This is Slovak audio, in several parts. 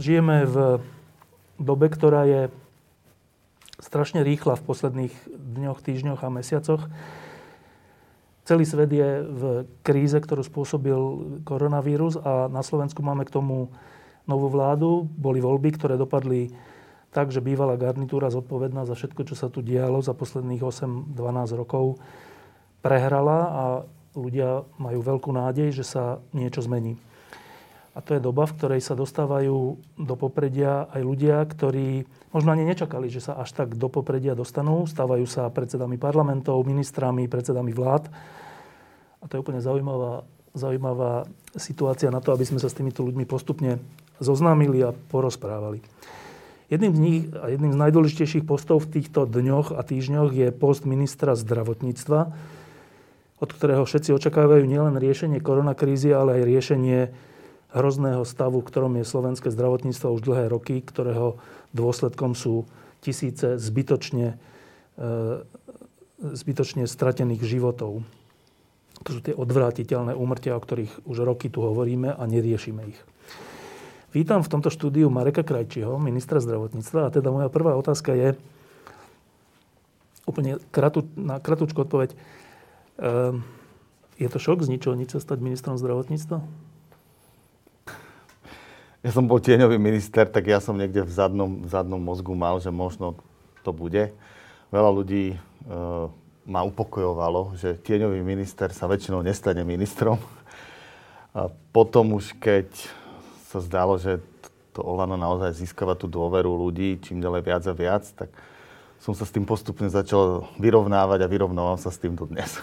Žijeme v dobe, ktorá je strašne rýchla v posledných dňoch, týždňoch a mesiacoch. Celý svet je v kríze, ktorú spôsobil koronavírus a na Slovensku máme k tomu novú vládu. Boli voľby, ktoré dopadli tak, že bývalá garnitúra zodpovedná za všetko, čo sa tu dialo za posledných 8-12 rokov, prehrala a ľudia majú veľkú nádej, že sa niečo zmení. A to je doba, v ktorej sa dostávajú do popredia aj ľudia, ktorí možno ani nečakali, že sa až tak do popredia dostanú. Stávajú sa predsedami parlamentov, ministrami, predsedami vlád. A to je úplne zaujímavá, zaujímavá situácia na to, aby sme sa s týmito ľuďmi postupne zoznámili a porozprávali. Jedným z nich a jedným z najdôležitejších postov v týchto dňoch a týždňoch je post ministra zdravotníctva, od ktorého všetci očakávajú nielen riešenie koronakrízy, ale aj riešenie hrozného stavu, v ktorom je slovenské zdravotníctvo už dlhé roky, ktorého dôsledkom sú tisíce zbytočne, e, zbytočne stratených životov. To sú tie odvrátiteľné úmrtia, o ktorých už roky tu hovoríme a neriešime ich. Vítam v tomto štúdiu Mareka Krajčího, ministra zdravotníctva. A teda moja prvá otázka je, úplne kratu, na kratúčku odpoveď, e, je to šok z ničoho nič sa stať ministrom zdravotníctva? Ja som bol tieňový minister, tak ja som niekde v zadnom, v zadnom mozgu mal, že možno to bude. Veľa ľudí e, ma upokojovalo, že tieňový minister sa väčšinou nestane ministrom. A potom už keď sa zdalo, že to Olano naozaj získava tú dôveru ľudí čím ďalej viac a viac, tak som sa s tým postupne začal vyrovnávať a vyrovnávam sa s tým do dnes.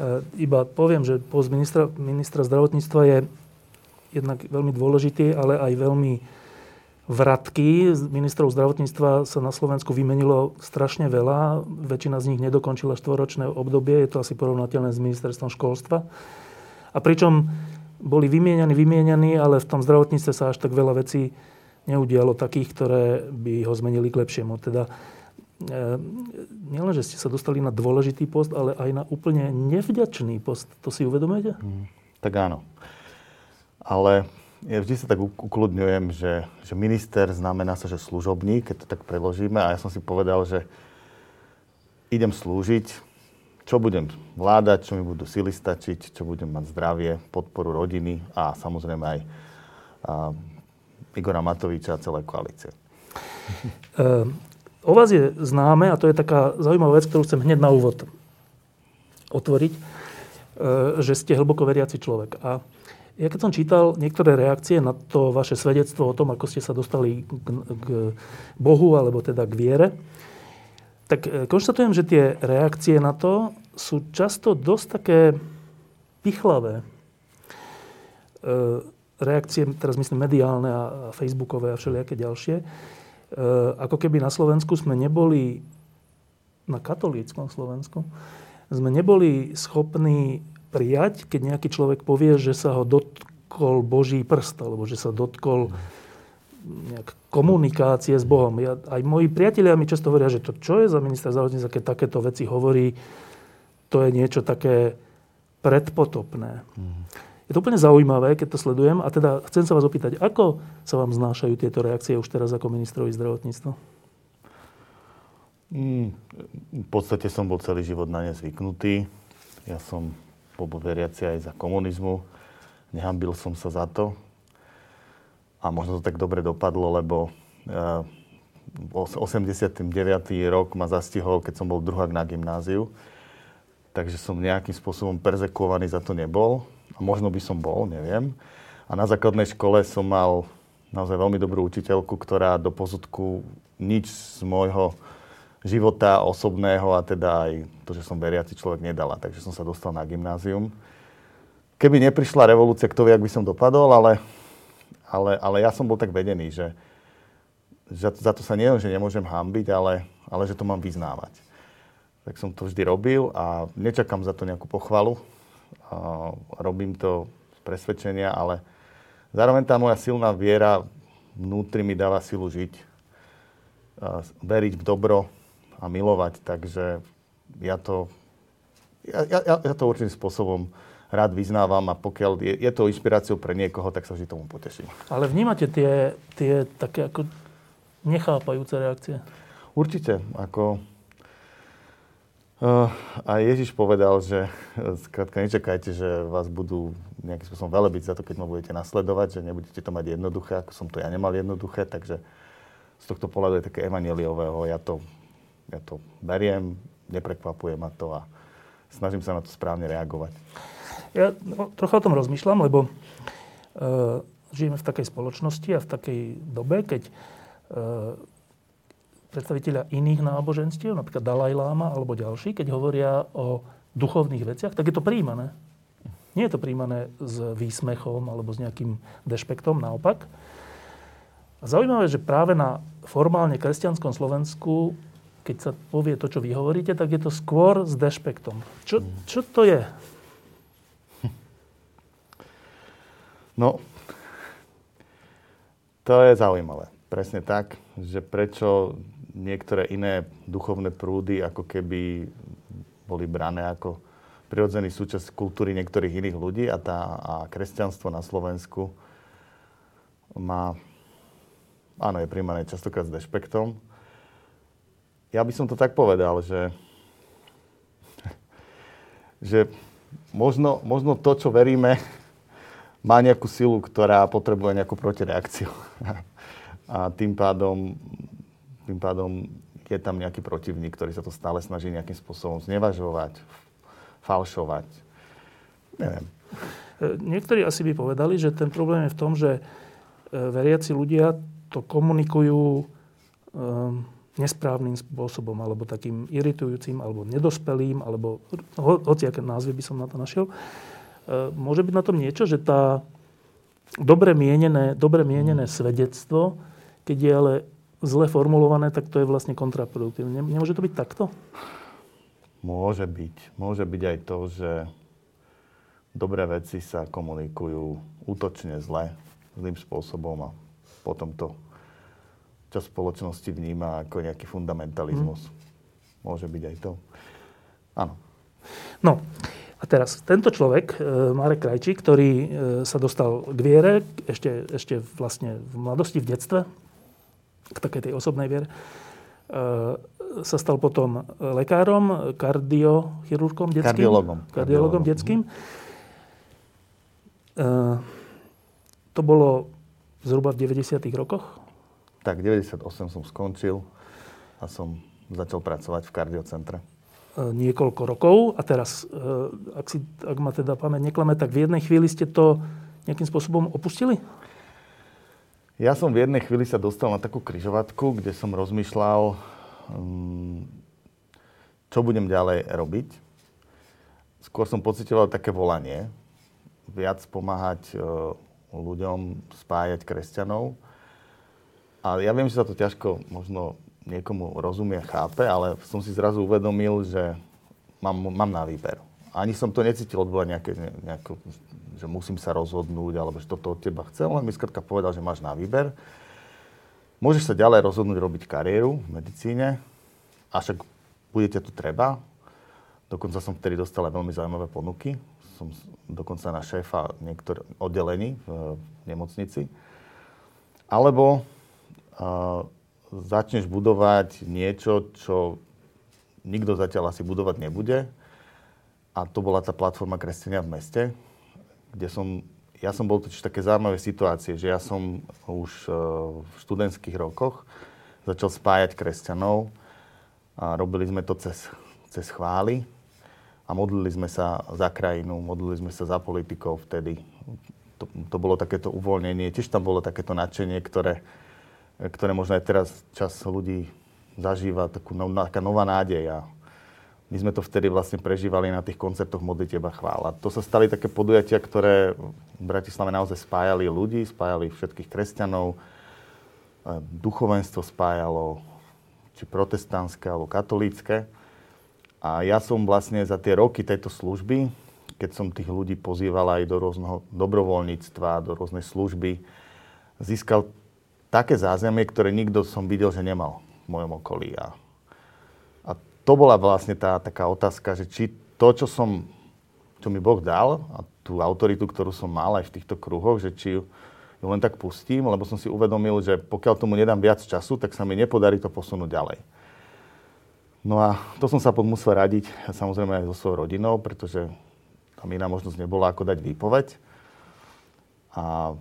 E, iba poviem, že post ministra, ministra zdravotníctva je jednak veľmi dôležitý, ale aj veľmi vratký. Ministrov zdravotníctva sa na Slovensku vymenilo strašne veľa. Väčšina z nich nedokončila štvoročné obdobie. Je to asi porovnateľné s ministerstvom školstva. A pričom boli vymienianí, vymienianí, ale v tom zdravotníctve sa až tak veľa vecí neudialo takých, ktoré by ho zmenili k lepšiemu. Teda e, nielen, že ste sa dostali na dôležitý post, ale aj na úplne nevďačný post. To si uvedomujete? Hmm, tak áno. Ale ja vždy sa tak ukludňujem, že, že minister znamená sa, že služobník, keď to tak preložíme. A ja som si povedal, že idem slúžiť, čo budem vládať, čo mi budú sily stačiť, čo budem mať zdravie, podporu rodiny a samozrejme aj a, Igora Matoviča a celé koalície. Uh, o vás je známe, a to je taká zaujímavá vec, ktorú chcem hneď na úvod otvoriť, uh, že ste hlboko veriaci človek. A ja keď som čítal niektoré reakcie na to vaše svedectvo o tom, ako ste sa dostali k, k Bohu, alebo teda k viere, tak e, konštatujem, že tie reakcie na to sú často dosť také pichlavé. E, reakcie, teraz myslím mediálne a facebookové a všelijaké ďalšie. E, ako keby na Slovensku sme neboli, na katolíckom Slovensku, sme neboli schopní prijať, keď nejaký človek povie, že sa ho dotkol Boží prst, alebo že sa dotkol nejak komunikácie s Bohom. Ja, aj moji priatelia mi často hovoria, že to čo je za minister zdravotníctva, keď takéto veci hovorí, to je niečo také predpotopné. Mm. Je to úplne zaujímavé, keď to sledujem. A teda chcem sa vás opýtať, ako sa vám znášajú tieto reakcie už teraz ako ministrovi zdravotníctva? Mm, v podstate som bol celý život na ne zvyknutý. Ja som bol veriaci aj za komunizmu. Nehambil som sa za to. A možno to tak dobre dopadlo, lebo uh, eh, 89. rok ma zastihol, keď som bol druhák na gymnáziu. Takže som nejakým spôsobom perzekovaný za to nebol. A možno by som bol, neviem. A na základnej škole som mal naozaj veľmi dobrú učiteľku, ktorá do pozudku nič z môjho života osobného a teda aj to, že som veriaci človek nedala. Takže som sa dostal na gymnázium. keby neprišla revolúcia, kto vie, ak by som dopadol, ale, ale, ale ja som bol tak vedený, že, že za to sa nie, že nemôžem hambiť, ale, ale že to mám vyznávať. Tak som to vždy robil a nečakám za to nejakú pochvalu. A robím to z presvedčenia, ale zároveň tá moja silná viera vnútri mi dáva silu žiť, veriť v dobro a milovať. Takže ja to, ja, ja, ja to určitým spôsobom rád vyznávam a pokiaľ je, je to inšpiráciou pre niekoho, tak sa vždy tomu poteším. Ale vnímate tie, tie také ako nechápajúce reakcie? Určite. Ako, uh, a Ježiš povedal, že skrátka nečakajte, že vás budú nejakým spôsobom velebiť za to, keď ma budete nasledovať, že nebudete to mať jednoduché, ako som to ja nemal jednoduché, takže z tohto pohľadu je také evaneliového. Ja to, ja to beriem, neprekvapuje ma to a snažím sa na to správne reagovať. Ja no, trocha o tom rozmýšľam, lebo e, žijeme v takej spoločnosti a v takej dobe, keď e, predstaviteľa iných náboženstiev, napríklad Dalaj Lama alebo ďalší, keď hovoria o duchovných veciach, tak je to príjmané. Nie je to príjmané s výsmechom alebo s nejakým dešpektom, naopak. A zaujímavé, že práve na formálne kresťanskom Slovensku, keď sa povie to, čo vy hovoríte, tak je to skôr s dešpektom. Čo, čo to je? No, to je zaujímavé. Presne tak, že prečo niektoré iné duchovné prúdy ako keby boli brané ako prirodzený súčasť kultúry niektorých iných ľudí a, tá, a kresťanstvo na Slovensku má, áno, je príjmané častokrát s dešpektom. Ja by som to tak povedal, že, že možno, možno to, čo veríme, má nejakú silu, ktorá potrebuje nejakú protireakciu. A tým pádom, tým pádom je tam nejaký protivník, ktorý sa to stále snaží nejakým spôsobom znevažovať, falšovať. Neviem. Niektorí asi by povedali, že ten problém je v tom, že e, veriaci ľudia to komunikujú um, nesprávnym spôsobom, alebo takým iritujúcim, alebo nedospelým, alebo ho, hociaké názvy by som na to našiel. E, môže byť na tom niečo, že tá dobre mienené, dobre mienené svedectvo, keď je ale zle formulované, tak to je vlastne kontraproduktívne. Nemôže to byť takto? Môže byť. Môže byť aj to, že dobré veci sa komunikujú útočne zle, zlým spôsobom a potom to čas spoločnosti vníma ako nejaký fundamentalizmus. Hmm. Môže byť aj to. Áno. No, a teraz tento človek, e, Marek Krajčík, ktorý e, sa dostal k viere ešte, ešte vlastne v mladosti, v detstve, k takej tej osobnej viere, e, sa stal potom lekárom, kardiochirurgom detským. Kardiologom. Kardiologom detským. To bolo zhruba v 90. rokoch? Tak, 98 som skončil a som začal pracovať v kardiocentre. E, niekoľko rokov a teraz, e, ak, si, ak ma teda pamäť neklame, tak v jednej chvíli ste to nejakým spôsobom opustili? Ja som v jednej chvíli sa dostal na takú kryžovatku, kde som rozmýšľal, mm, čo budem ďalej robiť. Skôr som pocitoval také volanie, viac pomáhať e, ľuďom, spájať kresťanov. A ja viem, že sa to ťažko možno niekomu rozumie, chápe, ale som si zrazu uvedomil, že mám, mám na výber. Ani som to necítil od nejaké, nejako, že musím sa rozhodnúť, alebo že toto od teba chcem, len mi skrátka povedal, že máš na výber. Môžeš sa ďalej rozhodnúť robiť kariéru v medicíne, a však budete tu treba. Dokonca som vtedy dostal aj veľmi zaujímavé ponuky. Som dokonca na šéfa niektorých oddelení v, nemocnici. Alebo začneš budovať niečo, čo nikto zatiaľ asi budovať nebude. A to bola tá platforma Kresťania v meste, kde som, ja som bol totiž také zaujímavé situácie, že ja som už e, v študentských rokoch začal spájať kresťanov a robili sme to cez, cez chvály a modlili sme sa za krajinu, modlili sme sa za politikov vtedy. To, to bolo takéto uvoľnenie, tiež tam bolo takéto nadšenie, ktoré, ktoré možno aj teraz čas ľudí zažíva, takú, taká nová nádej. A my sme to vtedy vlastne prežívali na tých koncertoch Modliteba chvála. To sa stali také podujatia, ktoré v Bratislave naozaj spájali ľudí, spájali všetkých kresťanov, duchovenstvo spájalo, či protestantské alebo katolícke. A ja som vlastne za tie roky tejto služby, keď som tých ľudí pozýval aj do rôzneho dobrovoľníctva, do rôznej služby, získal také zázemie, ktoré nikto som videl, že nemal v mojom okolí. A to bola vlastne tá taká otázka, že či to, čo som, čo mi Boh dal a tú autoritu, ktorú som mal aj v týchto kruhoch, že či ju, ju len tak pustím, lebo som si uvedomil, že pokiaľ tomu nedám viac času, tak sa mi nepodarí to posunúť ďalej. No a to som sa potom musel radiť samozrejme aj so svojou rodinou, pretože tam iná možnosť nebola, ako dať výpoveď. A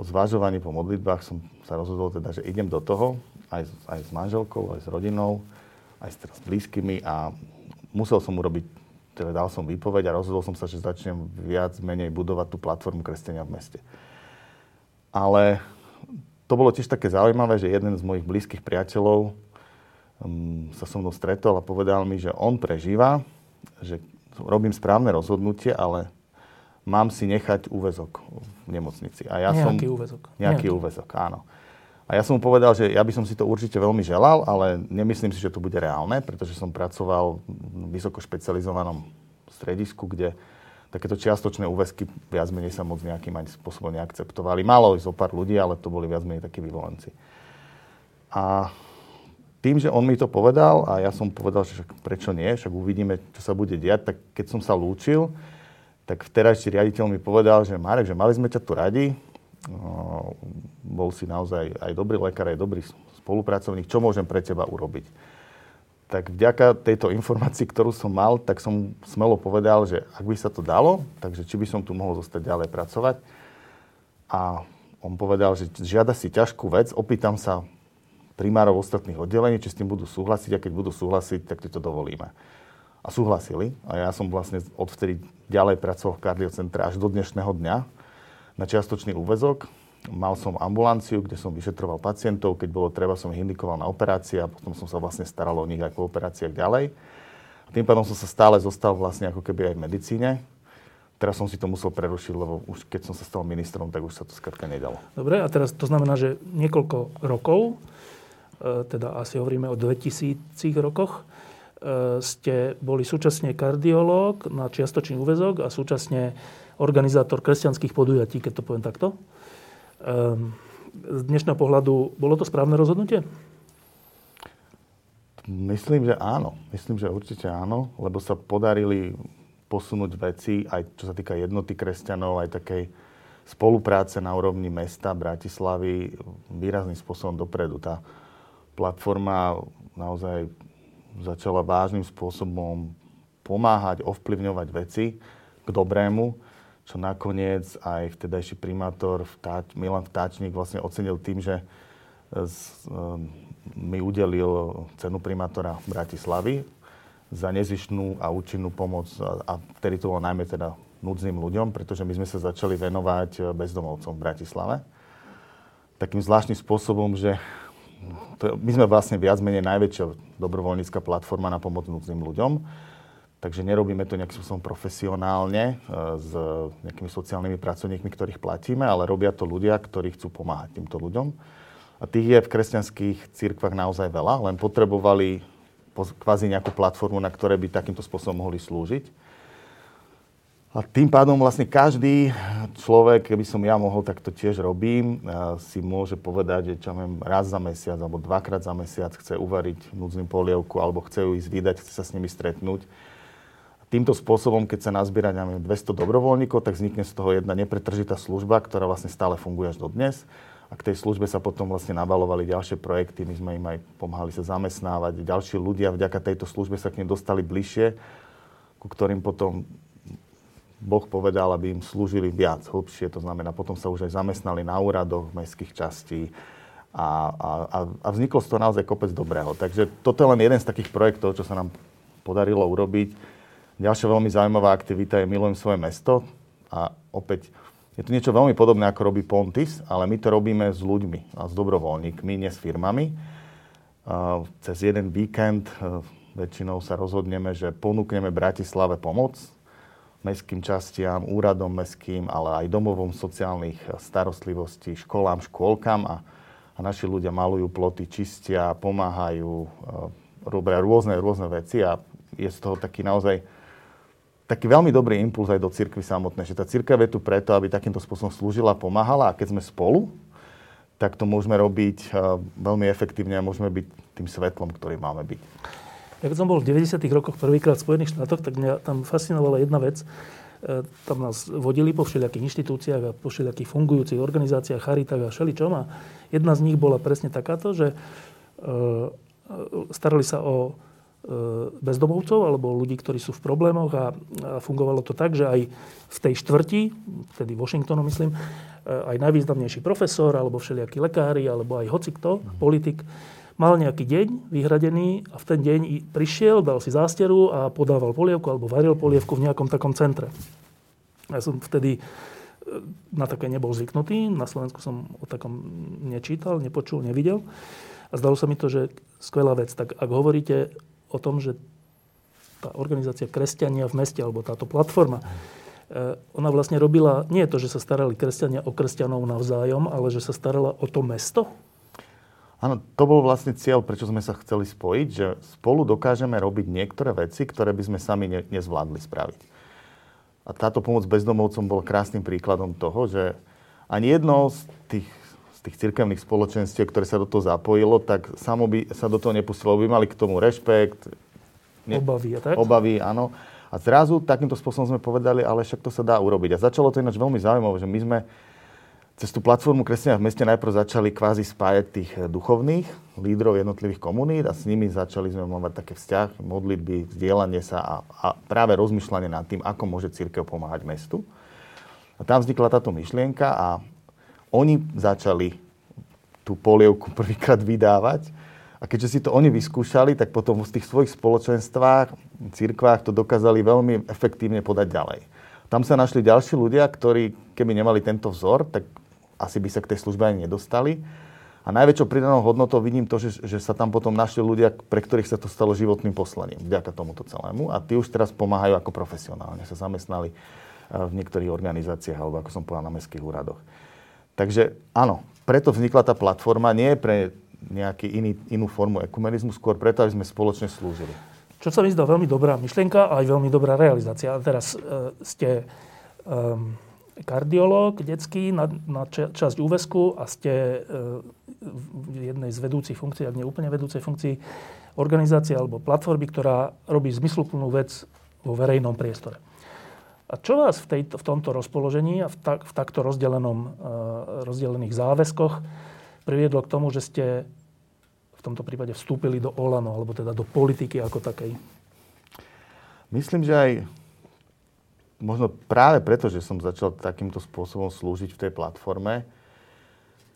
po zvažovaní, po modlitbách som sa rozhodol teda, že idem do toho, aj, aj s manželkou, aj s rodinou aj s blízkymi a musel som urobiť, teda dal som výpoveď a rozhodol som sa, že začnem viac menej budovať tú platformu kresťania v meste. Ale to bolo tiež také zaujímavé, že jeden z mojich blízkych priateľov um, sa so mnou stretol a povedal mi, že on prežíva, že robím správne rozhodnutie, ale mám si nechať úvezok v nemocnici. A ja nejaký som, úvezok. Nejaký, nejaký úvezok, áno. A ja som mu povedal, že ja by som si to určite veľmi želal, ale nemyslím si, že to bude reálne, pretože som pracoval v vysoko špecializovanom stredisku, kde takéto čiastočné úväzky viac menej sa moc nejakým ani spôsobom neakceptovali. Malo zo pár ľudí, ale to boli viac menej takí vyvolenci. A tým, že on mi to povedal a ja som povedal, že prečo nie, však uvidíme, čo sa bude diať, tak keď som sa lúčil, tak vterajší riaditeľ mi povedal, že Marek, že mali sme ťa tu radi, No, bol si naozaj aj dobrý lekár, aj dobrý spolupracovník. Čo môžem pre teba urobiť? Tak vďaka tejto informácii, ktorú som mal, tak som smelo povedal, že ak by sa to dalo, takže či by som tu mohol zostať ďalej pracovať. A on povedal, že žiada si ťažkú vec, opýtam sa primárov ostatných oddelení, či s tým budú súhlasiť a keď budú súhlasiť, tak ti to dovolíme. A súhlasili. A ja som vlastne odvtedy ďalej pracoval v kardiocentre až do dnešného dňa na čiastočný úvezok. Mal som ambulanciu, kde som vyšetroval pacientov. Keď bolo treba, som ich indikoval na operácie a potom som sa vlastne staral o nich aj po operáciách ďalej. A tým pádom som sa stále zostal vlastne ako keby aj v medicíne. Teraz som si to musel prerušiť, lebo už keď som sa stal ministrom, tak už sa to skrátka nedalo. Dobre, a teraz to znamená, že niekoľko rokov, e, teda asi hovoríme o 2000 rokoch, ste boli súčasne kardiológ na čiastočný úvezok a súčasne organizátor kresťanských podujatí, keď to poviem takto. Ehm, z dnešného pohľadu, bolo to správne rozhodnutie? Myslím, že áno. Myslím, že určite áno, lebo sa podarili posunúť veci, aj čo sa týka jednoty kresťanov, aj takej spolupráce na úrovni mesta Bratislavy výrazným spôsobom dopredu. Tá platforma naozaj začala vážnym spôsobom pomáhať, ovplyvňovať veci k dobrému čo nakoniec aj vtedajší primátor Vtáč, Milan Vtáčnik vlastne ocenil tým, že z, um, mi udelil cenu primátora Bratislavy za nezišnú a účinnú pomoc a, a vtedy to bolo najmä teda núdznym ľuďom, pretože my sme sa začali venovať e, bezdomovcom v Bratislave. Takým zvláštnym spôsobom, že my sme vlastne viac menej najväčšia dobrovoľnícka platforma na pomoc núdznym ľuďom Takže nerobíme to nejakým spôsobom profesionálne e, s nejakými sociálnymi pracovníkmi, ktorých platíme, ale robia to ľudia, ktorí chcú pomáhať týmto ľuďom. A tých je v kresťanských cirkvách naozaj veľa, len potrebovali kvázi nejakú platformu, na ktoré by takýmto spôsobom mohli slúžiť. A tým pádom vlastne každý človek, keby som ja mohol, tak to tiež robím, si môže povedať, že čo viem, raz za mesiac alebo dvakrát za mesiac chce uvariť núdznym polievku alebo chce ju ísť vydať, chce sa s nimi stretnúť týmto spôsobom, keď sa nazbiera neviem, 200 dobrovoľníkov, tak vznikne z toho jedna nepretržitá služba, ktorá vlastne stále funguje až do dnes. A k tej službe sa potom vlastne nabalovali ďalšie projekty, my sme im aj pomáhali sa zamestnávať. Ďalší ľudia vďaka tejto službe sa k nim dostali bližšie, ku ktorým potom Boh povedal, aby im slúžili viac, hlbšie. To znamená, potom sa už aj zamestnali na úradoch mestských častí a, a, a vzniklo z toho naozaj kopec dobrého. Takže toto je len jeden z takých projektov, čo sa nám podarilo urobiť Ďalšia veľmi zaujímavá aktivita je Milujem svoje mesto. A opäť, je to niečo veľmi podobné, ako robí Pontis, ale my to robíme s ľuďmi a s dobrovoľníkmi, nie s firmami. Cez jeden víkend v väčšinou sa rozhodneme, že ponúkneme Bratislave pomoc, mestským častiam, úradom mestským, ale aj domovom sociálnych starostlivostí, školám, škôlkam. A, a naši ľudia malujú ploty, čistia, pomáhajú, e, robia rôzne, rôzne veci. A je z toho taký naozaj taký veľmi dobrý impuls aj do cirkvy samotnej, že tá cirkev je tu preto, aby takýmto spôsobom slúžila, pomáhala. A keď sme spolu, tak to môžeme robiť e, veľmi efektívne a môžeme byť tým svetlom, ktorý máme byť. Ja keď som bol v 90. rokoch prvýkrát v Spojených štátoch, tak mňa tam fascinovala jedna vec. E, tam nás vodili po všelijakých inštitúciách a po všelijakých fungujúcich organizáciách, charitách a všeličom. A jedna z nich bola presne takáto, že e, e, starali sa o bezdomovcov alebo ľudí, ktorí sú v problémoch a, fungovalo to tak, že aj v tej štvrti, vtedy Washingtonu myslím, aj najvýznamnejší profesor alebo všelijakí lekári alebo aj hocikto, politik, mal nejaký deň vyhradený a v ten deň prišiel, dal si zásteru a podával polievku alebo varil polievku v nejakom takom centre. Ja som vtedy e, na také nebol zvyknutý. Na Slovensku som o takom nečítal, nepočul, nevidel. A zdalo sa mi to, že skvelá vec. Tak ak hovoríte o tom, že tá organizácia Kresťania v meste, alebo táto platforma, e, ona vlastne robila, nie je to, že sa starali kresťania o kresťanov navzájom, ale že sa starala o to mesto, Áno, to bol vlastne cieľ, prečo sme sa chceli spojiť, že spolu dokážeme robiť niektoré veci, ktoré by sme sami ne, nezvládli spraviť. A táto pomoc bezdomovcom bol krásnym príkladom toho, že ani jedno z tých, z tých cirkevných spoločenstiev, ktoré sa do toho zapojilo, tak samo by sa do toho nepustilo. By mali k tomu rešpekt. Ne, obavy, tak? Obavy, áno. A zrazu takýmto spôsobom sme povedali, ale však to sa dá urobiť. A začalo to ináč veľmi zaujímavé, že my sme cez tú platformu Kresťania v meste najprv začali kvázi spájať tých eh, duchovných lídrov jednotlivých komunít a s nimi začali sme mať také vzťah, modlitby, vzdielanie sa a, a práve rozmýšľanie nad tým, ako môže církev pomáhať mestu. A tam vznikla táto myšlienka a oni začali tú polievku prvýkrát vydávať. A keďže si to oni vyskúšali, tak potom v tých svojich spoločenstvách, církvách to dokázali veľmi efektívne podať ďalej. Tam sa našli ďalší ľudia, ktorí, keby nemali tento vzor, tak asi by sa k tej službe ani nedostali. A najväčšou pridanou hodnotou vidím to, že, že sa tam potom našli ľudia, pre ktorých sa to stalo životným poslaním, vďaka tomuto celému. A tí už teraz pomáhajú ako profesionálne. Sa zamestnali eh, v niektorých organizáciách, alebo ako som povedal, na mestských úradoch. Takže áno, preto vznikla tá platforma, nie pre nejaký inú formu ekumenizmu, skôr preto, aby sme spoločne slúžili. Čo sa mi zdá veľmi dobrá myšlienka a aj veľmi dobrá realizácia. A teraz e, ste... E, kardiológ detský na, na časť úvesku a ste e, v jednej z vedúcich funkcií, ak nie úplne vedúcej funkcii, organizácie alebo platformy, ktorá robí zmysluplnú vec vo verejnom priestore. A čo vás v, tejto, v tomto rozpoložení a v, tak, v takto rozdelenom, uh, rozdelených záväzkoch priviedlo k tomu, že ste v tomto prípade vstúpili do Olano, alebo teda do politiky ako takej? Myslím, že aj možno práve preto, že som začal takýmto spôsobom slúžiť v tej platforme,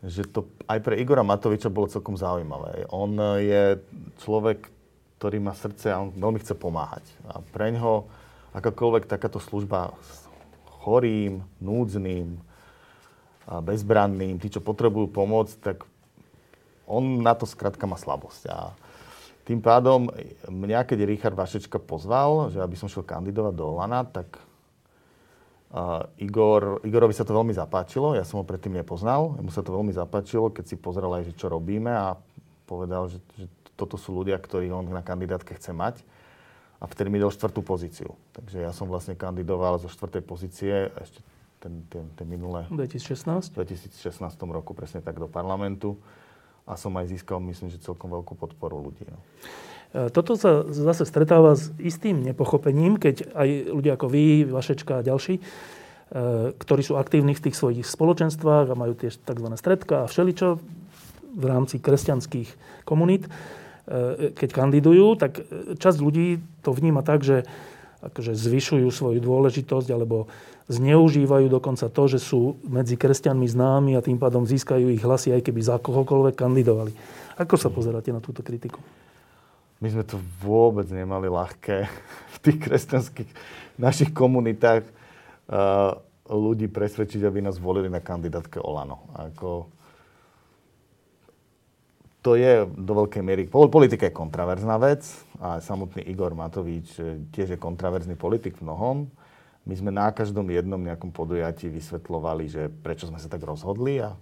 že to aj pre Igora Matoviča bolo celkom zaujímavé. On je človek, ktorý má srdce a on veľmi chce pomáhať. A pre ňoho akákoľvek takáto služba chorým, núdznym, a bezbranným, tí, čo potrebujú pomoc, tak on na to skrátka má slabosť. A tým pádom mňa, keď Richard Vašečka pozval, že aby som šiel kandidovať do Olana, tak Uh, Igor, Igorovi sa to veľmi zapáčilo, ja som ho predtým nepoznal, mu sa to veľmi zapáčilo, keď si pozrel aj, že čo robíme a povedal, že, že toto sú ľudia, ktorí on na kandidátke chce mať a vtedy mi dal štvrtú pozíciu. Takže ja som vlastne kandidoval zo štvrtej pozície ešte ten, ten, ten minulé... 2016? V 2016 roku presne tak do parlamentu a som aj získal, myslím, že celkom veľkú podporu ľudí. No. E, toto sa zase stretáva s istým nepochopením, keď aj ľudia ako vy, Vašečka a ďalší, e, ktorí sú aktívni v tých svojich spoločenstvách a majú tiež tzv. stredka a všeličo v rámci kresťanských komunít, e, keď kandidujú, tak časť ľudí to vníma tak, že akože zvyšujú svoju dôležitosť alebo zneužívajú dokonca to, že sú medzi kresťanmi známi a tým pádom získajú ich hlasy, aj keby za kohokoľvek kandidovali. Ako sa pozeráte na túto kritiku? My sme to vôbec nemali ľahké v tých kresťanských našich komunitách uh, ľudí presvedčiť, aby nás volili na kandidátke Olano. Ako, to je do veľkej miery... Politika je kontraverzná vec a samotný Igor Matovič e, tiež je kontraverzný politik v mnohom. My sme na každom jednom nejakom podujatí vysvetlovali, že prečo sme sa tak rozhodli. A,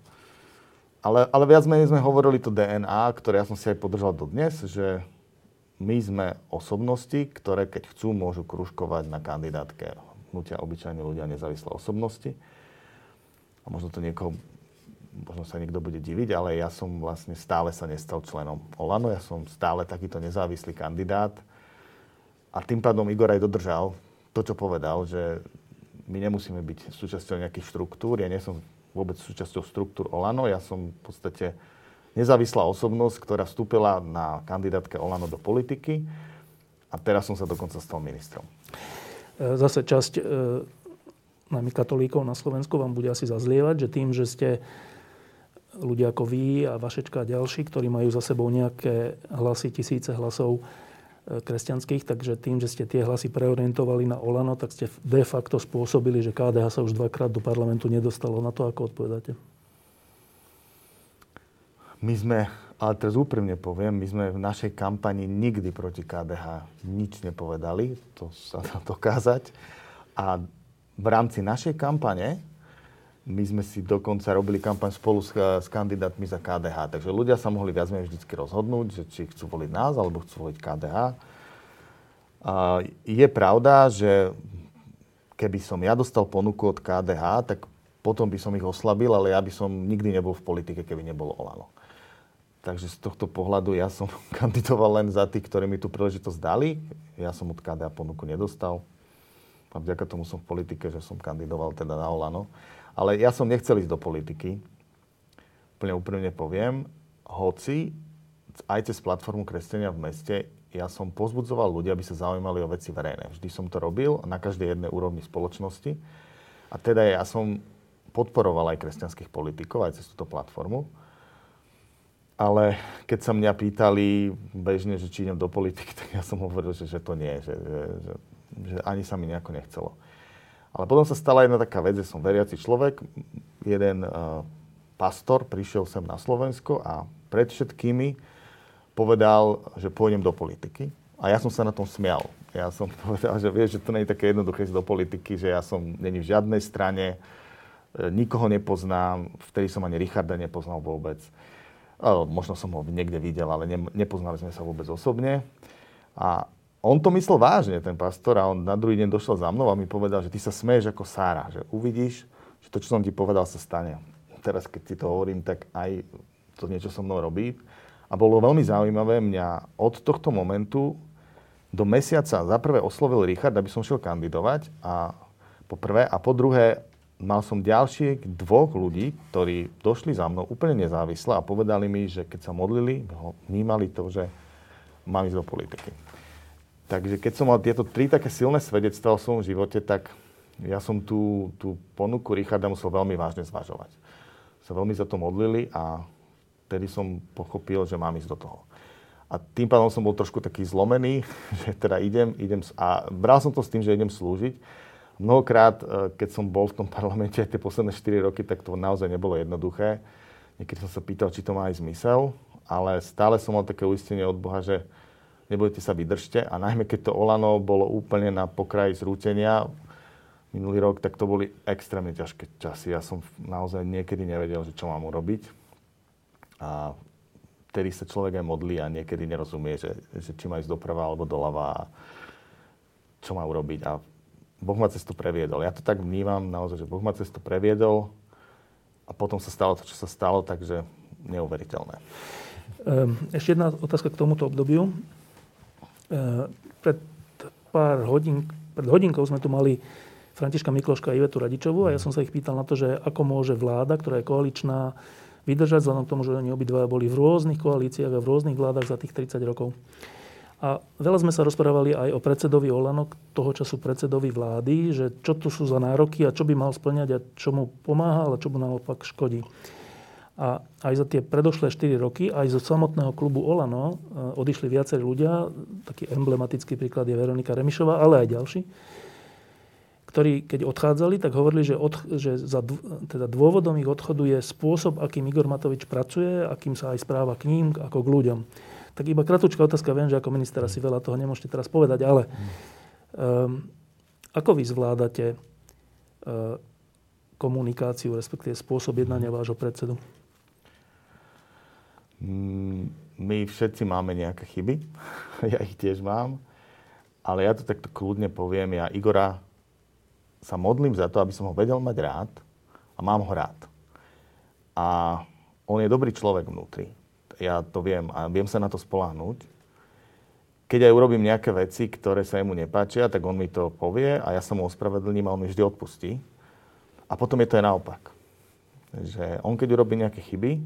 ale, ale viac menej sme hovorili to DNA, ktoré ja som si aj podržal dodnes, že my sme osobnosti, ktoré keď chcú, môžu kružkovať na kandidátke hnutia obyčajní ľudia nezávislé osobnosti. A možno to niekoho, možno sa niekto bude diviť, ale ja som vlastne stále sa nestal členom Olano. Ja som stále takýto nezávislý kandidát. A tým pádom Igor aj dodržal to, čo povedal, že my nemusíme byť súčasťou nejakých štruktúr. Ja nie som vôbec súčasťou štruktúr Olano. Ja som v podstate nezávislá osobnosť, ktorá vstúpila na kandidátke Olano do politiky a teraz som sa dokonca stal ministrom. E, zase časť e, najmä katolíkov na Slovensku vám bude asi zazlievať, že tým, že ste ľudia ako vy a Vašečka a ďalší, ktorí majú za sebou nejaké hlasy, tisíce hlasov, E, kresťanských, takže tým, že ste tie hlasy preorientovali na Olano, tak ste de facto spôsobili, že KDH sa už dvakrát do parlamentu nedostalo. Na to ako odpovedáte? My sme, ale teraz úprimne poviem, my sme v našej kampani nikdy proti KDH nič nepovedali, to sa dá dokázať. A v rámci našej kampane my sme si dokonca robili kampaň spolu s, s kandidátmi za KDH. Takže ľudia sa mohli viac menej vždy rozhodnúť, že či chcú voliť nás, alebo chcú voliť KDH. A je pravda, že keby som ja dostal ponuku od KDH, tak potom by som ich oslabil, ale ja by som nikdy nebol v politike, keby nebolo Olano. Takže z tohto pohľadu ja som kandidoval len za tých, ktorí mi tú príležitosť dali. Ja som od KDH ponuku nedostal. A vďaka tomu som v politike, že som kandidoval teda na Olano. Ale ja som nechcel ísť do politiky. Úplne úprimne poviem. Hoci aj cez platformu Kresťania v meste ja som pozbudzoval ľudia, aby sa zaujímali o veci verejné. Vždy som to robil na každej jednej úrovni spoločnosti. A teda ja som podporoval aj kresťanských politikov, aj cez túto platformu. Ale keď sa mňa pýtali bežne, že či idem do politiky, tak ja som hovoril, že, že to nie, že, že, že, že ani sa mi nejako nechcelo. Ale potom sa stala jedna taká vec, že som veriaci človek. Jeden uh, pastor prišiel sem na Slovensko a pred všetkými povedal, že pôjdem do politiky. A ja som sa na tom smial. Ja som povedal, že vieš, že to nie je také jednoduché do politiky, že ja som není v žiadnej strane, e, nikoho nepoznám, vtedy som ani Richarda nepoznal vôbec. Možno som ho niekde videl, ale nepoznali sme sa vôbec osobne. A on to myslel vážne, ten pastor, a on na druhý deň došiel za mnou a mi povedal, že ty sa smeješ ako Sára, že uvidíš, že to, čo som ti povedal, sa stane. Teraz, keď ti to hovorím, tak aj to niečo so mnou robí. A bolo veľmi zaujímavé mňa od tohto momentu do mesiaca za prvé oslovil Richard, aby som šiel kandidovať a po prvé a po druhé mal som ďalších dvoch ľudí, ktorí došli za mnou úplne nezávisle a povedali mi, že keď sa modlili, vnímali to, že mám ísť do politiky. Takže keď som mal tieto tri také silné svedectvá o svojom živote, tak ja som tú, tú ponuku Richarda musel veľmi vážne zvažovať. Sa veľmi za to modlili a vtedy som pochopil, že mám ísť do toho. A tým pádom som bol trošku taký zlomený, že teda idem, idem a bral som to s tým, že idem slúžiť. Mnohokrát, e, keď som bol v tom parlamente tie posledné 4 roky, tak to naozaj nebolo jednoduché. Niekedy som sa pýtal, či to má aj zmysel, ale stále som mal také uistenie od Boha, že nebudete sa vydržte. A najmä keď to Olano bolo úplne na pokraji zrútenia minulý rok, tak to boli extrémne ťažké časy. Ja som naozaj niekedy nevedel, že čo mám urobiť. A vtedy sa človek aj modlí a niekedy nerozumie, že, že či má ísť doprava alebo doľava a čo má urobiť. A Boh ma cestu previedol. Ja to tak vnímam naozaj, že Boh ma cestu previedol a potom sa stalo to, čo sa stalo, takže neuveriteľné. Ehm, ešte jedna otázka k tomuto obdobiu. Eh, pred pár hodín, pred hodinkou sme tu mali Františka Mikloška a Ivetu Radičovú a ja som sa ich pýtal na to, že ako môže vláda, ktorá je koaličná, vydržať vzhľadom k tomu, že oni obidvaja boli v rôznych koalíciách a v rôznych vládach za tých 30 rokov. A veľa sme sa rozprávali aj o predsedovi Olano, toho času predsedovi vlády, že čo tu sú za nároky a čo by mal splňať a čo mu pomáha, ale čo mu naopak škodí. A aj za tie predošlé 4 roky, aj zo samotného klubu Olano e, odišli viacerí ľudia. Taký emblematický príklad je Veronika Remišová, ale aj ďalší, ktorí keď odchádzali, tak hovorili, že, od, že za, teda dôvodom ich odchodu je spôsob, akým Igor Matovič pracuje, akým sa aj správa k ním, ako k ľuďom. Tak iba kratučká otázka, viem, že ako minister asi veľa toho nemôžete teraz povedať, ale um, ako vy zvládate uh, komunikáciu, respektíve spôsob jednania vášho predsedu? Mm, my všetci máme nejaké chyby. ja ich tiež mám. Ale ja to takto kľudne poviem. Ja Igora sa modlím za to, aby som ho vedel mať rád a mám ho rád. A on je dobrý človek vnútri. Ja to viem a viem sa na to spolahnúť. Keď aj urobím nejaké veci, ktoré sa jemu nepáčia, tak on mi to povie a ja sa mu ospravedlním a on mi vždy odpustí. A potom je to aj naopak. Že on keď urobí nejaké chyby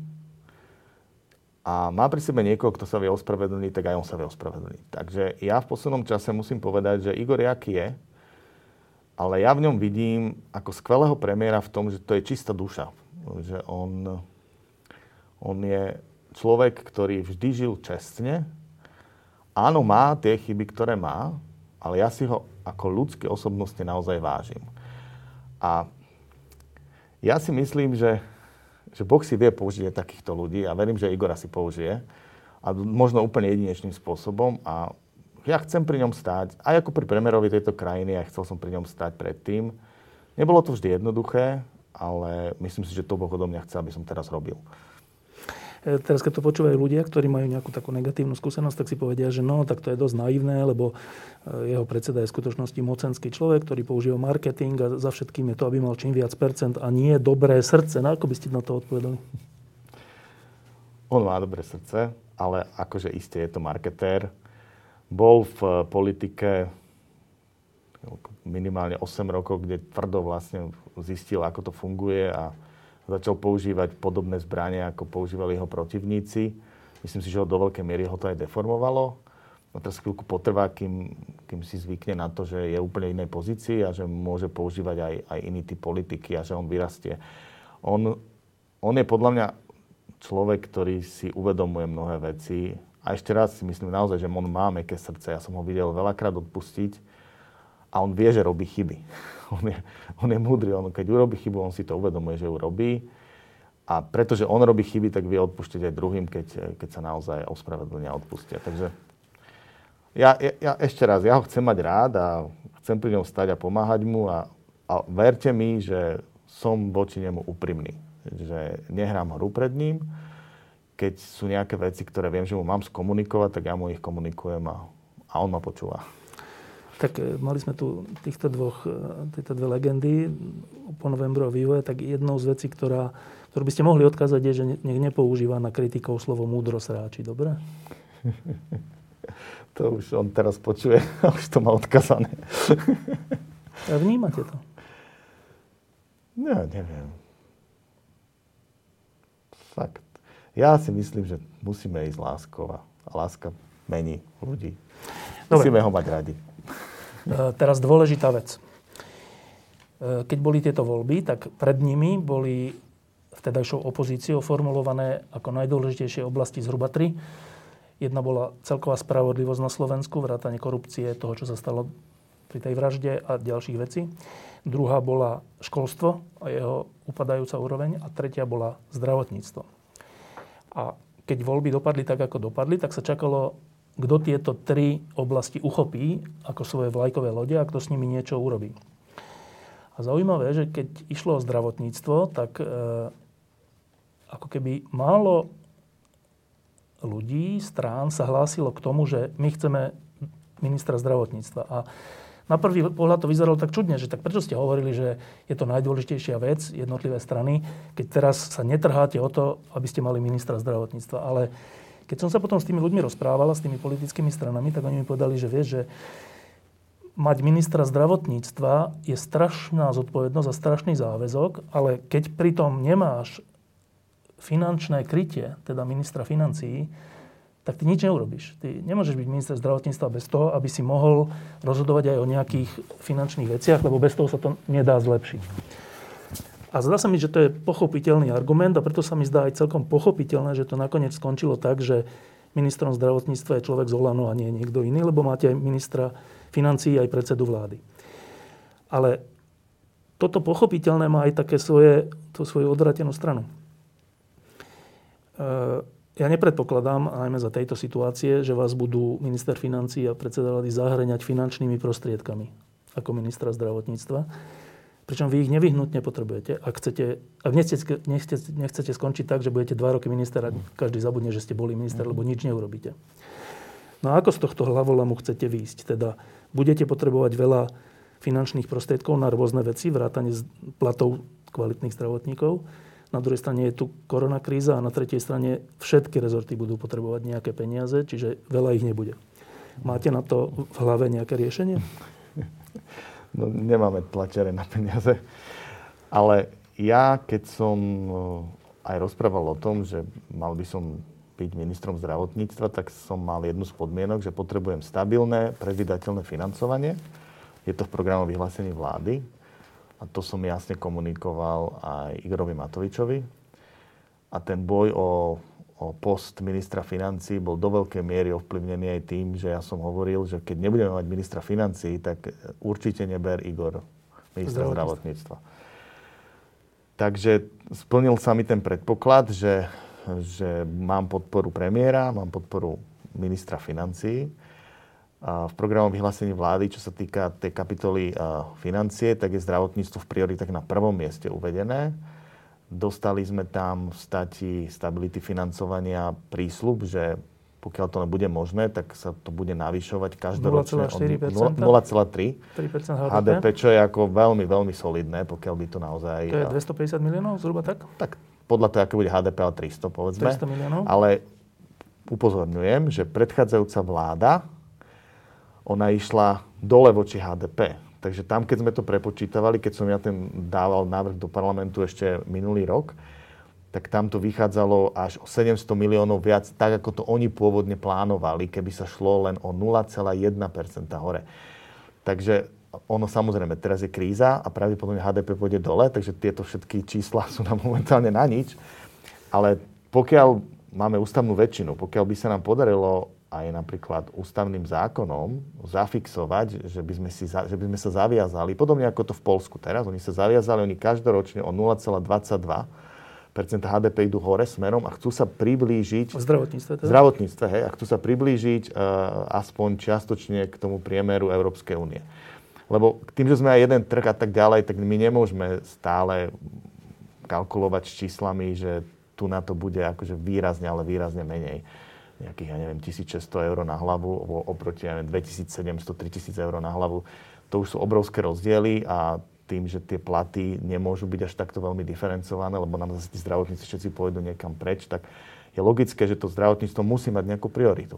a má pri sebe niekoho, kto sa vie ospravedlniť, tak aj on sa vie ospravedlniť. Takže ja v poslednom čase musím povedať, že Igor jaký je, ale ja v ňom vidím ako skvelého premiéra v tom, že to je čistá duša. Že on, on je človek, ktorý vždy žil čestne. Áno, má tie chyby, ktoré má, ale ja si ho ako ľudské osobnosti naozaj vážim. A ja si myslím, že, že Boh si vie použiť takýchto ľudí a verím, že Igora si použije. A možno úplne jedinečným spôsobom. A ja chcem pri ňom stáť, aj ako pri premiérovi tejto krajiny, a chcel som pri ňom stáť predtým. Nebolo to vždy jednoduché, ale myslím si, že to Boh odo mňa chce, aby som teraz robil. E, teraz, keď to počúvajú ľudia, ktorí majú nejakú takú negatívnu skúsenosť, tak si povedia, že no, tak to je dosť naivné, lebo e, jeho predseda je v skutočnosti mocenský človek, ktorý používa marketing a za všetkým je to, aby mal čím viac percent a nie dobré srdce. No, ako by ste na to odpovedali? On má dobré srdce, ale akože iste je to marketér bol v eh, politike minimálne 8 rokov, kde tvrdo vlastne zistil, ako to funguje a začal používať podobné zbranie, ako používali jeho protivníci. Myslím si, že ho do veľkej miery ho to aj deformovalo. No teraz chvíľku potrvá, kým, kým si zvykne na to, že je úplne inej pozícii a že môže používať aj, aj iný typ politiky a že on vyrastie. On, on je podľa mňa človek, ktorý si uvedomuje mnohé veci a ešte raz si myslím naozaj, že on má meké srdce. Ja som ho videl veľakrát odpustiť a on vie, že robí chyby. On je, on je múdry, on, keď urobí chybu, on si to uvedomuje, že ju robí. A pretože on robí chyby, tak vie odpustiť aj druhým, keď, keď sa naozaj ospravedlnia odpustia. Takže ja, ja, ja ešte raz, ja ho chcem mať rád a chcem pri ňom stať a pomáhať mu a, a verte mi, že som voči nemu úprimný. Že nehrám hru pred ním, keď sú nejaké veci, ktoré viem, že mu mám skomunikovať, tak ja mu ich komunikujem a, a on ma počúva. Tak e, mali sme tu týchto dvoch, e, tieto dve legendy po novembrovom vývoje, tak jednou z vecí, ktorá, ktorú by ste mohli odkázať, je, že nech nepoužíva na kritikov slovo múdrosráči, dobre? to už on teraz počuje, už to má odkazané. a vnímate to? Ja neviem. Fakt. Ja si myslím, že musíme ísť láskou a láska mení ľudí. Dobre. Musíme ho mať radi. E, teraz dôležitá vec. E, keď boli tieto voľby, tak pred nimi boli vtedajšou opozíciou formulované ako najdôležitejšie oblasti zhruba tri. Jedna bola celková spravodlivosť na Slovensku, vrátanie korupcie, toho, čo sa stalo pri tej vražde a ďalších vecí. Druhá bola školstvo a jeho upadajúca úroveň. A tretia bola zdravotníctvo. A keď voľby dopadli tak, ako dopadli, tak sa čakalo, kto tieto tri oblasti uchopí ako svoje vlajkové lode a kto s nimi niečo urobí. A zaujímavé, že keď išlo o zdravotníctvo, tak e, ako keby málo ľudí, strán sa hlásilo k tomu, že my chceme ministra zdravotníctva. A na prvý pohľad to vyzeralo tak čudne, že tak prečo ste hovorili, že je to najdôležitejšia vec, jednotlivé strany, keď teraz sa netrháte o to, aby ste mali ministra zdravotníctva. Ale keď som sa potom s tými ľuďmi rozprávala, s tými politickými stranami, tak oni mi povedali, že vieš, že mať ministra zdravotníctva je strašná zodpovednosť a strašný záväzok, ale keď pritom nemáš finančné krytie, teda ministra financií, tak ty nič neurobíš. Ty nemôžeš byť minister zdravotníctva bez toho, aby si mohol rozhodovať aj o nejakých finančných veciach, lebo bez toho sa to nedá zlepšiť. A zdá sa mi, že to je pochopiteľný argument a preto sa mi zdá aj celkom pochopiteľné, že to nakoniec skončilo tak, že ministrom zdravotníctva je človek z Olano a nie niekto iný, lebo máte aj ministra financií, aj predsedu vlády. Ale toto pochopiteľné má aj také svoje, to svoju odvratenú stranu. E, ja nepredpokladám, najmä za tejto situácie, že vás budú minister financí a predseda vlády zahreňať finančnými prostriedkami ako ministra zdravotníctva. Pričom vy ich nevyhnutne potrebujete. Ak, chcete, ak nechcete, nechcete, nechcete skončiť tak, že budete dva roky minister a každý zabudne, že ste boli minister, lebo nič neurobíte. No a ako z tohto hlavolamu chcete výjsť? Teda budete potrebovať veľa finančných prostriedkov na rôzne veci, vrátane platov kvalitných zdravotníkov na druhej strane je tu korona kríza a na tretej strane všetky rezorty budú potrebovať nejaké peniaze, čiže veľa ich nebude. Máte na to v hlave nejaké riešenie? No, nemáme tlačere na peniaze. Ale ja, keď som eh, aj rozprával o tom, že mal by som byť ministrom zdravotníctva, tak som mal jednu z podmienok, že potrebujem stabilné, predvydateľné financovanie. Je to v programu vyhlásení vlády. A to som jasne komunikoval aj Igorovi Matovičovi. A ten boj o, o post ministra financí bol do veľkej miery ovplyvnený aj tým, že ja som hovoril, že keď nebudeme mať ministra financí, tak určite neber Igor ministra zdravotníctva. Takže splnil sa mi ten predpoklad, že, že mám podporu premiéra, mám podporu ministra financií v programom vyhlásení vlády, čo sa týka tej kapitoly financie, tak je zdravotníctvo v prioritách na prvom mieste uvedené. Dostali sme tam v stati stability financovania prísľub, že pokiaľ to nebude možné, tak sa to bude navyšovať každoročne 0,3 HDP, čo je ako veľmi, veľmi solidné, pokiaľ by to naozaj... To je 250 miliónov zhruba tak? Tak podľa toho, aké bude HDP, ale 300 povedzme. 300 miliónov. Ale upozorňujem, že predchádzajúca vláda ona išla dole voči HDP. Takže tam, keď sme to prepočítavali, keď som ja ten dával návrh do parlamentu ešte minulý rok, tak tam to vychádzalo až o 700 miliónov viac, tak ako to oni pôvodne plánovali, keby sa šlo len o 0,1% hore. Takže ono samozrejme, teraz je kríza a pravdepodobne HDP pôjde dole, takže tieto všetky čísla sú nám momentálne na nič. Ale pokiaľ máme ústavnú väčšinu, pokiaľ by sa nám podarilo aj napríklad ústavným zákonom zafixovať, že by, sme si, že by sme sa zaviazali, podobne ako to v Polsku teraz, oni sa zaviazali, oni každoročne o 0,22 HDP idú hore smerom a chcú sa priblížiť... V zdravotníctve teda? zdravotníctve, hej, a chcú sa priblížiť uh, aspoň čiastočne k tomu priemeru Európskej únie. Lebo tým, že sme aj jeden trh a tak ďalej, tak my nemôžeme stále kalkulovať s číslami, že tu na to bude akože výrazne, ale výrazne menej nejakých, ja neviem, 1600 eur na hlavu oproti, ja neviem, 2700, 3000 eur na hlavu. To už sú obrovské rozdiely a tým, že tie platy nemôžu byť až takto veľmi diferencované, lebo nám zase tí zdravotníci všetci pôjdu niekam preč, tak je logické, že to zdravotníctvo musí mať nejakú prioritu.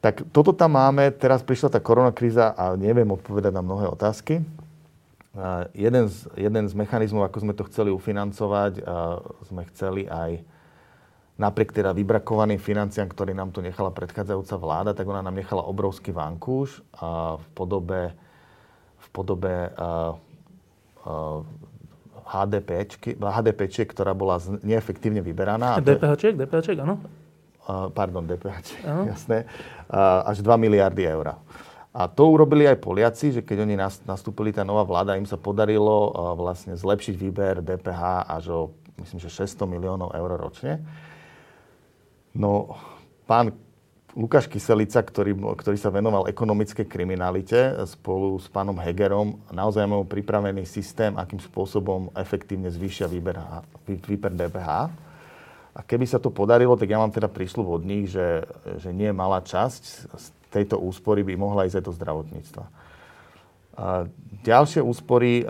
Tak toto tam máme, teraz prišla tá koronakríza a neviem odpovedať na mnohé otázky. A jeden, z, jeden z mechanizmov, ako sme to chceli ufinancovať, sme chceli aj napriek teda vybrakovaným financiám, ktoré nám tu nechala predchádzajúca vláda, tak ona nám nechala obrovský vankúš v podobe, v podobe uh, uh, HDP, HDP, ktorá bola neefektívne vyberaná. DPH, DPH, áno? Pardon, DPH, jasné. Uh, až 2 miliardy eur. A to urobili aj Poliaci, že keď oni nastúpili, tá nová vláda, im sa podarilo vlastne zlepšiť výber DPH až o, myslím, že 600 miliónov eur ročne. No, pán Lukáš Kyselica, ktorý, ktorý sa venoval ekonomickej kriminalite spolu s pánom Hegerom, naozaj mal pripravený systém, akým spôsobom efektívne zvýšia výber, výber DPH. A keby sa to podarilo, tak ja mám teda prísľub od nich, že, že nie malá časť z tejto úspory by mohla ísť aj do zdravotníctva. A ďalšie úspory,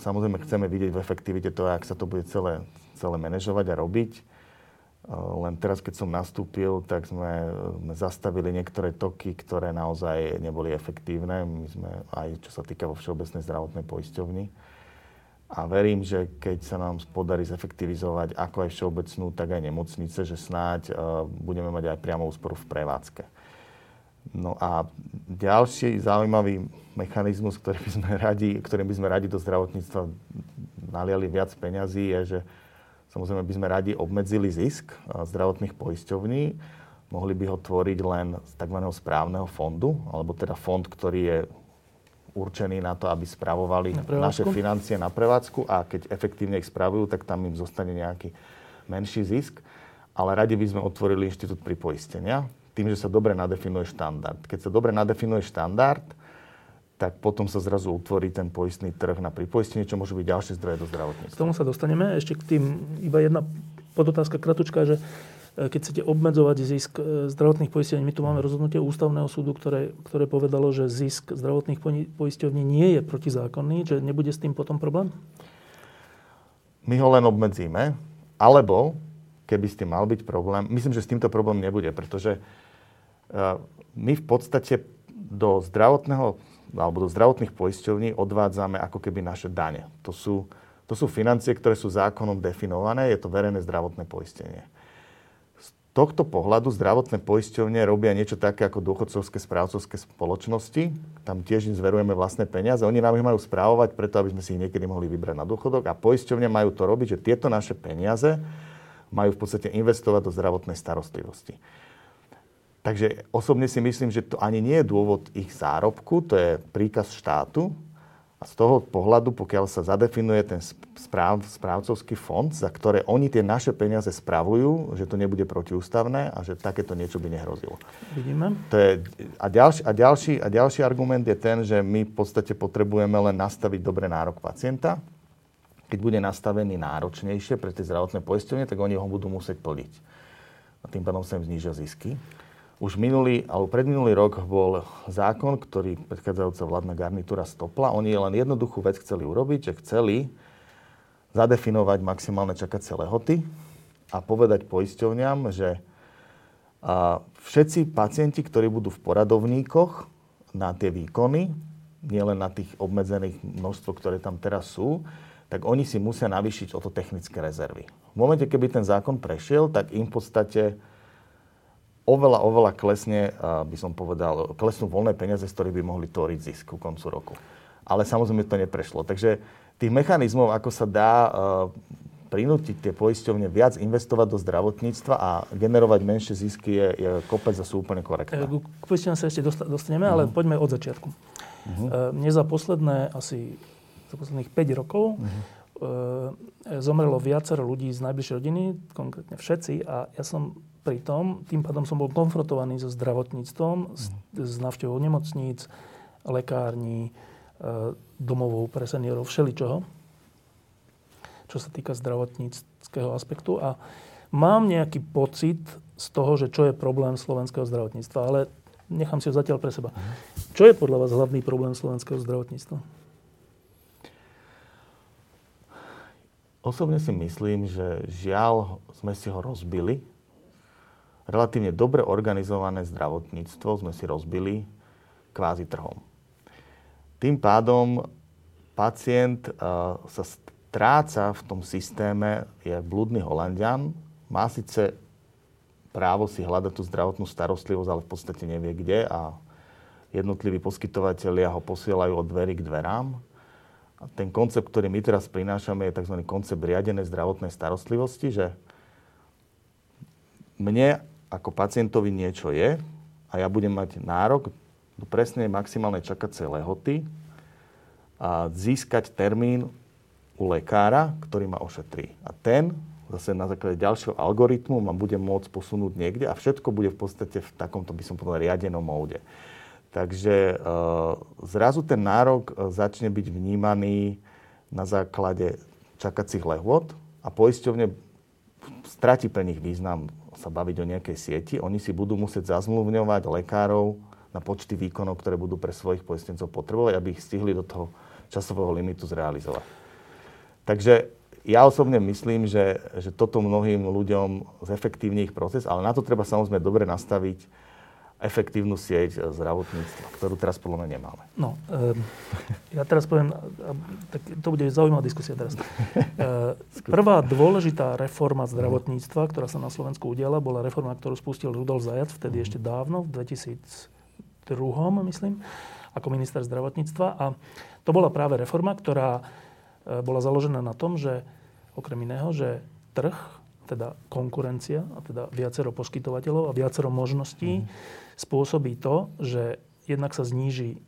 samozrejme chceme vidieť v efektivite to, ak sa to bude celé, celé manažovať a robiť. Len teraz, keď som nastúpil, tak sme, sme zastavili niektoré toky, ktoré naozaj neboli efektívne. My sme aj, čo sa týka vo Všeobecnej zdravotnej poisťovni. A verím, že keď sa nám podarí zefektivizovať ako aj všeobecnú, tak aj nemocnice, že snáď uh, budeme mať aj priamo úsporu v prevádzke. No a ďalší zaujímavý mechanizmus, ktorý by sme radi, ktorým by sme radi do zdravotníctva naliali viac peňazí, je, že Samozrejme by sme radi obmedzili zisk zdravotných poisťovní. Mohli by ho tvoriť len z tzv. správneho fondu, alebo teda fond, ktorý je určení na to, aby spravovali Na naše financie na prevádzku a keď efektívne ich spravujú, tak tam im zostane nejaký menší zisk. Ale radi by sme otvorili inštitút pripoistenia tým, že sa dobre nadefinuje štandard. Keď sa dobre nadefinuje štandard, tak potom sa zrazu utvorí ten poistný trh na pripoistenie, čo môžu byť ďalšie zdroje do K zdravotníctva. tomu sa dostaneme. Ešte k tým, iba jedna podotázka kratučka, že e, keď chcete obmedzovať zisk e, zdravotných poisťovní, my tu máme rozhodnutie ústavného súdu, ktoré, ktoré povedalo, že zisk zdravotných poisťovní nie je protizákonný, že nebude s tým potom problém? My ho len obmedzíme, alebo keby s tým mal byť problém, myslím, že s týmto problém nebude, pretože uh, my v podstate do zdravotného alebo do zdravotných poisťovní odvádzame ako keby naše dane. To sú, to sú financie, ktoré sú zákonom definované, je to verejné zdravotné poistenie. Z tohto pohľadu zdravotné poisťovne robia niečo také ako dôchodcovské správcovské spoločnosti. Tam tiež im zverujeme vlastné peniaze. Oni nám ich majú správovať preto, aby sme si ich niekedy mohli vybrať na dôchodok. A poisťovne majú to robiť, že tieto naše peniaze majú v podstate investovať do zdravotnej starostlivosti. Takže osobne si myslím, že to ani nie je dôvod ich zárobku, to je príkaz štátu. A z toho pohľadu, pokiaľ sa zadefinuje ten správ, správcovský fond, za ktoré oni tie naše peniaze spravujú, že to nebude protiústavné a že takéto niečo by nehrozilo. Vidíme. To je, a, ďalší, a, ďalší, a ďalší argument je ten, že my v podstate potrebujeme len nastaviť dobre nárok pacienta. Keď bude nastavený náročnejšie pre tie zdravotné poisťovne, tak oni ho budú musieť plniť. A tým pádom sa im znížia zisky. Už minulý, alebo predminulý rok bol zákon, ktorý predchádzajúca vládna garnitúra stopla. Oni len jednoduchú vec chceli urobiť, že chceli zadefinovať maximálne čakacie lehoty a povedať poisťovňam, že všetci pacienti, ktorí budú v poradovníkoch na tie výkony, nielen na tých obmedzených množstvo, ktoré tam teraz sú, tak oni si musia navýšiť o to technické rezervy. V momente, keby ten zákon prešiel, tak im v podstate oveľa, oveľa klesne, by som povedal, klesnú voľné peniaze, z ktorých by mohli tvoriť zisk ku koncu roku. Ale samozrejme to neprešlo. Takže tých mechanizmov, ako sa dá prinútiť tie poisťovne viac investovať do zdravotníctva a generovať menšie zisky je, je kopec a sú úplne korektné. K k poisťovňam sa ešte dosta- dostaneme, ale poďme od začiatku. Uh, Mne za posledné asi za posledných 5 rokov e, zomrelo viacero ľudí z najbližšej rodiny, konkrétne všetci, a ja som pri tom, tým pádom som bol konfrontovaný so zdravotníctvom, s, s návštevou nemocníc, lekární, e, domovou pre seniorov, všeličoho, čo sa týka zdravotníckého aspektu. A mám nejaký pocit z toho, že čo je problém slovenského zdravotníctva, ale nechám si ho zatiaľ pre seba. Čo je podľa vás hlavný problém slovenského zdravotníctva? Osobne si myslím, že žiaľ sme si ho rozbili. Relatívne dobre organizované zdravotníctvo sme si rozbili kvázi trhom. Tým pádom pacient uh, sa stráca v tom systéme, je blúdny Holandian, má síce právo si hľadať tú zdravotnú starostlivosť, ale v podstate nevie kde a jednotliví poskytovateľia ho posielajú od dverí k dverám. A ten koncept, ktorý my teraz prinášame, je tzv. koncept riadenej zdravotnej starostlivosti, že mne ako pacientovi niečo je a ja budem mať nárok do presnej maximálnej čakacej lehoty a získať termín u lekára, ktorý ma ošetrí. A ten zase na základe ďalšieho algoritmu ma bude môcť posunúť niekde a všetko bude v podstate v takomto, by som povedal, riadenom móde. Takže e, zrazu ten nárok e, začne byť vnímaný na základe čakacích lehôd a poisťovne stratí pre nich význam sa baviť o nejakej sieti. Oni si budú musieť zazmluvňovať lekárov na počty výkonov, ktoré budú pre svojich poistencov potrebovať, aby ich stihli do toho časového limitu zrealizovať. Takže ja osobne myslím, že, že toto mnohým ľuďom zefektívni ich proces, ale na to treba samozrejme dobre nastaviť efektívnu sieť zdravotníctva, ktorú teraz podľa mňa nemáme. No, um, ja teraz poviem, tak to bude zaujímavá diskusia teraz. Uh, prvá dôležitá reforma zdravotníctva, ktorá sa na Slovensku udiala, bola reforma, ktorú spustil Rudolf Zajac, vtedy ešte dávno, v 2002, myslím, ako minister zdravotníctva. A to bola práve reforma, ktorá bola založená na tom, že okrem iného, že trh, teda konkurencia, a teda viacero poskytovateľov a viacero možností, mm. Spôsobí to, že jednak sa zníži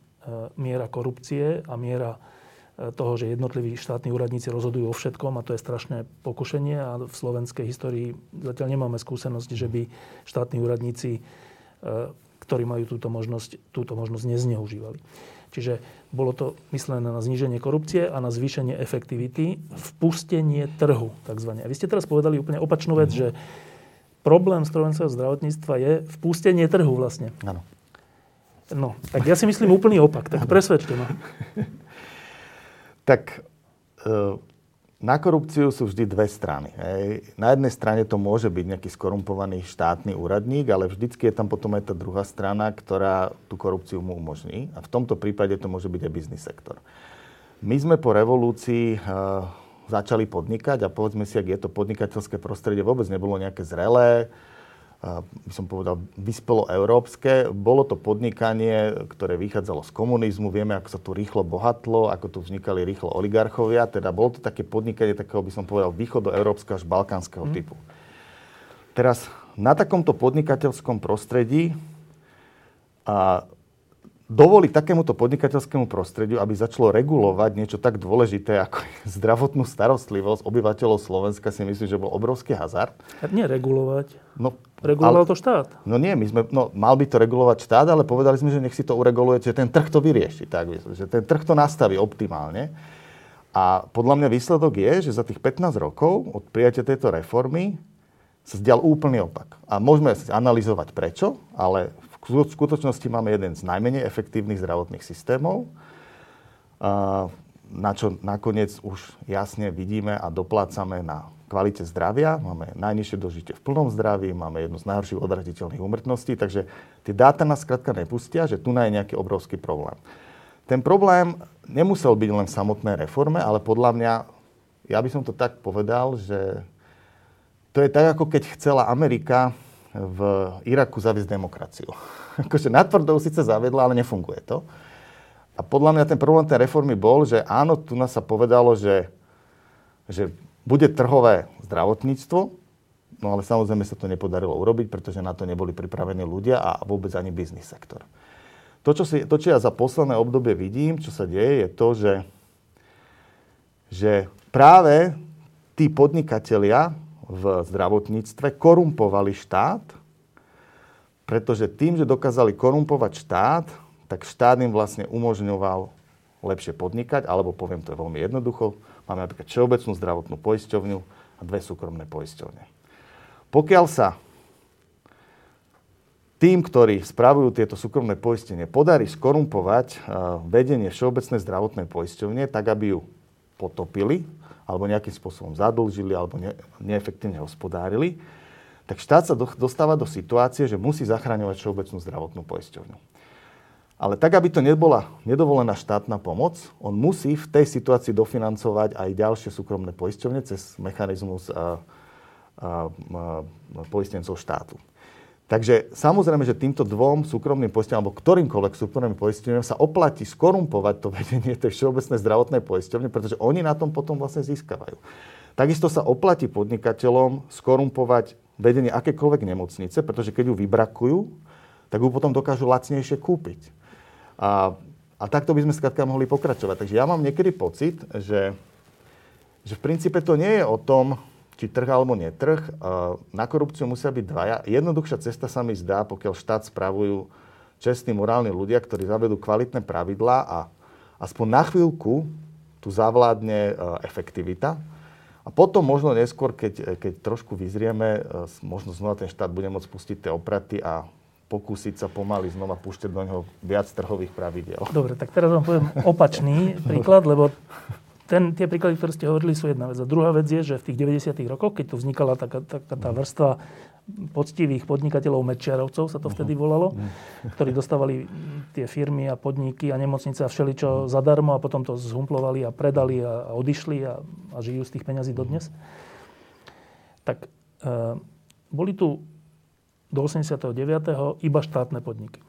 miera korupcie a miera toho, že jednotliví štátni úradníci rozhodujú o všetkom a to je strašné pokušenie a v slovenskej histórii zatiaľ nemáme skúsenosť, že by štátni úradníci, ktorí majú túto možnosť, túto možnosť nezneužívali. Čiže bolo to myslené na zníženie korupcie a na zvýšenie efektivity, vpustenie trhu takzvané. A vy ste teraz povedali úplne opačnú vec, mm-hmm. že problém slovenského zdravotníctva je vpustenie trhu vlastne. Áno. No, tak ja si myslím úplný opak. Tak presvedčte ma. tak e, na korupciu sú vždy dve strany. Hej. Na jednej strane to môže byť nejaký skorumpovaný štátny úradník, ale vždycky je tam potom aj tá druhá strana, ktorá tú korupciu mu umožní. A v tomto prípade to môže byť aj biznis sektor. My sme po revolúcii uh, začali podnikať a povedzme si, ak je to podnikateľské prostredie, vôbec nebolo nejaké zrelé, by som povedal, vyspelo európske. Bolo to podnikanie, ktoré vychádzalo z komunizmu. Vieme, ako sa tu rýchlo bohatlo, ako tu vznikali rýchlo oligarchovia. Teda bolo to také podnikanie takého, by som povedal, východoeurópskeho až balkánskeho mm. typu. Teraz na takomto podnikateľskom prostredí a dovoliť takémuto podnikateľskému prostrediu, aby začalo regulovať niečo tak dôležité ako zdravotnú starostlivosť obyvateľov Slovenska, si myslím, že bol obrovský hazard. Nie regulovať. No, Reguloval ale, to štát. No nie, my sme, no, mal by to regulovať štát, ale povedali sme, že nech si to ureguluje, že ten trh to vyrieši. Tak, že ten trh to nastaví optimálne. A podľa mňa výsledok je, že za tých 15 rokov od prijatia tejto reformy sa zdial úplný opak. A môžeme analyzovať prečo, ale v skutočnosti máme jeden z najmenej efektívnych zdravotných systémov, na čo nakoniec už jasne vidíme a doplácame na kvalite zdravia, máme najnižšie dožitie v plnom zdraví, máme jednu z najhorších odraditeľných úmrtností, takže tie dáta nás skrátka nepustia, že tu je nejaký obrovský problém. Ten problém nemusel byť len v samotnej reforme, ale podľa mňa, ja by som to tak povedal, že to je tak, ako keď chcela Amerika v Iraku zaviesť demokraciu. akože natvrdou síce zaviedla, ale nefunguje to. A podľa mňa ten problém tej reformy bol, že áno, tu nás sa povedalo, že, že bude trhové zdravotníctvo, no ale samozrejme sa to nepodarilo urobiť, pretože na to neboli pripravení ľudia a vôbec ani biznis sektor. To čo, si, to, čo ja za posledné obdobie vidím, čo sa deje, je to, že, že práve tí podnikatelia v zdravotníctve korumpovali štát, pretože tým, že dokázali korumpovať štát, tak štát im vlastne umožňoval lepšie podnikať, alebo poviem to veľmi jednoducho, máme napríklad Všeobecnú zdravotnú poisťovňu a dve súkromné poisťovne. Pokiaľ sa tým, ktorí spravujú tieto súkromné poistenie, podarí skorumpovať uh, vedenie Všeobecnej zdravotnej poisťovne, tak aby ju potopili, alebo nejakým spôsobom zadlžili, alebo ne, neefektívne hospodárili, tak štát sa dostáva do situácie, že musí zachraňovať Všeobecnú zdravotnú poisťovňu. Ale tak, aby to nebola nedovolená štátna pomoc, on musí v tej situácii dofinancovať aj ďalšie súkromné poisťovne cez mechanizmus a, a, a, poistencov štátu. Takže samozrejme, že týmto dvom súkromným poisťovňam, alebo ktorýmkoľvek súkromným poisťovňam sa oplatí skorumpovať to vedenie tej všeobecnej zdravotnej poisťovne, pretože oni na tom potom vlastne získavajú. Takisto sa oplatí podnikateľom skorumpovať vedenie akékoľvek nemocnice, pretože keď ju vybrakujú, tak ju potom dokážu lacnejšie kúpiť. A, a takto by sme skrátka mohli pokračovať. Takže ja mám niekedy pocit, že, že v princípe to nie je o tom, či trh alebo netrh. Na korupciu musia byť dvaja. Jednoduchšia cesta sa mi zdá, pokiaľ štát spravujú čestní, morálni ľudia, ktorí zavedú kvalitné pravidlá a aspoň na chvíľku tu zavládne e, efektivita. A potom možno neskôr, keď, keď trošku vyzrieme, e, možno znova ten štát bude môcť pustiť tie opraty a pokúsiť sa pomaly znova púšťať do neho viac trhových pravidel. Dobre, tak teraz vám poviem opačný príklad, lebo ten, tie príklady, ktoré ste hovorili, sú jedna vec. A druhá vec je, že v tých 90. rokoch, keď tu vznikala taká, taká tá vrstva poctivých podnikateľov Mečiarovcov, sa to vtedy volalo, ktorí dostávali tie firmy a podniky a nemocnice a všeličo zadarmo a potom to zhumplovali a predali a, a odišli a, a žijú z tých peňazí dodnes. Tak e, boli tu do 89. iba štátne podniky.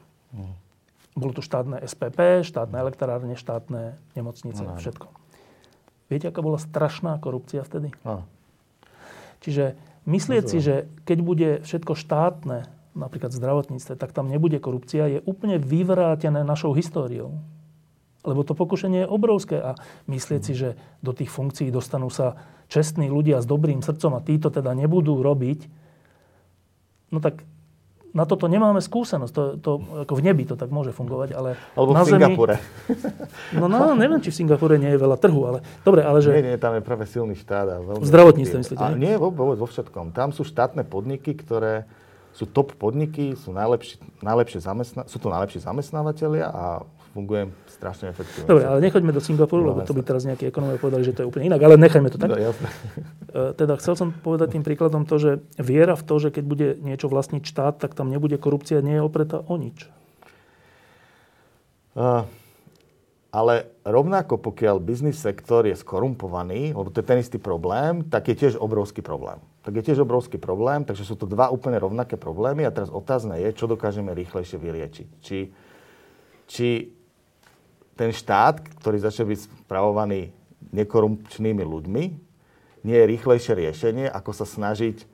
Bolo tu štátne SPP, štátne elektrárne, štátne nemocnice, no, všetko. Viete, aká bola strašná korupcia vtedy? No. Čiže myslieť si, že keď bude všetko štátne, napríklad v zdravotníctve, tak tam nebude korupcia, je úplne vyvrátené našou históriou. Lebo to pokušenie je obrovské a myslieť si, že do tých funkcií dostanú sa čestní ľudia s dobrým srdcom a títo teda nebudú robiť, no tak na toto nemáme skúsenosť. To, to, ako v nebi to tak môže fungovať, ale Alebo na v Singapúre. Zemi, no, no, neviem, či v Singapúre nie je veľa trhu, ale dobre, ale že... Nie, nie, tam je práve silný štát. A veľmi v zdravotníctve myslíte? A nie, vôbec vo všetkom. Tam sú štátne podniky, ktoré sú top podniky, sú, najlepší, najlepšie zamestna, sú to najlepší zamestnávateľia a funguje strašne efektívne. Dobre, ale nechoďme do Singapuru, no, lebo to by teraz nejakí ekonomia povedali, že to je úplne inak, ale nechajme to tak. No, jasné. E, teda chcel som povedať tým príkladom to, že viera v to, že keď bude niečo vlastniť štát, tak tam nebude korupcia, nie je opretá o nič. Uh, ale rovnako pokiaľ biznis sektor je skorumpovaný, lebo to je ten istý problém, tak je tiež obrovský problém. Tak je tiež obrovský problém, takže sú to dva úplne rovnaké problémy a teraz otázne je, čo dokážeme rýchlejšie vyriečiť. Či, či ten štát, ktorý začne byť spravovaný nekorupčnými ľuďmi, nie je rýchlejšie riešenie, ako sa snažiť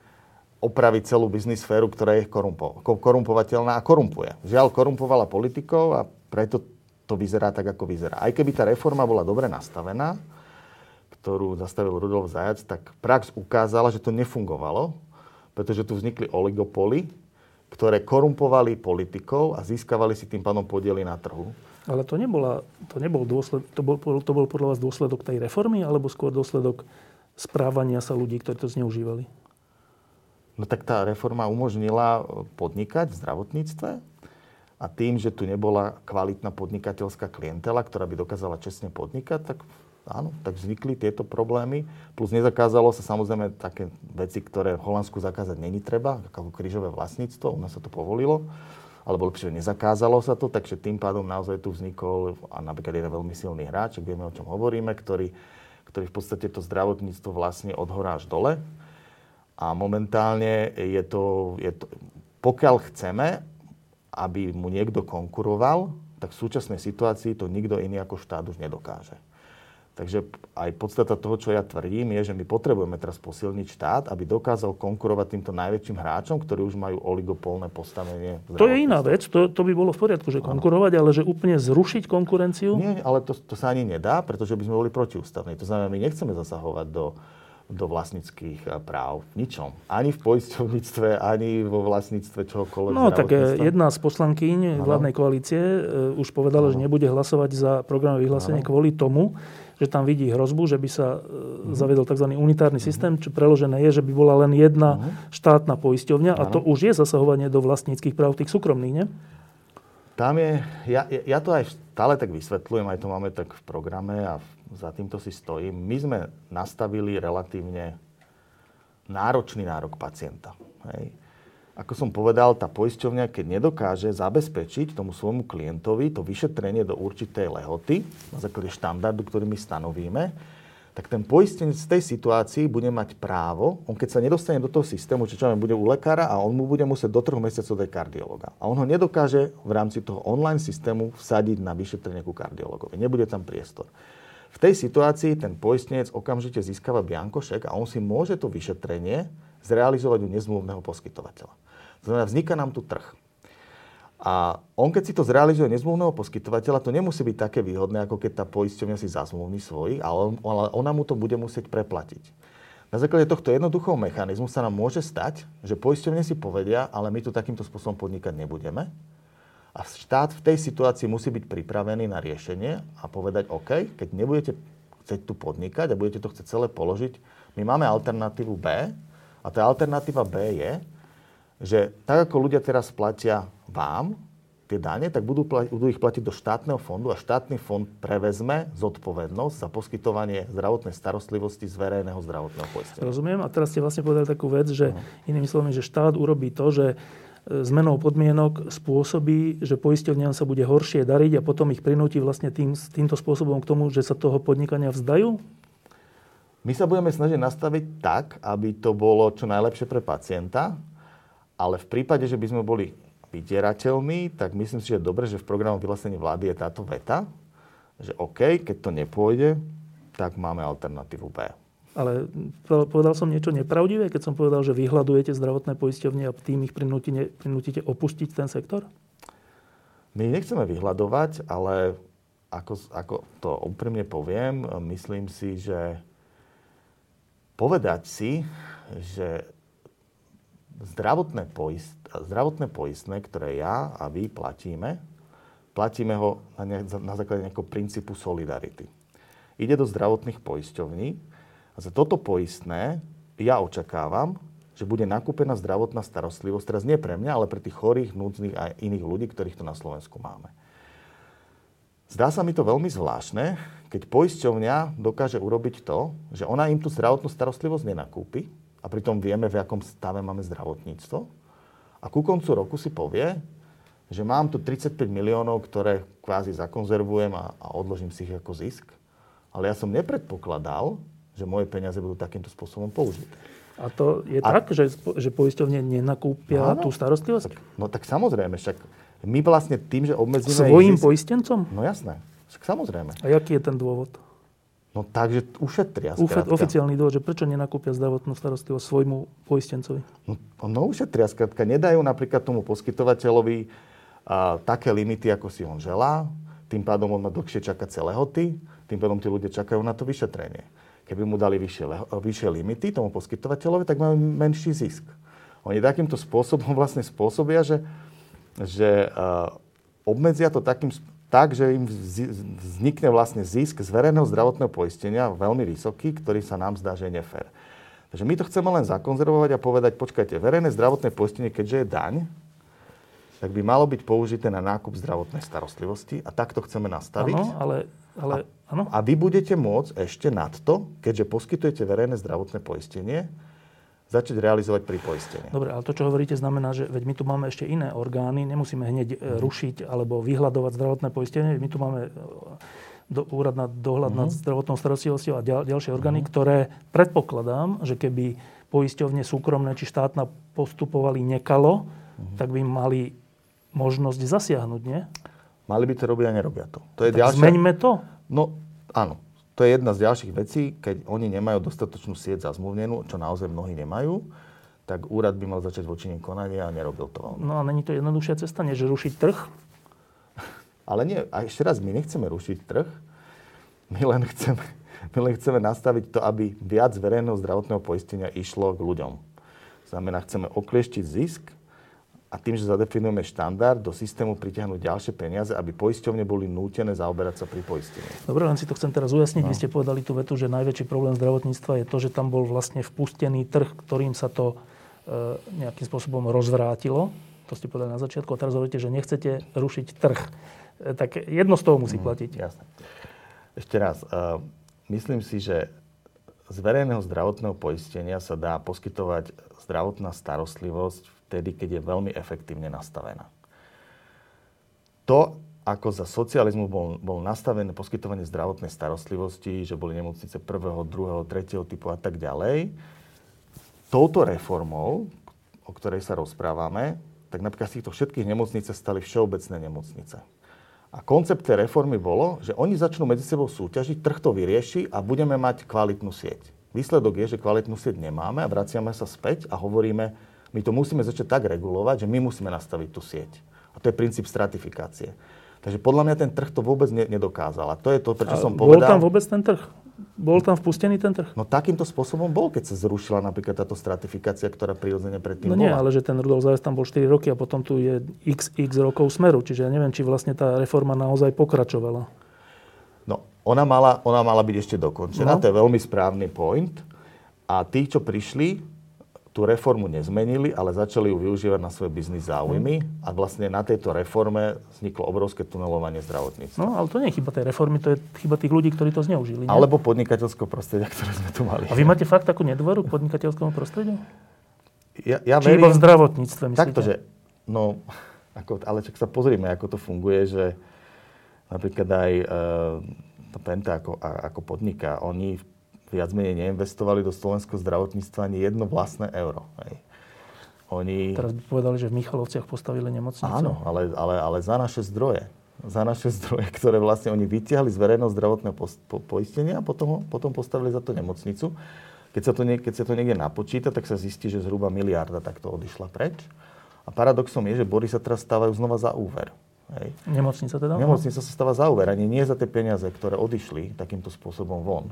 opraviť celú biznis sféru, ktorá je korumpo- korumpovateľná a korumpuje. Žiaľ, korumpovala politikov a preto to vyzerá tak, ako vyzerá. Aj keby tá reforma bola dobre nastavená, ktorú zastavil Rudolf Zajac, tak prax ukázala, že to nefungovalo, pretože tu vznikli oligopoly, ktoré korumpovali politikov a získavali si tým pádom podiely na trhu. Ale to, nebola, to, nebol dôsled, to, bol, to bol podľa vás dôsledok tej reformy, alebo skôr dôsledok správania sa ľudí, ktorí to zneužívali? No tak tá reforma umožnila podnikať v zdravotníctve a tým, že tu nebola kvalitná podnikateľská klientela, ktorá by dokázala čestne podnikať, tak áno, tak vznikli tieto problémy. Plus nezakázalo sa samozrejme také veci, ktoré v Holandsku zakázať není treba, ako krížové vlastníctvo, u nás sa to povolilo alebo lepšie nezakázalo sa to, takže tým pádom naozaj tu vznikol a napríklad jeden veľmi silný hráč, ak vieme, o čom hovoríme, ktorý, ktorý v podstate to zdravotníctvo vlastne od až dole. A momentálne je to, je to, pokiaľ chceme, aby mu niekto konkuroval, tak v súčasnej situácii to nikto iný ako štát už nedokáže. Takže aj podstata toho, čo ja tvrdím, je, že my potrebujeme teraz posilniť štát, aby dokázal konkurovať týmto najväčším hráčom, ktorí už majú oligopolné postavenie. To je iná vec, to, to by bolo v poriadku, že konkurovať, ale že úplne zrušiť konkurenciu? Nie, ale to, to sa ani nedá, pretože by sme boli protiústavní. To znamená, my nechceme zasahovať do, do vlastnických eh, práv. V ničom. Ani v poisťovníctve, ani vo vlastníctve čohokoľvek. No tak eh, jedna z poslankyň vládnej koalície uh, už povedala, ano. že nebude hlasovať za programové vyhlásenie ano. kvôli tomu, že tam vidí hrozbu, že by sa uh-huh. zaviedol tzv. unitárny uh-huh. systém, čo preložené je, že by bola len jedna uh-huh. štátna poisťovňa a to už je zasahovanie do vlastníckých práv tých súkromných, nie? Tam je, ja, ja to aj stále tak vysvetľujem, aj to máme tak v programe a za týmto si stojím. My sme nastavili relatívne náročný nárok pacienta. Hej ako som povedal, tá poisťovňa, keď nedokáže zabezpečiť tomu svojmu klientovi to vyšetrenie do určitej lehoty, na základe štandardu, ktorý my stanovíme, tak ten poistenec v tej situácii bude mať právo, on keď sa nedostane do toho systému, či čo bude u lekára a on mu bude musieť do troch mesiacov dať kardiologa. A on ho nedokáže v rámci toho online systému vsadiť na vyšetrenie ku kardiologovi. Nebude tam priestor. V tej situácii ten poistenec okamžite získava biankošek a on si môže to vyšetrenie zrealizovať u nezmluvného poskytovateľa. To znamená, vzniká nám tu trh. A on, keď si to zrealizuje nezmluvného poskytovateľa, to nemusí byť také výhodné, ako keď tá poisťovňa si zazmluvní svojich, ale, ale ona mu to bude musieť preplatiť. Na základe tohto jednoduchého mechanizmu sa nám môže stať, že poisťovne si povedia, ale my tu takýmto spôsobom podnikať nebudeme. A štát v tej situácii musí byť pripravený na riešenie a povedať, OK, keď nebudete chcieť tu podnikať a budete to chcieť celé položiť, my máme alternatívu B, a tá alternatíva B je, že tak ako ľudia teraz platia vám tie dane, tak budú, plati, budú ich platiť do štátneho fondu a štátny fond prevezme zodpovednosť za poskytovanie zdravotnej starostlivosti z verejného zdravotného poistenia. Rozumiem. A teraz ste vlastne povedali takú vec, že uh inými slovami, že štát urobí to, že e, zmenou podmienok spôsobí, že poisťovňam sa bude horšie dariť a potom ich prinúti vlastne tým, týmto spôsobom k tomu, že sa toho podnikania vzdajú? My sa budeme snažiť nastaviť tak, aby to bolo čo najlepšie pre pacienta, ale v prípade, že by sme boli vydierateľmi, tak myslím si, že je dobre, že v programu vyhlásení vlády je táto veta, že OK, keď to nepôjde, tak máme alternatívu B. Ale povedal som niečo nepravdivé, keď som povedal, že vyhľadujete zdravotné poisťovne a tým ich prinútite opustiť ten sektor? My nechceme vyhľadovať, ale ako, ako to úprimne poviem, myslím si, že povedať si, že zdravotné, poist, zdravotné poistné, ktoré ja a vy platíme, platíme ho na, ne, na základe nejakého princípu solidarity. Ide do zdravotných poisťovní a za toto poistné ja očakávam, že bude nakúpená zdravotná starostlivosť, teraz nie pre mňa, ale pre tých chorých, núdznych a iných ľudí, ktorých tu na Slovensku máme. Zdá sa mi to veľmi zvláštne, keď poisťovňa dokáže urobiť to, že ona im tú zdravotnú starostlivosť nenakúpi a pritom vieme, v akom stave máme zdravotníctvo. A ku koncu roku si povie, že mám tu 35 miliónov, ktoré kvázi zakonzervujem a, a odložím si ich ako zisk. Ale ja som nepredpokladal, že moje peniaze budú takýmto spôsobom použité. A to je a... tak, že, že poisťovne nenakúpia no, tú starostlivosť? Tak, no tak samozrejme, však my vlastne tým, že obmedzíme... Svojim zisk... poistencom? No jasné, však samozrejme. A aký je ten dôvod? No takže ušetria. Ufe, oficiálny dôvod, že prečo nenakúpia zdravotnú starostlivosť svojmu poistencovi? No, no ušetria, skrátka. Nedajú napríklad tomu poskytovateľovi a, také limity, ako si on želá. Tým pádom on má dlhšie čakať celé hoty. Tým pádom tí ľudia čakajú na to vyšetrenie. Keby mu dali vyššie, vyššie limity tomu poskytovateľovi, tak majú menší zisk. Oni takýmto spôsobom vlastne spôsobia, že že obmedzia to takým, tak, že im vznikne vlastne zisk z verejného zdravotného poistenia veľmi vysoký, ktorý sa nám zdá, že je nefér. Takže my to chceme len zakonzervovať a povedať, počkajte, verejné zdravotné poistenie, keďže je daň, tak by malo byť použité na nákup zdravotnej starostlivosti a takto chceme nastaviť. Áno, ale... ale áno. A, a vy budete môcť ešte nad to, keďže poskytujete verejné zdravotné poistenie, začať realizovať pri poistení. Dobre, ale to, čo hovoríte, znamená, že veď my tu máme ešte iné orgány, nemusíme hneď mm. rušiť alebo vyhľadovať zdravotné poistenie. My tu máme e, do, úrad na dohľad mm-hmm. nad mhm. zdravotnou starostlivosťou a ďal, ďalšie orgány, mm-hmm. ktoré predpokladám, že keby poisťovne súkromné či štátna postupovali nekalo, mm-hmm. tak by mali možnosť zasiahnuť, nie? Mali by to robiť a nerobia to. to je tak ďalšia... zmeňme to? No, áno to je jedna z ďalších vecí, keď oni nemajú dostatočnú sieť zazmluvnenú, čo naozaj mnohí nemajú, tak úrad by mal začať voči nim konanie a nerobil to veľmi. No a není to jednoduchšia cesta, než rušiť trh? Ale nie, a ešte raz, my nechceme rušiť trh, my len chceme, my len chceme nastaviť to, aby viac verejného zdravotného poistenia išlo k ľuďom. Znamená, chceme oklieštiť zisk a tým, že zadefinujeme štandard, do systému pritiahnuť ďalšie peniaze, aby poisťovne boli nútené zaoberať sa pri poistení. Dobre, len si to chcem teraz ujasniť. No. Vy ste povedali tú vetu, že najväčší problém zdravotníctva je to, že tam bol vlastne vpustený trh, ktorým sa to e, nejakým spôsobom rozvrátilo. To ste povedali na začiatku. A teraz hovoríte, že nechcete rušiť trh. E, tak jedno z toho musí mm, platiť. Jasné. Ešte raz. E, myslím si, že z verejného zdravotného poistenia sa dá poskytovať zdravotná starostlivosť vtedy, keď je veľmi efektívne nastavená. To, ako za socializmu bol, bol nastavené poskytovanie zdravotnej starostlivosti, že boli nemocnice prvého, druhého, tretieho typu a tak ďalej, touto reformou, o ktorej sa rozprávame, tak napríklad z týchto všetkých nemocnic stali všeobecné nemocnice. A koncept tej reformy bolo, že oni začnú medzi sebou súťažiť, trh to vyrieši a budeme mať kvalitnú sieť. Výsledok je, že kvalitnú sieť nemáme a vraciame sa späť a hovoríme, my to musíme začať tak regulovať, že my musíme nastaviť tú sieť. A to je princíp stratifikácie. Takže podľa mňa ten trh to vôbec ne, nedokázal. A to je to, prečo a som povedal... Bol tam vôbec ten trh? Bol tam vpustený ten trh? No takýmto spôsobom bol, keď sa zrušila napríklad táto stratifikácia, ktorá prirodzene predtým No nie, ale že ten Rudolf Zajec tam bol 4 roky a potom tu je xx rokov smeru. Čiže ja neviem, či vlastne tá reforma naozaj pokračovala. No, ona mala, ona mala byť ešte dokončená. No. To je veľmi správny point. A tí, čo prišli, tú reformu nezmenili, ale začali ju využívať na svoje biznis záujmy a vlastne na tejto reforme vzniklo obrovské tunelovanie zdravotníctva. No, ale to nie je chyba tej reformy, to je chyba tých ľudí, ktorí to zneužili. Nie? Alebo podnikateľského prostredia, ktoré sme tu mali. A vy máte fakt takú nedôveru k podnikateľskému prostrediu? Ja, ja Či verím, iba v zdravotníctve, myslíte? Takto, že, no, ako, ale čak sa pozrime, ako to funguje, že napríklad aj e, Penta ako, ako podniká, oni v viac menej neinvestovali do slovenského zdravotníctva ani jedno vlastné euro. Hej. Oni... Teraz povedali, že v Michalovciach postavili nemocnicu. Áno, ale, ale, ale za naše zdroje. Za naše zdroje, ktoré vlastne oni vytiahli z verejného zdravotného po, poistenia a potom, potom postavili za to nemocnicu. Keď sa, to nie, keď sa to niekde napočíta, tak sa zistí, že zhruba miliarda takto odišla preč. A paradoxom je, že Bory sa teraz stávajú znova za úver. Hej. Nemocnica teda? Nemocnica sa stáva za úver, ani nie za tie peniaze, ktoré odišli takýmto spôsobom von.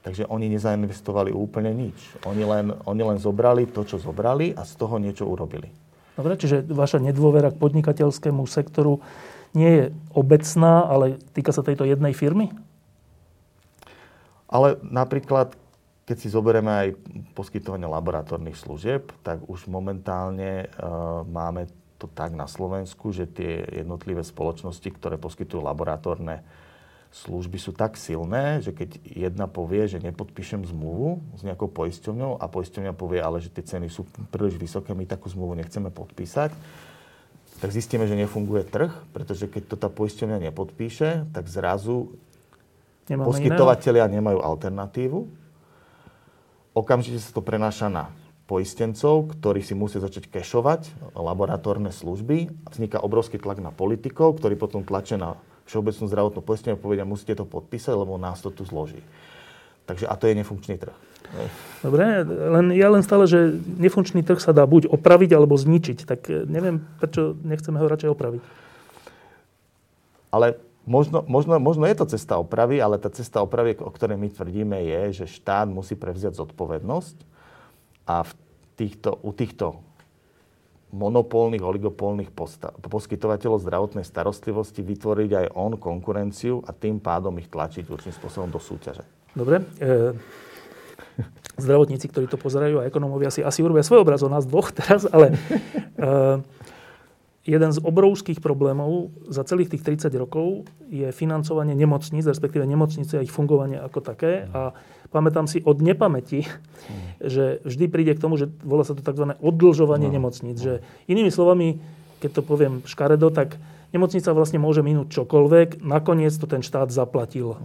Takže oni nezainvestovali úplne nič. Oni len, oni len zobrali to, čo zobrali a z toho niečo urobili. Dobre, čiže vaša nedôvera k podnikateľskému sektoru nie je obecná, ale týka sa tejto jednej firmy? Ale napríklad, keď si zoberieme aj poskytovanie laboratórnych služieb, tak už momentálne e, máme to tak na Slovensku, že tie jednotlivé spoločnosti, ktoré poskytujú laboratórne služby sú tak silné, že keď jedna povie, že nepodpíšem zmluvu s nejakou poisťovňou a poisťovňa povie, ale že tie ceny sú príliš vysoké, my takú zmluvu nechceme podpísať, tak zistíme, že nefunguje trh, pretože keď to tá poisťovňa nepodpíše, tak zrazu Nemáme poskytovateľia iného? nemajú alternatívu. Okamžite sa to prenáša na poistencov, ktorí si musia začať kešovať laboratórne služby. Vzniká obrovský tlak na politikov, ktorí potom tlačia na všeobecnú zdravotnú poistenie povedia, musíte to podpísať, lebo nás to tu zloží. Takže a to je nefunkčný trh. Dobre, len, ja len stále, že nefunkčný trh sa dá buď opraviť, alebo zničiť. Tak eh, neviem, prečo nechceme ho radšej opraviť. Ale možno, možno, možno je to cesta opravy, ale tá cesta opravy, o ktorej my tvrdíme, je, že štát musí prevziať zodpovednosť a v týchto, u týchto monopolných, oligopolných posta- poskytovateľov zdravotnej starostlivosti vytvoriť aj on konkurenciu a tým pádom ich tlačiť určitým spôsobom do súťaže. Dobre. E, zdravotníci, ktorí to pozerajú a ekonómovia si asi urobia svoj obraz o nás dvoch teraz, ale e, jeden z obrovských problémov za celých tých 30 rokov je financovanie nemocníc, respektíve nemocnice a ich fungovanie ako také. A pamätám si od nepamäti, že vždy príde k tomu, že volá sa to tzv. oddlžovanie no. nemocníc. Že inými slovami, keď to poviem škaredo, tak nemocnica vlastne môže minúť čokoľvek, nakoniec to ten štát zaplatil.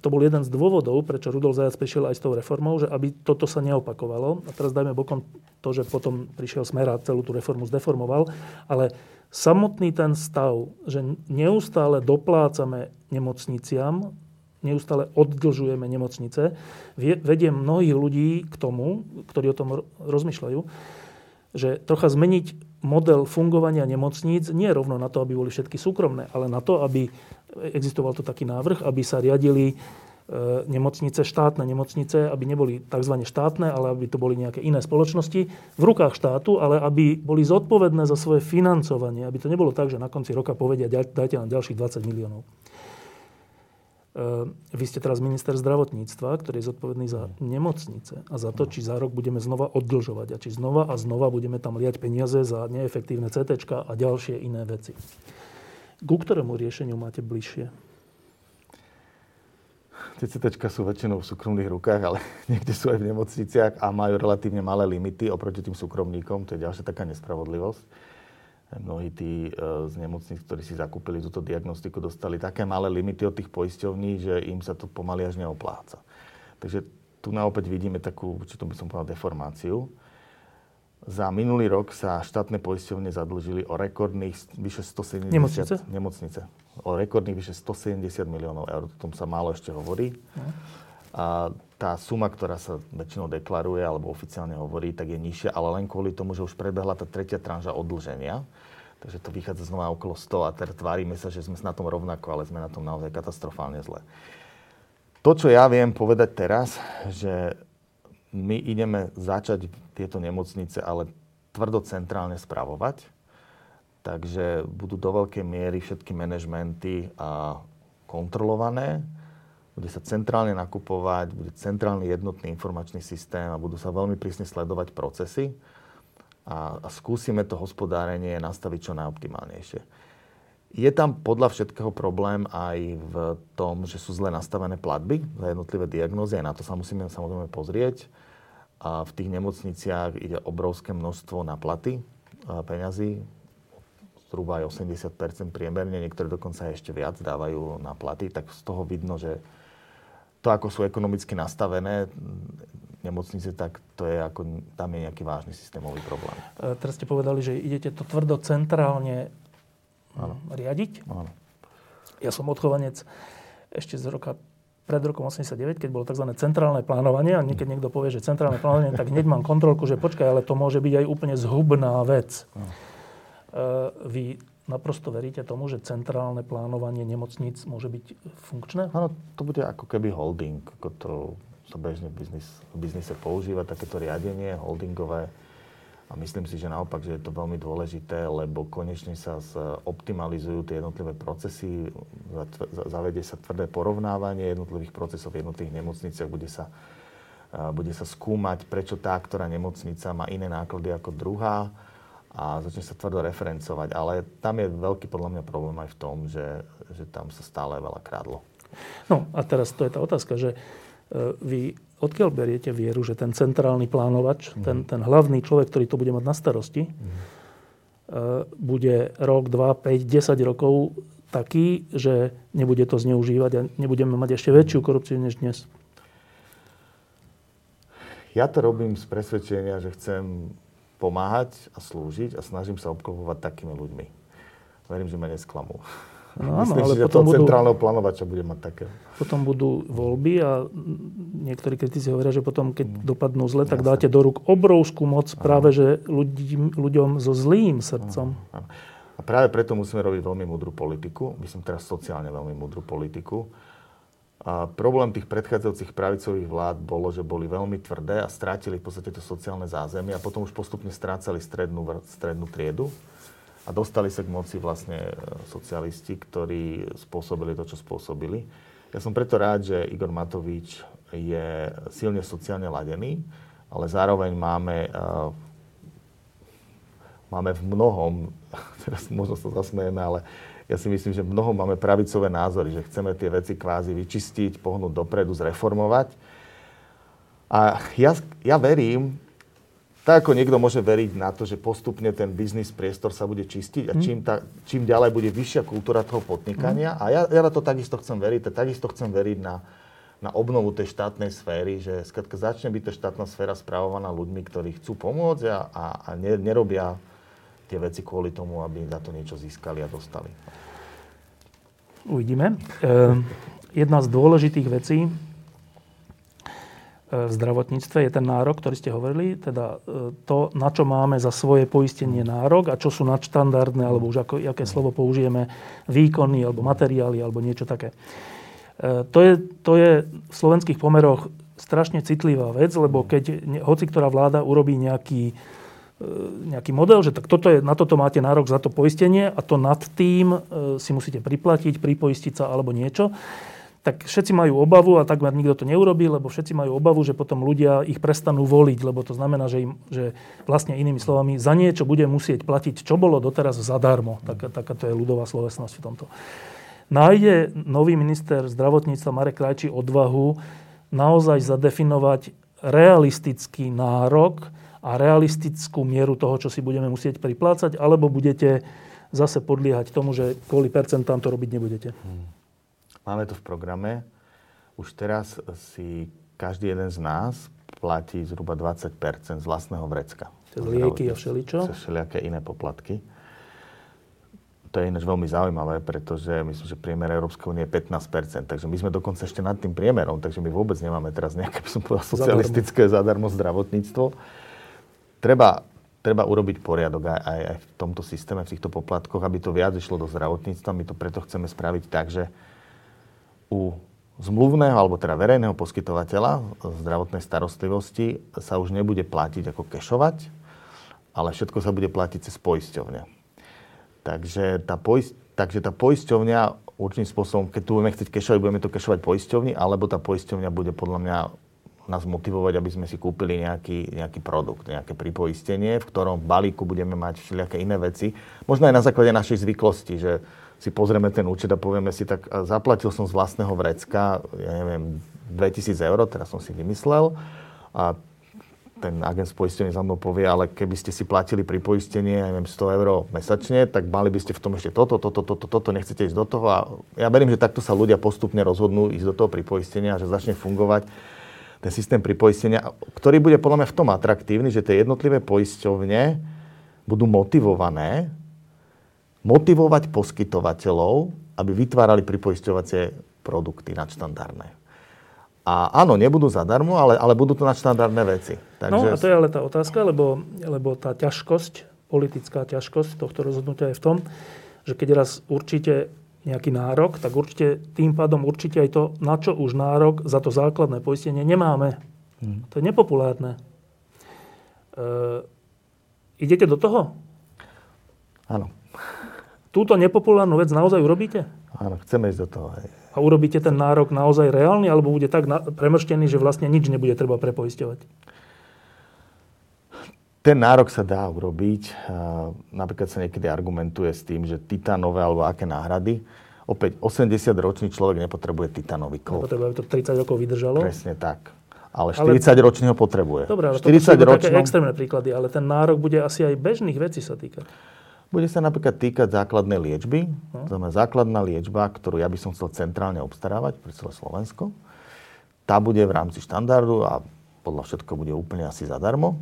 To bol jeden z dôvodov, prečo Rudolf Zajac prišiel aj s tou reformou, že aby toto sa neopakovalo. A teraz dajme bokom to, že potom prišiel Smer a celú tú reformu zdeformoval. Ale samotný ten stav, že neustále doplácame nemocniciam, neustále oddlžujeme nemocnice, vedie mnohých ľudí k tomu, ktorí o tom rozmýšľajú, že trocha zmeniť model fungovania nemocníc nie rovno na to, aby boli všetky súkromné, ale na to, aby existoval to taký návrh, aby sa riadili e, nemocnice, štátne nemocnice, aby neboli tzv. štátne, ale aby to boli nejaké iné spoločnosti v rukách štátu, ale aby boli zodpovedné za svoje financovanie, aby to nebolo tak, že na konci roka povedia, dajte nám ďalších 20 miliónov. Ehm, vy ste teraz minister zdravotníctva, ktorý je zodpovedný za nemocnice a za to, či za rok budeme znova oddlžovať a či znova a znova budeme tam liať peniaze za neefektívne CT a ďalšie iné veci. Ku ktorému riešeniu máte bližšie? Tie CT sú väčšinou v súkromných rukách, ale niekde sú aj v nemocniciach a majú relatívne malé limity oproti tým súkromníkom. To je ďalšia taká nespravodlivosť mnohí tí e, z nemocníc, ktorí si zakúpili túto diagnostiku, dostali také malé limity od tých poisťovní, že im sa to pomaly až neopláca. Takže tu na opäť vidíme takú, či to by som povedal, deformáciu. Za minulý rok sa štátne poisťovne zadlžili o rekordných vyše 170... Nemocnice? Nemocnice. O rekordných vyše 170 miliónov eur. O tom sa málo ešte hovorí. No. A tá suma, ktorá sa väčšinou deklaruje alebo oficiálne hovorí, tak je nižšia, ale len kvôli tomu, že už prebehla tá tretia tranža odlženia. Takže to vychádza znova okolo 100 a teraz tvárime sa, že sme na tom rovnako, ale sme na tom naozaj katastrofálne zle. To, čo ja viem povedať teraz, že my ideme začať tieto nemocnice, ale tvrdo centrálne spravovať. Takže budú do veľkej miery všetky manažmenty kontrolované bude sa centrálne nakupovať, bude centrálny jednotný informačný systém a budú sa veľmi prísne sledovať procesy a, a skúsime to hospodárenie nastaviť čo najoptimálnejšie. Je tam podľa všetkého problém aj v tom, že sú zle nastavené platby za jednotlivé diagnózy, aj na to sa musíme samozrejme pozrieť. A v tých nemocniciach ide obrovské množstvo na platy peňazí, zhruba aj 80% priemerne, niektoré dokonca ešte viac dávajú na platy, tak z toho vidno, že to, ako sú ekonomicky nastavené nemocnice, tak to je ako, tam je nejaký vážny systémový problém. E, teraz ste povedali, že idete to tvrdo centrálne ano. riadiť. Ano. Ja som odchovanec ešte z roka pred rokom 89, keď bolo tzv. centrálne plánovanie, a keď niekto povie, že centrálne plánovanie, tak hneď mám kontrolku, že počkaj, ale to môže byť aj úplne zhubná vec. E, vy naprosto veríte tomu, že centrálne plánovanie nemocníc môže byť funkčné? Áno, to bude ako keby holding, ako to sa bežne v, biznis, v biznise používa, takéto riadenie holdingové. A myslím si, že naopak, že je to veľmi dôležité, lebo konečne sa optimalizujú tie jednotlivé procesy, zavede sa tvrdé porovnávanie jednotlivých procesov v jednotlivých nemocniciach, bude sa, bude sa skúmať, prečo tá, ktorá nemocnica má iné náklady ako druhá a začne sa tvrdo referencovať. Ale tam je veľký podľa mňa problém aj v tom, že, že tam sa stále veľa krádlo. No a teraz to je tá otázka, že e, vy odkiaľ beriete vieru, že ten centrálny plánovač, mm. ten, ten hlavný človek, ktorý to bude mať na starosti, mm. bude rok, dva, 5, 10 rokov taký, že nebude to zneužívať a nebudeme mať ešte väčšiu korupciu než dnes? Ja to robím z presvedčenia, že chcem pomáhať a slúžiť a snažím sa obklopovať takými ľuďmi. Verím, že ma nesklamú. No, Myslím, ale že potom budú, centrálneho plánovača bude mať také. Potom budú voľby a niektorí kritici hovoria, že potom, keď mm. dopadnú zle, tak Jasne. dáte do rúk obrovskú moc Aha. práve že ľudí, ľuďom so zlým srdcom. Aha. A práve preto musíme robiť veľmi múdru politiku. Myslím teraz sociálne veľmi múdru politiku. A problém tých predchádzajúcich pravicových vlád bolo, že boli veľmi tvrdé a strátili v podstate to sociálne zázemie a potom už postupne strácali strednú, strednú triedu a dostali sa k moci vlastne e, socialisti, ktorí spôsobili to, čo spôsobili. Ja som preto rád, že Igor Matovič je silne sociálne ladený, ale zároveň máme, uh, máme v mnohom, teraz možno sa zasmejeme, ale ja si myslím, že v mnohom máme pravicové názory, že chceme tie veci kvázi vyčistiť, pohnúť dopredu, zreformovať. A ja, ja verím, tak ako niekto môže veriť na to, že postupne ten biznis priestor sa bude čistiť a hm. čím, ta, čím ďalej bude vyššia kultúra toho podnikania. A ja, ja na to takisto chcem veriť. Takisto chcem veriť na, na obnovu tej štátnej sféry, že skratka začne byť tá štátna sféra správovaná ľuďmi, ktorí chcú pomôcť a, a, a ne, nerobia tie veci kvôli tomu, aby za to niečo získali a dostali. Uvidíme. E, jedna z dôležitých vecí, v zdravotníctve je ten nárok, ktorý ste hovorili, teda e, to, na čo máme za svoje poistenie nárok a čo sú nadštandardné, alebo už ako, aké slovo použijeme, výkony alebo materiály alebo niečo také. E, to je, to je v slovenských pomeroch strašne citlivá vec, lebo keď hoci ktorá vláda urobí nejaký, e, nejaký model, že tak toto je, na toto máte nárok za to poistenie a to nad tým si musíte priplatiť, pripoistiť sa alebo niečo, tak všetci majú obavu a takmer nikto to neurobí, lebo všetci majú obavu, že potom ľudia ich prestanú voliť, lebo to znamená, že, im, že vlastne inými slovami za niečo bude musieť platiť, čo bolo doteraz zadarmo. Taká to je ľudová slovesnosť v tomto. Nájde nový minister zdravotníctva Marek Krajčí odvahu naozaj zadefinovať realistický nárok a realistickú mieru toho, čo si budeme musieť priplácať, alebo budete zase podliehať tomu, že kvôli percentám to robiť nebudete? Hmm. Máme to v programe. Už teraz si každý jeden z nás platí zhruba 20 z vlastného vrecka. Cez lieky a všeličo? Cez všelijaké iné poplatky. To je ináč veľmi zaujímavé, pretože myslím, že priemer Európskej únie je 15% takže my sme dokonca ešte nad tým priemerom, takže my vôbec nemáme teraz nejaké, by som povedal, socialistické zadarmo, zadarmo zdravotníctvo. Treba, treba urobiť poriadok aj, aj, aj v tomto systéme, v týchto poplatkoch, aby to viac išlo do zdravotníctva. My to preto chceme spraviť tak, že u zmluvného alebo teda verejného poskytovateľa zdravotnej starostlivosti sa už nebude platiť ako kešovať, ale všetko sa bude platiť cez poisťovne. Takže tá, poist, takže tá poisťovňa určitým spôsobom, keď tu budeme chcieť kešovať, budeme to kešovať poisťovni, alebo tá poisťovňa bude podľa mňa nás motivovať, aby sme si kúpili nejaký, nejaký produkt, nejaké pripoistenie, v ktorom balíku budeme mať všelijaké iné veci. Možno aj na základe našej zvyklosti, že si pozrieme ten účet a povieme si, tak zaplatil som z vlastného vrecka, ja neviem, 2000 eur, teraz som si vymyslel. A ten agent z poistenia za mnou povie, ale keby ste si platili pri poistenie, ja neviem, 100 eur mesačne, tak mali by ste v tom ešte toto, toto, toto, toto, nechcete ísť do toho. A ja verím, že takto sa ľudia postupne rozhodnú ísť do toho pripoistenia, že začne fungovať ten systém pripoistenia, ktorý bude podľa mňa v tom atraktívny, že tie jednotlivé poisťovne budú motivované motivovať poskytovateľov, aby vytvárali pripoisťovacie produkty nadštandardné. A áno, nebudú zadarmo, ale, ale budú to nadštandardné veci. Takže... No a to je ale tá otázka, lebo, lebo tá ťažkosť, politická ťažkosť tohto rozhodnutia je v tom, že keď raz určite nejaký nárok, tak určite tým pádom určite aj to, na čo už nárok za to základné poistenie nemáme. Hmm. To je nepopulárne. E, idete do toho? Áno. Túto nepopulárnu vec naozaj urobíte? Áno, chceme ísť do toho. Aj. A urobíte ten nárok naozaj reálny, alebo bude tak na, premrštený, že vlastne nič nebude treba prepoisťovať? Ten nárok sa dá urobiť. Napríklad sa niekedy argumentuje s tým, že titánové alebo aké náhrady. Opäť 80-ročný človek nepotrebuje titanový kov. Nepotrebuje, aby to 30 rokov vydržalo. Presne tak. Ale 40 ale... ročný ho potrebuje. Dobre, ale 40 to ročnom... také extrémne príklady, ale ten nárok bude asi aj bežných vecí sa týkať. Bude sa napríklad týkať základnej liečby. No. To znamená základná liečba, ktorú ja by som chcel centrálne obstarávať pre celé Slovensko. Tá bude v rámci štandardu a podľa všetko bude úplne asi zadarmo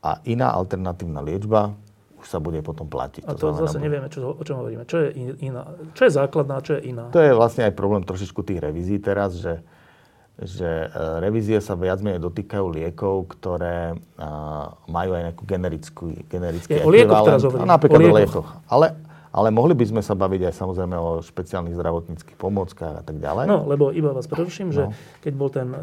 a iná alternatívna liečba už sa bude potom platiť. A to, to zase nevieme, čo, o čom hovoríme. Čo je iná? Čo je základná, čo je iná? To je vlastne aj problém trošičku tých revízií teraz, že, že e, revízie sa viac menej dotýkajú liekov, ktoré uh, majú aj nejakú generickú, generický je, o liekoch teraz hovorím. Napríklad o liekoch. Liekoch. Ale ale mohli by sme sa baviť aj samozrejme o špeciálnych zdravotníckých pomôckach a tak ďalej. No, lebo iba vás preruším, no. že keď bol ten e,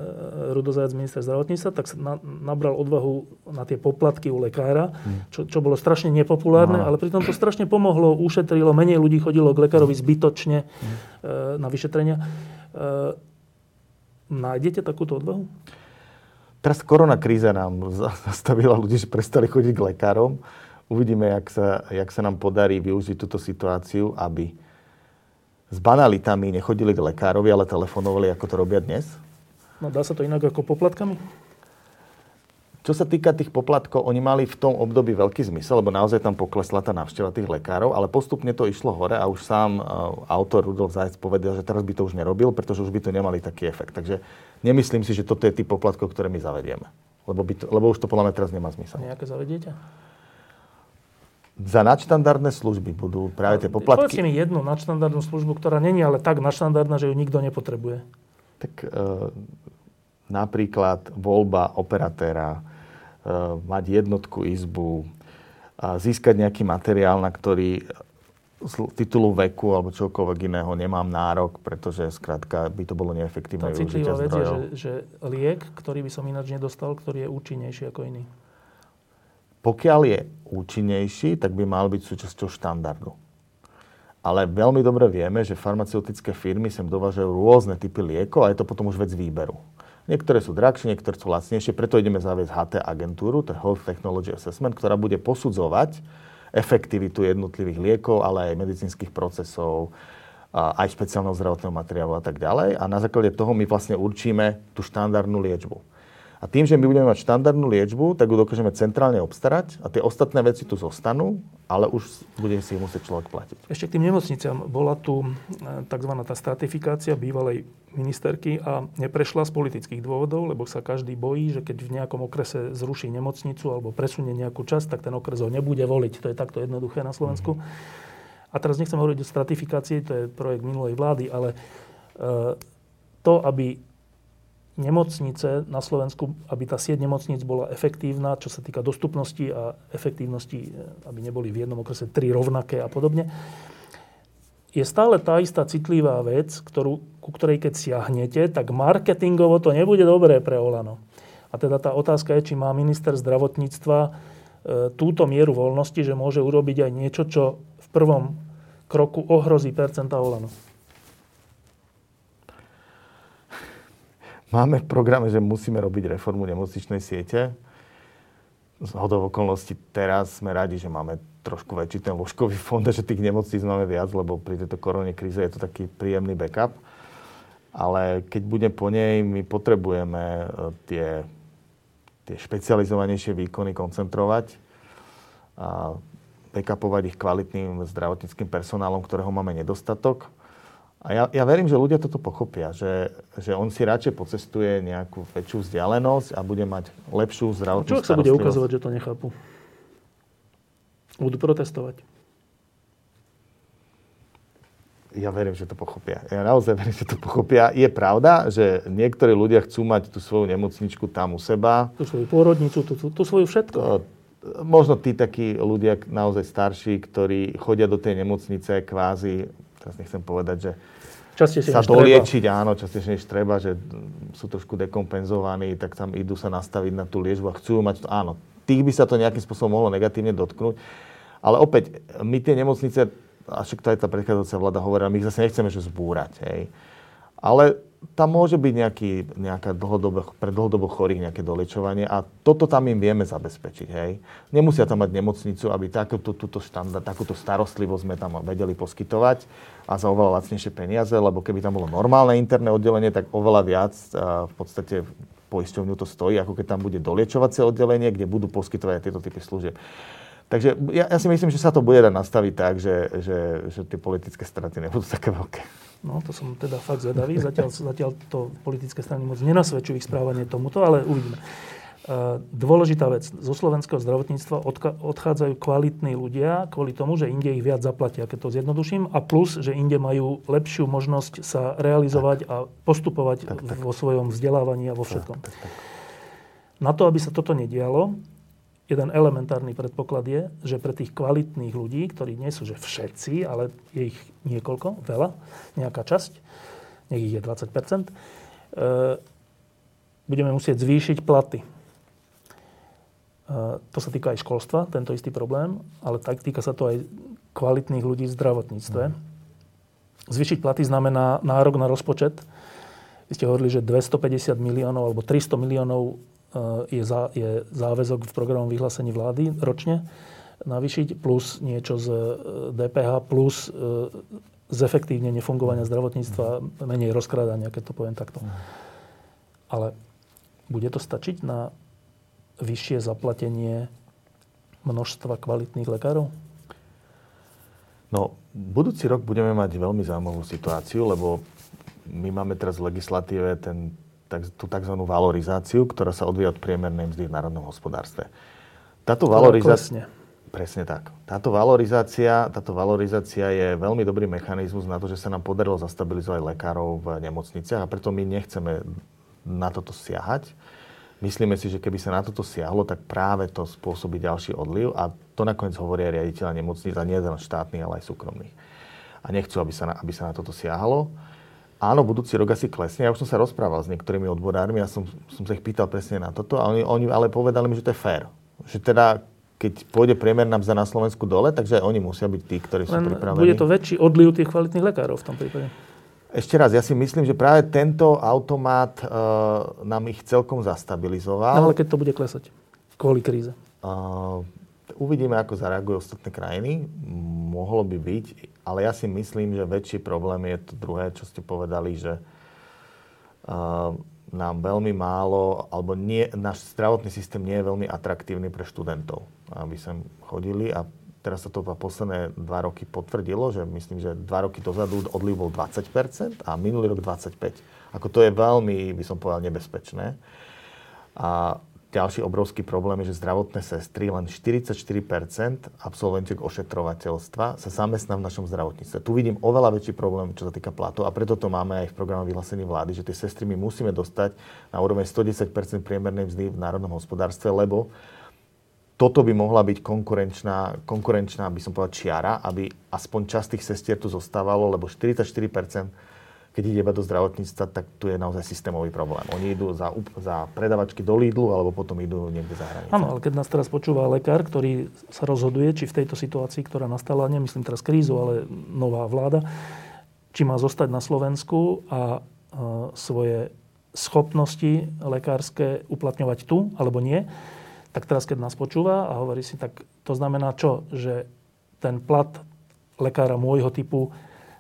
Rudozajac minister zdravotníctva, tak sa na, nabral odvahu na tie poplatky u lekára, hmm. čo, čo bolo strašne nepopulárne, no. ale pritom to strašne pomohlo, ušetrilo, menej ľudí chodilo k lekárovi zbytočne hmm. na vyšetrenia. E, nájdete takúto odvahu? Teraz korona kríza nám zastavila ľudí, že prestali chodiť k lekárom. Uvidíme, jak sa, jak sa nám podarí využiť túto situáciu, aby s banalitami nechodili k lekárovi, ale telefonovali, ako to robia dnes. No dá sa to inak ako poplatkami? Čo sa týka tých poplatkov, oni mali v tom období veľký zmysel, lebo naozaj tam poklesla tá návšteva tých lekárov, ale postupne to išlo hore a už sám uh, autor Rudolf Zajec povedal, že teraz by to už nerobil, pretože už by to nemali taký efekt. Takže nemyslím si, že toto je typ poplatkov, ktoré my zavedieme. Lebo, by to, lebo už to podľa mňa teraz nemá zmysel. Nejaké zavediete? Za nadštandardné služby budú práve tie poplatky. Povedzte mi jednu nadštandardnú službu, ktorá není ale tak nadštandardná, že ju nikto nepotrebuje. Tak e, napríklad voľba operatéra, e, mať jednotku izbu, a získať nejaký materiál, na ktorý z titulu veku alebo čokoľvek iného nemám nárok, pretože skrátka by to bolo neefektívne Tá citlivá vec je, že, že liek, ktorý by som ináč nedostal, ktorý je účinnejší ako iný. Pokiaľ je účinnejší, tak by mal byť súčasťou štandardu. Ale veľmi dobre vieme, že farmaceutické firmy sem dovážajú rôzne typy liekov a je to potom už vec výberu. Niektoré sú drahšie, niektoré sú lacnejšie, preto ideme zaviesť HT agentúru, to je Health Technology Assessment, ktorá bude posudzovať efektivitu jednotlivých liekov, ale aj medicínskych procesov, aj špeciálneho zdravotného materiálu a tak ďalej. A na základe toho my vlastne určíme tú štandardnú liečbu. A tým, že my budeme mať štandardnú liečbu, tak ju dokážeme centrálne obstarať a tie ostatné veci tu zostanú, ale už bude si musieť človek platiť. Ešte k tým nemocniciam. Bola tu e, tzv. tá stratifikácia bývalej ministerky a neprešla z politických dôvodov, lebo sa každý bojí, že keď v nejakom okrese zruší nemocnicu alebo presunie nejakú časť, tak ten okres ho nebude voliť. To je takto jednoduché na Slovensku. Mm-hmm. A teraz nechcem hovoriť o stratifikácii, to je projekt minulej vlády, ale e, to, aby nemocnice na Slovensku, aby tá sieť nemocnic bola efektívna, čo sa týka dostupnosti a efektívnosti, aby neboli v jednom okrese tri rovnaké a podobne, je stále tá istá citlivá vec, ktorú, ku ktorej keď siahnete, tak marketingovo to nebude dobré pre Olano. A teda tá otázka je, či má minister zdravotníctva e, túto mieru voľnosti, že môže urobiť aj niečo, čo v prvom kroku ohrozí percenta Olano. Máme v programe, že musíme robiť reformu nemocničnej siete. Z hodov okolností teraz sme radi, že máme trošku väčší ten ložkový fond že tých nemocníc máme viac, lebo pri tejto korone kríze je to taký príjemný backup. Ale keď bude po nej, my potrebujeme e, tie, tie špecializovanejšie výkony koncentrovať a backupovať ich kvalitným zdravotníckým personálom, ktorého máme nedostatok a ja, ja verím, že ľudia toto pochopia, že, že on si radšej pocestuje nejakú väčšiu vzdialenosť a bude mať lepšiu zdravotnú Čo sa bude ukazovať, že to nechápu? Budú protestovať. Ja verím, že to pochopia. Ja naozaj verím, že to pochopia. Je pravda, že niektorí ľudia chcú mať tú svoju nemocničku tam u seba. Tú svoju pôrodnicu, tú, tú, tú svoju všetko. To, možno tí takí ľudia naozaj starší, ktorí chodia do tej nemocnice kvázi, teraz nechcem povedať, že častejšie sa doliečiť, treba. áno, častejšie než treba, že sú trošku dekompenzovaní, tak tam idú sa nastaviť na tú liežbu a chcú mať to, áno, tých by sa to nejakým spôsobom mohlo negatívne dotknúť. Ale opäť, my tie nemocnice, a však to aj tá predchádzajúca vláda hovorila, my ich zase nechceme že zbúrať, hej. Ale tam môže byť nejaký, nejaká dlhodobo, pre dlhodobo chorých nejaké dolečovanie a toto tam im vieme zabezpečiť. Hej. Nemusia tam mať nemocnicu, aby takúto, túto štandard, takúto starostlivosť sme tam vedeli poskytovať a za oveľa lacnejšie peniaze, lebo keby tam bolo normálne interné oddelenie, tak oveľa viac v podstate poisťovňu to stojí, ako keď tam bude doliečovacie oddelenie, kde budú poskytovať tieto typy služieb. Takže ja, ja si myslím, že sa to bude dať nastaviť tak, že, že, že tie politické straty nebudú také veľké. No, to som teda fakt zvedavý. Zatiaľ, zatiaľ to politické strany moc nenasvedčujú ich správanie tomuto, ale uvidíme. E, dôležitá vec. Zo slovenského zdravotníctva odchádzajú kvalitní ľudia kvôli tomu, že inde ich viac zaplatia, keď to zjednoduším, a plus, že inde majú lepšiu možnosť sa realizovať tak. a postupovať tak, tak. vo svojom vzdelávaní a vo všetkom. Tak, tak, tak. Na to, aby sa toto nedialo, jeden elementárny predpoklad je, že pre tých kvalitných ľudí, ktorí nie sú že všetci, ale je ich niekoľko, veľa, nejaká časť, nech ich je 20 e, budeme musieť zvýšiť platy. E, to sa týka aj školstva, tento istý problém, ale tak týka sa to aj kvalitných ľudí v zdravotníctve. Mm. Zvýšiť platy znamená nárok na rozpočet. Vy ste hovorili, že 250 miliónov alebo 300 miliónov je, za, je záväzok v programom vyhlásení vlády ročne navýšiť, plus niečo z DPH, eh, plus eh, zefektívnenie fungovania zdravotníctva, menej rozkrádania, keď to poviem takto. Ale bude to stačiť na vyššie zaplatenie množstva kvalitných lekárov? No, budúci rok budeme mať veľmi zaujímavú situáciu, lebo my máme teraz v legislatíve ten tak, tú tzv. valorizáciu, ktorá sa odvíja od priemernej mzdy v národnom hospodárstve. Táto valorizácia... Presne tak. Táto valorizácia, táto valorizácia je veľmi dobrý mechanizmus na to, že sa nám podarilo zastabilizovať lekárov v nemocniciach a preto my nechceme na toto siahať. Myslíme si, že keby sa na toto siahlo, tak práve to spôsobí ďalší odliv a to nakoniec hovoria riaditeľa nemocnic a nie len štátnych, ale aj súkromných. A nechcú, aby sa na, aby sa na toto siahalo áno, budúci rok asi klesne. Ja už som sa rozprával s niektorými odborármi a som, som sa ich pýtal presne na toto a oni, oni ale povedali mi, že to je fér. Že teda keď pôjde priemerná mzda na Slovensku dole, takže aj oni musia byť tí, ktorí sú Len pripravení. Bude to väčší odliv tých kvalitných lekárov v tom prípade. Ešte raz, ja si myslím, že práve tento automat uh, nám ich celkom zastabilizoval. No ale keď to bude klesať kvôli kríze? Uvidíme, ako zareagujú ostatné krajiny. Mohlo by byť ale ja si myslím, že väčší problém je to druhé, čo ste povedali, že uh, nám veľmi málo, alebo nie, náš zdravotný systém nie je veľmi atraktívny pre študentov, aby sem chodili a teraz sa to posledné dva roky potvrdilo, že myslím, že dva roky dozadu odliv bol 20% a minulý rok 25%. Ako to je veľmi, by som povedal, nebezpečné. A ďalší obrovský problém je, že zdravotné sestry, len 44% absolventiek ošetrovateľstva sa zamestná v našom zdravotníctve. Tu vidím oveľa väčší problém, čo sa týka platov a preto to máme aj v programe vyhlásení vlády, že tie sestry my musíme dostať na úroveň 110% priemernej mzdy v národnom hospodárstve, lebo toto by mohla byť konkurenčná, konkurenčná by som povedal, čiara, aby aspoň časť tých sestier tu zostávalo, lebo 44% keď ide iba do zdravotníctva, tak tu je naozaj systémový problém. Oni idú za, za predavačky do Lidlu, alebo potom idú niekde za hranice. Áno, ale keď nás teraz počúva lekár, ktorý sa rozhoduje, či v tejto situácii, ktorá nastala, nemyslím teraz krízu, ale nová vláda, či má zostať na Slovensku a a svoje schopnosti lekárske uplatňovať tu, alebo nie, tak teraz, keď nás počúva a hovorí si, tak to znamená čo? Že ten plat lekára môjho typu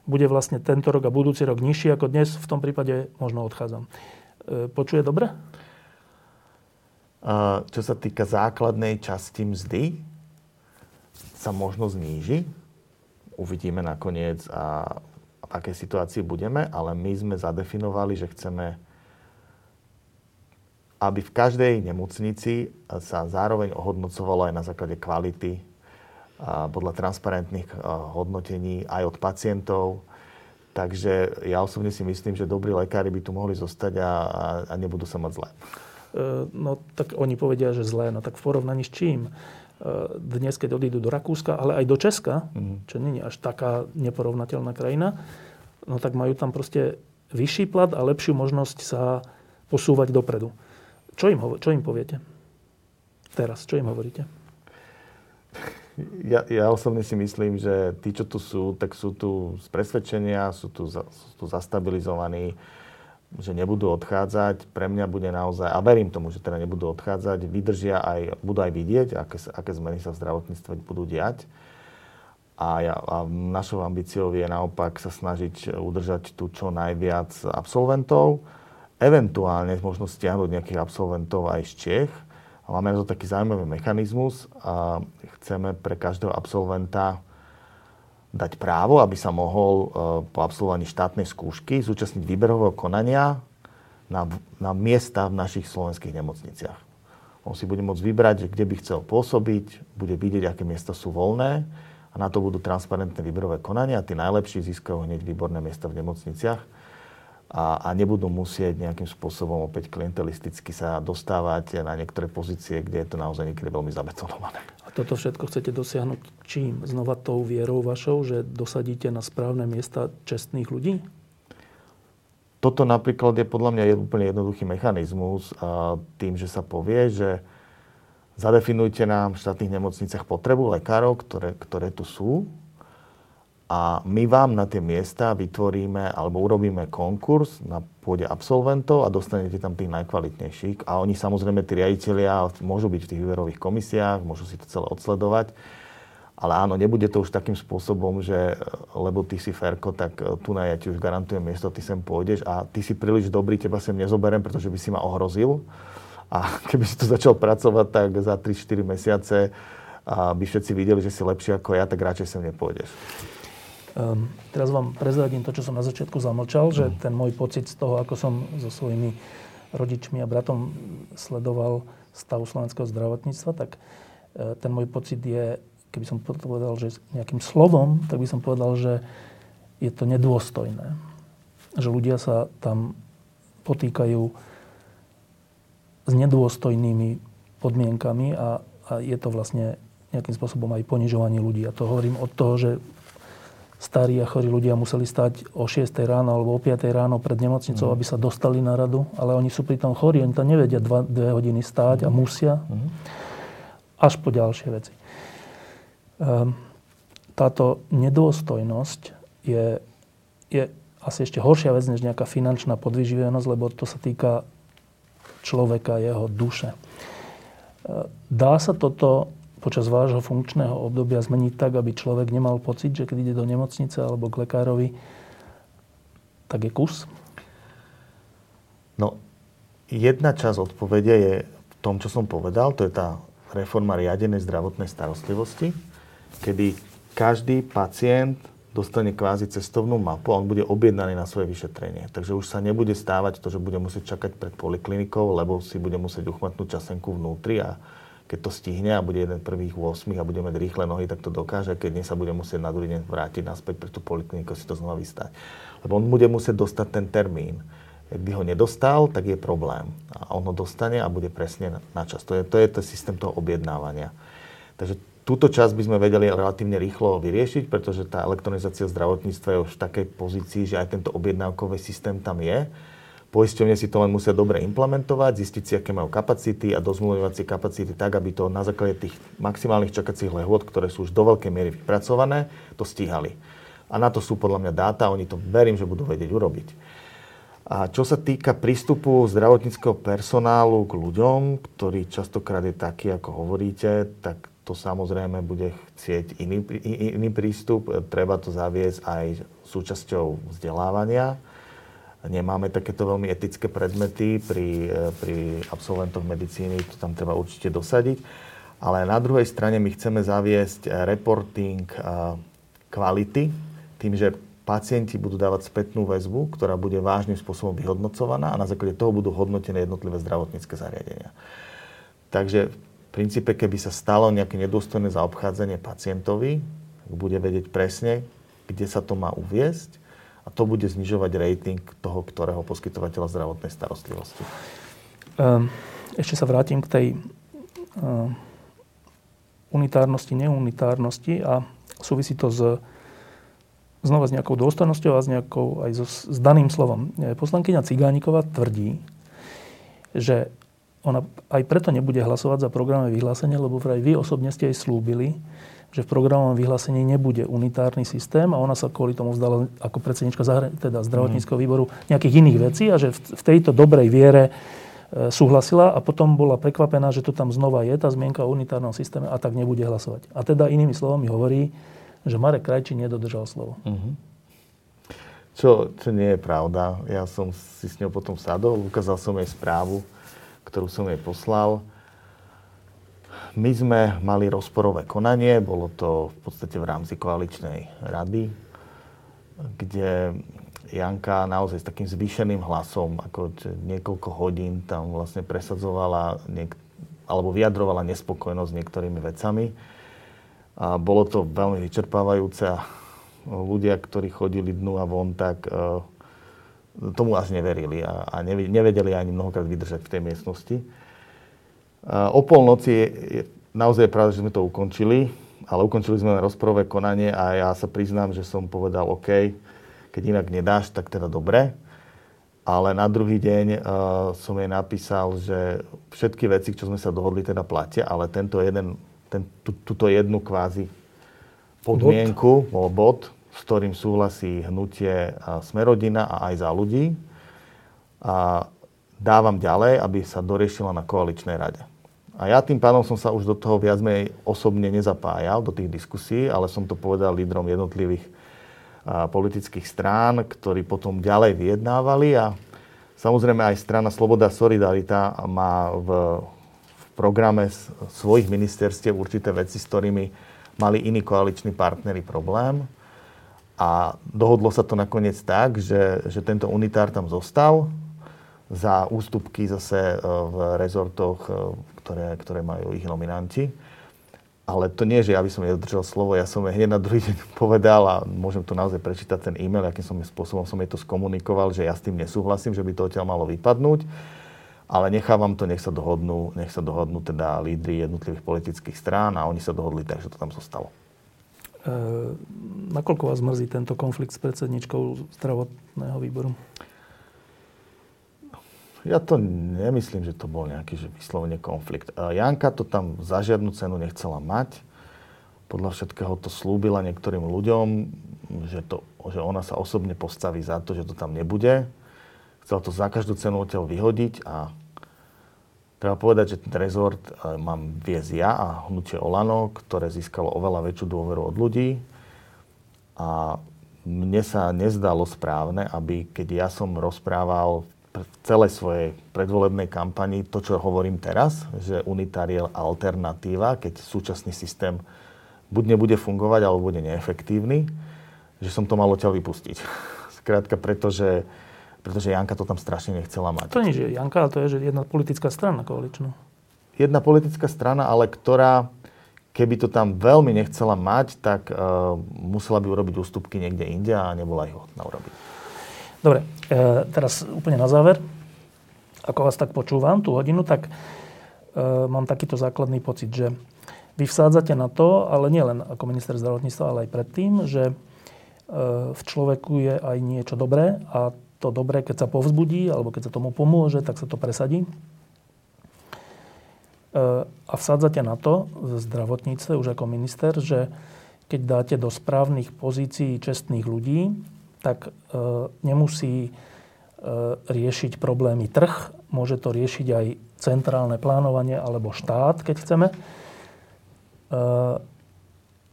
bude vlastne tento rok a budúci rok nižší ako dnes, v tom prípade možno odchádzam. E, počuje dobre? Čo sa týka základnej časti mzdy, sa možno zníži. Uvidíme nakoniec, a v akej situácii budeme, ale my sme zadefinovali, že chceme, aby v každej nemocnici sa zároveň ohodnocovalo aj na základe kvality podľa transparentných hodnotení aj od pacientov. Takže ja osobne si myslím, že dobrí lekári by tu mohli zostať a, a, nebudú sa mať zle. E, no tak oni povedia, že zlé. No tak v porovnaní s čím? dnes, keď odídu do Rakúska, ale aj do Česka, mm. čo nie je až taká neporovnateľná krajina, no tak majú tam proste vyšší plat a lepšiu možnosť sa posúvať dopredu. Čo im, čo im poviete? Teraz, čo im hovoríte? Ja, ja osobne si myslím, že tí, čo tu sú, tak sú tu z presvedčenia, sú tu, sú tu zastabilizovaní, že nebudú odchádzať. Pre mňa bude naozaj, a verím tomu, že teda nebudú odchádzať, vydržia aj, budú aj vidieť, aké, aké zmeny sa v zdravotníctve budú diať. A, ja, a našou ambíciou je naopak sa snažiť udržať tu čo najviac absolventov, eventuálne možno stiahnuť nejakých absolventov aj z Čech. Máme na to taký zaujímavý mechanizmus a chceme pre každého absolventa dať právo, aby sa mohol e, po absolvovaní štátnej skúšky zúčastniť výberového konania na, na miesta v našich slovenských nemocniciach. On si bude môcť vybrať, kde by chcel pôsobiť, bude vidieť, aké miesta sú voľné a na to budú transparentné výberové konania a tí najlepší získajú hneď výborné miesta v nemocniciach a, a nebudú musieť nejakým spôsobom opäť klientelisticky sa dostávať na niektoré pozície, kde je to naozaj niekedy veľmi zabetonované. A toto všetko chcete dosiahnuť čím? Znova tou vierou vašou, že dosadíte na správne miesta čestných ľudí? Toto napríklad je podľa mňa úplne jednoduchý mechanizmus tým, že sa povie, že zadefinujte nám v štátnych nemocniciach potrebu lekárov, ktoré, ktoré tu sú a my vám na tie miesta vytvoríme alebo urobíme konkurs na pôde absolventov a dostanete tam tých najkvalitnejších. A oni samozrejme, tí riaditeľia, môžu byť v tých výberových komisiách, môžu si to celé odsledovať. Ale áno, nebude to už takým spôsobom, že lebo ty si Ferko, tak e, tu na ja ti už garantujem miesto, ty sem pôjdeš a ty si príliš dobrý, teba sem nezoberiem, pretože by si ma ohrozil. A keby si tu začal pracovať, tak za 3-4 mesiace by všetci videli, že si lepší ako ja, tak radšej sem nepôjdeš. Um, teraz vám prezradím to, čo som na začiatku zamlčal, že mm. ten môj pocit z toho, ako som so svojimi rodičmi a bratom sledoval stav slovenského zdravotníctva, tak e, ten môj pocit je, keby som povedal, že nejakým slovom, tak by som povedal, že je to nedôstojné. Že ľudia sa tam potýkajú s nedôstojnými podmienkami a, a je to vlastne nejakým spôsobom aj ponižovanie ľudí. A to hovorím od toho, že starí a chorí ľudia museli stať o 6 ráno alebo o 5 ráno pred nemocnicou, mm. aby sa dostali na radu, ale oni sú pritom chorí, oni tam nevedia 2, hodiny stáť mm. a mhm. musia. Mm. Až po ďalšie veci. Um, táto nedôstojnosť je, je asi ešte horšia vec než nejaká finančná podvyživenosť, lebo to sa týka človeka, jeho duše. Ehm, dá sa toto počas vášho funkčného obdobia zmeniť tak, aby človek nemal pocit, že keď ide do nemocnice alebo k lekárovi, tak je kus? No, jedna časť odpovede je v tom, čo som povedal, to je tá reforma riadenej zdravotnej starostlivosti, kedy každý pacient dostane kvázi cestovnú mapu a on bude objednaný na svoje vyšetrenie. Takže už sa nebude stávať to, že bude musieť čakať pred poliklinikou, lebo si bude musieť uchmatnúť časenku vnútri a keď to stihne a bude jeden prvých 8 a bude mať rýchle nohy, tak to dokáže. Keď nie sa bude musieť na druhý deň vrátiť naspäť pre tú polikliniku si to znova vystať. Lebo on bude musieť dostať ten termín. Ak by ho nedostal, tak je problém. A on ho dostane a bude presne na čas. To je, to je to systém toho objednávania. Takže túto časť by sme vedeli relatívne rýchlo vyriešiť, pretože tá elektronizácia zdravotníctva je už v takej pozícii, že aj tento objednávkový systém tam je Poisťovne si to len musia dobre implementovať, zistiť si, aké majú kapacity a dozmluvňovacie kapacity tak, aby to na základe tých maximálnych čakacích lehôd, ktoré sú už do veľkej miery vypracované, to stíhali. A na to sú podľa mňa dáta, oni to verím, že budú vedieť urobiť. A čo sa týka prístupu zdravotníckého personálu k ľuďom, ktorý častokrát je taký, ako hovoríte, tak to samozrejme bude chcieť iný, iný prístup. Treba to zaviesť aj súčasťou vzdelávania Nemáme takéto veľmi etické predmety pri, e, pri absolventoch medicíny, to tam treba určite dosadiť. Ale na druhej strane my chceme zaviesť reporting e, kvality tým, že pacienti budú dávať spätnú väzbu, ktorá bude vážnym spôsobom vyhodnocovaná a na základe toho budú hodnotené jednotlivé zdravotnícke zariadenia. Takže v princípe, keby sa stalo nejaké nedôstojné zaobchádzanie pacientovi, bude vedieť presne, kde sa to má uviesť a to bude znižovať rating toho, ktorého poskytovateľa zdravotnej starostlivosti. Um, ešte sa vrátim k tej uh, unitárnosti, neunitárnosti a súvisí to s, znova s nejakou dôstojnosťou a s, nejakou, aj so, s daným slovom. Poslankyňa Cigániková tvrdí, že ona aj preto nebude hlasovať za programové vyhlásenie, lebo vraj vy osobne ste jej slúbili, že v programovom vyhlásení nebude unitárny systém a ona sa kvôli tomu vzdala ako predsednička zahra- teda zdravotníckého mhm. výboru nejakých iných vecí a že v, tejto dobrej viere e, súhlasila a potom bola prekvapená, že to tam znova je, tá zmienka o unitárnom systéme a tak nebude hlasovať. A teda inými slovami hovorí, že Marek Krajčí nedodržal slovo. Mm-hmm. Čo, čo nie je pravda. Ja som si s ňou potom sadol, ukázal som jej správu, ktorú som jej poslal. My sme mali rozporové konanie, bolo to v podstate v rámci koaličnej rady, kde Janka naozaj s takým zvýšeným hlasom, ako niekoľko hodín tam vlastne presadzovala niek- alebo vyjadrovala nespokojnosť niektorými vecami. A bolo to veľmi vyčerpávajúce a ľudia, ktorí chodili dnu a von, tak uh, tomu až neverili a, a nevedeli ani mnohokrát vydržať v tej miestnosti. O polnoci je, je naozaj pravda, že sme to ukončili, ale ukončili sme rozporové konanie a ja sa priznám, že som povedal OK, keď inak nedáš, tak teda dobre. Ale na druhý deň uh, som jej napísal, že všetky veci, čo sme sa dohodli, teda platia, ale tento jeden, ten, tú, túto jednu kvázi podmienku, bod, bod s ktorým súhlasí hnutie Smerodina a aj za ľudí. A dávam ďalej, aby sa doriešila na koaličnej rade. A ja tým pádom som sa už do toho viac menej osobne nezapájal, do tých diskusí, ale som to povedal lídrom jednotlivých politických strán, ktorí potom ďalej vyjednávali a samozrejme aj strana Sloboda Solidarita má v, v programe svojich ministerstiev určité veci, s ktorými mali iní koaliční partnery problém. A dohodlo sa to nakoniec tak, že, že tento unitár tam zostal za ústupky zase e, v rezortoch, e, ktoré, ktoré majú ich nominanti. Ale to nie, že ja by som nedodržal slovo, ja som hneď na druhý deň povedal a môžem tu naozaj prečítať ten e-mail, akým som spôsobom som jej to skomunikoval, že ja s tým nesúhlasím, že by to odtiaľ malo vypadnúť. Ale nechávam to, nech sa dohodnú, nech sa dohodnú teda lídry jednotlivých politických strán a oni sa dohodli tak, že to tam zostalo. E, nakoľko vás mrzí tento konflikt s predsedničkou zdravotného výboru? Ja to nemyslím, že to bol nejaký že vyslovene konflikt. Janka to tam za žiadnu cenu nechcela mať. Podľa všetkého to slúbila niektorým ľuďom, že, to, že ona sa osobne postaví za to, že to tam nebude. Chcela to za každú cenu odtiaľ vyhodiť a Treba povedať, že ten rezort e, mám viesť ja a hnutie Olano, ktoré získalo oveľa väčšiu dôveru od ľudí. A mne sa nezdalo správne, aby keď ja som rozprával v celej svojej predvolebnej kampani to, čo hovorím teraz, že unitár je alternatíva, keď súčasný systém buď nebude fungovať, alebo bude neefektívny, že som to mal odtiaľ vypustiť. Skrátka, pretože pretože Janka to tam strašne nechcela mať. To nie je Janka, ale to je že jedna politická strana koaličná. Jedna politická strana, ale ktorá, keby to tam veľmi nechcela mať, tak uh, musela by urobiť ústupky niekde inde a nebola ich hodná urobiť. Dobre, e, teraz úplne na záver. Ako vás tak počúvam tú hodinu, tak e, mám takýto základný pocit, že vy vsádzate na to, ale nie len ako minister zdravotníctva, ale aj predtým, že e, v človeku je aj niečo dobré a to dobré, keď sa povzbudí, alebo keď sa tomu pomôže, tak sa to presadí. E, a vsádzate na to v zdravotníctve už ako minister, že keď dáte do správnych pozícií čestných ľudí, tak e, nemusí e, riešiť problémy trh, môže to riešiť aj centrálne plánovanie alebo štát, keď chceme.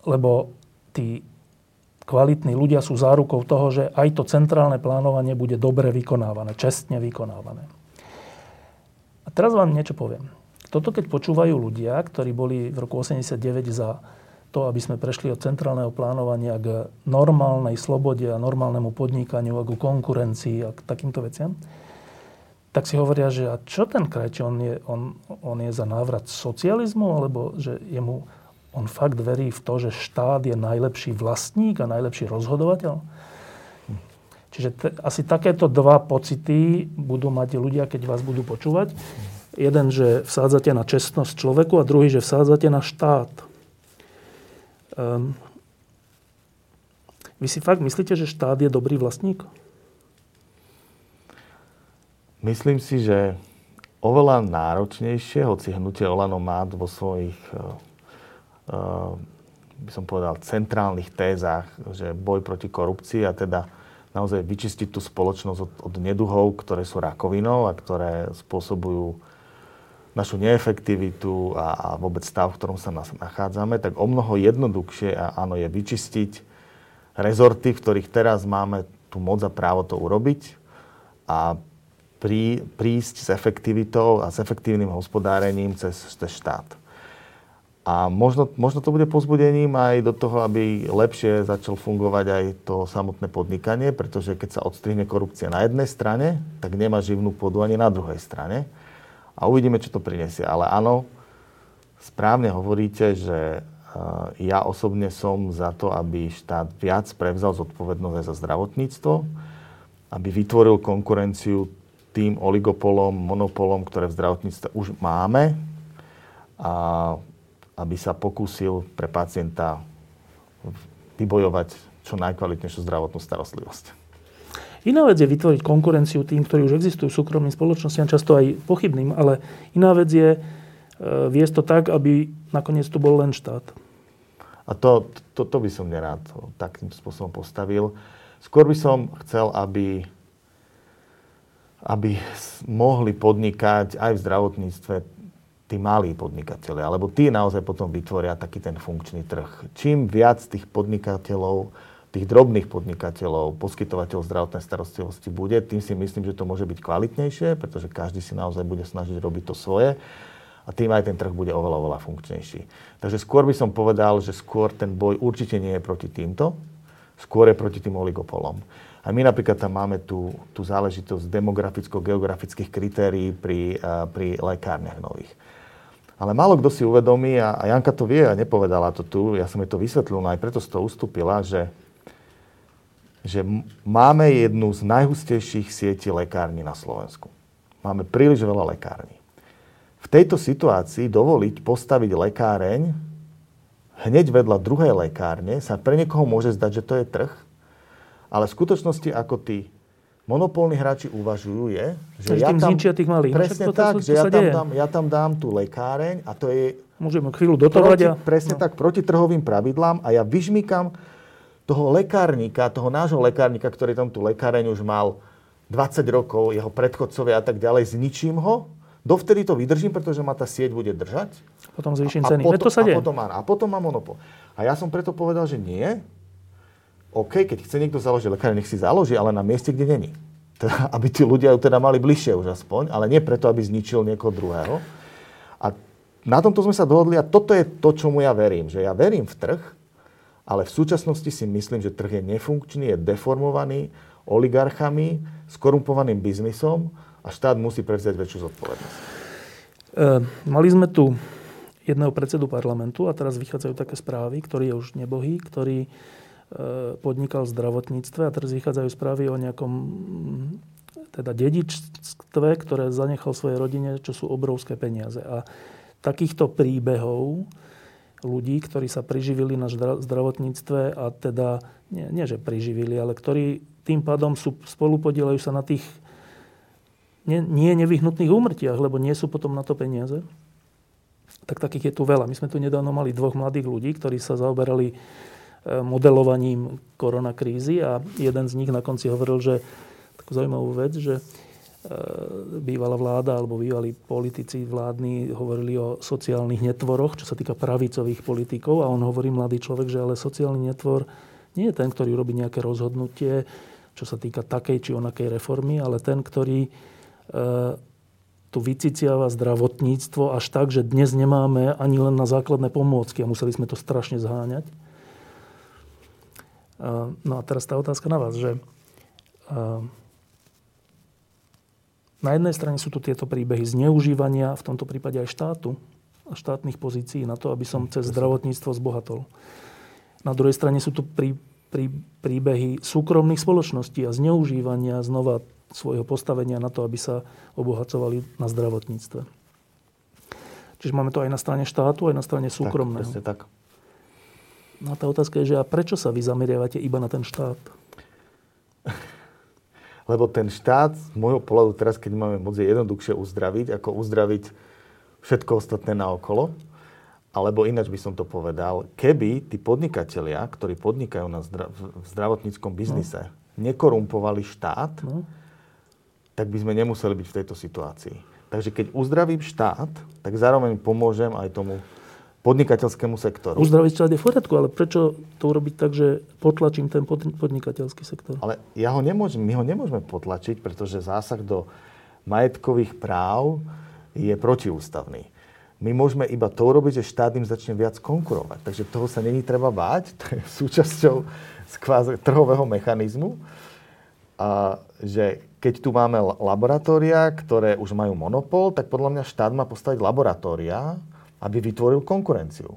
Lebo tí kvalitní ľudia sú zárukou toho, že aj to centrálne plánovanie bude dobre vykonávané, čestne vykonávané. A teraz vám niečo poviem. Toto keď počúvajú ľudia, ktorí boli v roku 89 za to, aby sme prešli od centrálneho plánovania k normálnej slobode a normálnemu podnikaniu a k konkurencii a k takýmto veciam, tak si hovoria, že a čo ten krajči, on je, on, on je za návrat socializmu, alebo že jemu on fakt verí v to, že štát je najlepší vlastník a najlepší rozhodovateľ? Čiže te, asi takéto dva pocity budú mať ľudia, keď vás budú počúvať. Jeden, že vsádzate na čestnosť človeku a druhý, že vsádzate na štát. Um, vy si fakt myslíte, že štát je dobrý vlastník? Myslím si, že oveľa náročnejšie, hoci hnutie Olano má vo svojich, uh, by som povedal, centrálnych tézach, že boj proti korupcii a teda naozaj vyčistiť tú spoločnosť od, od neduhov, ktoré sú rakovinou a ktoré spôsobujú našu neefektivitu a, a vôbec stav, v ktorom sa nachádzame, tak o mnoho jednoduchšie a áno, je vyčistiť rezorty, v ktorých teraz máme tú moc a právo to urobiť a prí, prísť s efektivitou a s efektívnym hospodárením cez, cez štát. A možno, možno to bude pozbudením aj do toho, aby lepšie začal fungovať aj to samotné podnikanie, pretože keď sa odstrihne korupcia na jednej strane, tak nemá živnú pôdu ani na druhej strane a uvidíme, čo to prinesie. Ale áno, správne hovoríte, že ja osobne som za to, aby štát viac prevzal zodpovednosť za zdravotníctvo, aby vytvoril konkurenciu tým oligopolom, monopolom, ktoré v zdravotníctve už máme a aby sa pokúsil pre pacienta vybojovať čo najkvalitnejšiu zdravotnú starostlivosť. Iná vec je vytvoriť konkurenciu tým, ktorí už existujú súkromným spoločnostiam, často aj pochybným, ale iná vec je e, viesť to tak, aby nakoniec tu bol len štát. A to, to, to by som nerád takým spôsobom postavil. Skôr by som chcel, aby, aby mohli podnikať aj v zdravotníctve tí malí podnikatelia, alebo tí naozaj potom vytvoria taký ten funkčný trh. Čím viac tých podnikateľov tých drobných podnikateľov, poskytovateľov zdravotnej starostlivosti bude, tým si myslím, že to môže byť kvalitnejšie, pretože každý si naozaj bude snažiť robiť to svoje a tým aj ten trh bude oveľa, oveľa funkčnejší. Takže skôr by som povedal, že skôr ten boj určite nie je proti týmto, skôr je proti tým oligopolom. A my napríklad tam máme tú, tú záležitosť demograficko-geografických kritérií pri, pri lekárniach nových. Ale málo kto si uvedomí, a, a Janka to vie a nepovedala to tu, ja som jej to vysvetlil, no aj preto z toho ustúpila, že že máme jednu z najhustejších sietí lekární na Slovensku. Máme príliš veľa lekární. V tejto situácii dovoliť postaviť lekáreň hneď vedľa druhej lekárne sa pre niekoho môže zdať, že to je trh, ale v skutočnosti, ako tí monopolní hráči uvažujú, je, že ja tam, tých malých. Presne tak, že ja tam, dám, ja tam dám tú lekáreň a to je Môžeme chvíľu dotovať a... Presne no. tak, proti trhovým pravidlám a ja vyžmýkam toho lekárnika, toho nášho lekárnika, ktorý tam tú lekáreň už mal 20 rokov, jeho predchodcovia a tak ďalej, zničím ho, dovtedy to vydržím, pretože ma tá sieť bude držať. Potom zvýšim ceny. A potom, to sa deje. A potom, a potom má monopol. A ja som preto povedal, že nie. OK, keď chce niekto založiť lekáreň, nech si založí, ale na mieste, kde není. Teda, aby tí ľudia ju teda mali bližšie už aspoň, ale nie preto, aby zničil niekoho druhého. A na tomto sme sa dohodli a toto je to, čomu ja verím. Že ja verím v trh, ale v súčasnosti si myslím, že trh je nefunkčný, je deformovaný oligarchami, skorumpovaným biznisom a štát musí prevziať väčšiu zodpovednosť. E, mali sme tu jedného predsedu parlamentu a teraz vychádzajú také správy, ktorý je už nebohý, ktorý e, podnikal v zdravotníctve a teraz vychádzajú správy o nejakom teda dedičstve, ktoré zanechal svojej rodine, čo sú obrovské peniaze. A takýchto príbehov ľudí, ktorí sa priživili na zdravotníctve a teda, nie, nie že priživili, ale ktorí tým pádom sú, spolupodielajú sa na tých nie, nie nevyhnutných úmrtiach, lebo nie sú potom na to peniaze. Tak takých je tu veľa. My sme tu nedávno mali dvoch mladých ľudí, ktorí sa zaoberali e, modelovaním koronakrízy a jeden z nich na konci hovoril, že takú zaujímavú vec, že bývalá vláda alebo bývalí politici vládni hovorili o sociálnych netvoroch, čo sa týka pravicových politikov a on hovorí, mladý človek, že ale sociálny netvor nie je ten, ktorý robí nejaké rozhodnutie, čo sa týka takej či onakej reformy, ale ten, ktorý e, tu vyciciava zdravotníctvo až tak, že dnes nemáme ani len na základné pomôcky a museli sme to strašne zháňať. E, no a teraz tá otázka na vás, že e, na jednej strane sú tu tieto príbehy zneužívania, v tomto prípade aj štátu a štátnych pozícií na to, aby som cez zdravotníctvo zbohatol. Na druhej strane sú tu prí, prí, príbehy súkromných spoločností a zneužívania znova svojho postavenia na to, aby sa obohacovali na zdravotníctve. Čiže máme to aj na strane štátu, aj na strane súkromného. Tak, tak. No a tá otázka je, že a prečo sa vy zameriavate iba na ten štát? Lebo ten štát, z môjho pohľadu teraz, keď máme moc, je jednoduchšie uzdraviť, ako uzdraviť všetko ostatné naokolo. Alebo ináč by som to povedal, keby tí podnikatelia, ktorí podnikajú na zdra- v zdravotníckom biznise, no. nekorumpovali štát, no. tak by sme nemuseli byť v tejto situácii. Takže keď uzdravím štát, tak zároveň pomôžem aj tomu podnikateľskému sektoru. Uzdraviť štát je v poriadku, ale prečo to urobiť tak, že potlačím ten podnikateľský sektor? Ale ja ho nemôžem, my ho nemôžeme potlačiť, pretože zásah do majetkových práv je protiústavný. My môžeme iba to urobiť, že štát im začne viac konkurovať. Takže toho sa není treba báť. To je súčasťou trhového mechanizmu. A že keď tu máme laboratória, ktoré už majú monopol, tak podľa mňa štát má postaviť laboratória, aby vytvoril konkurenciu.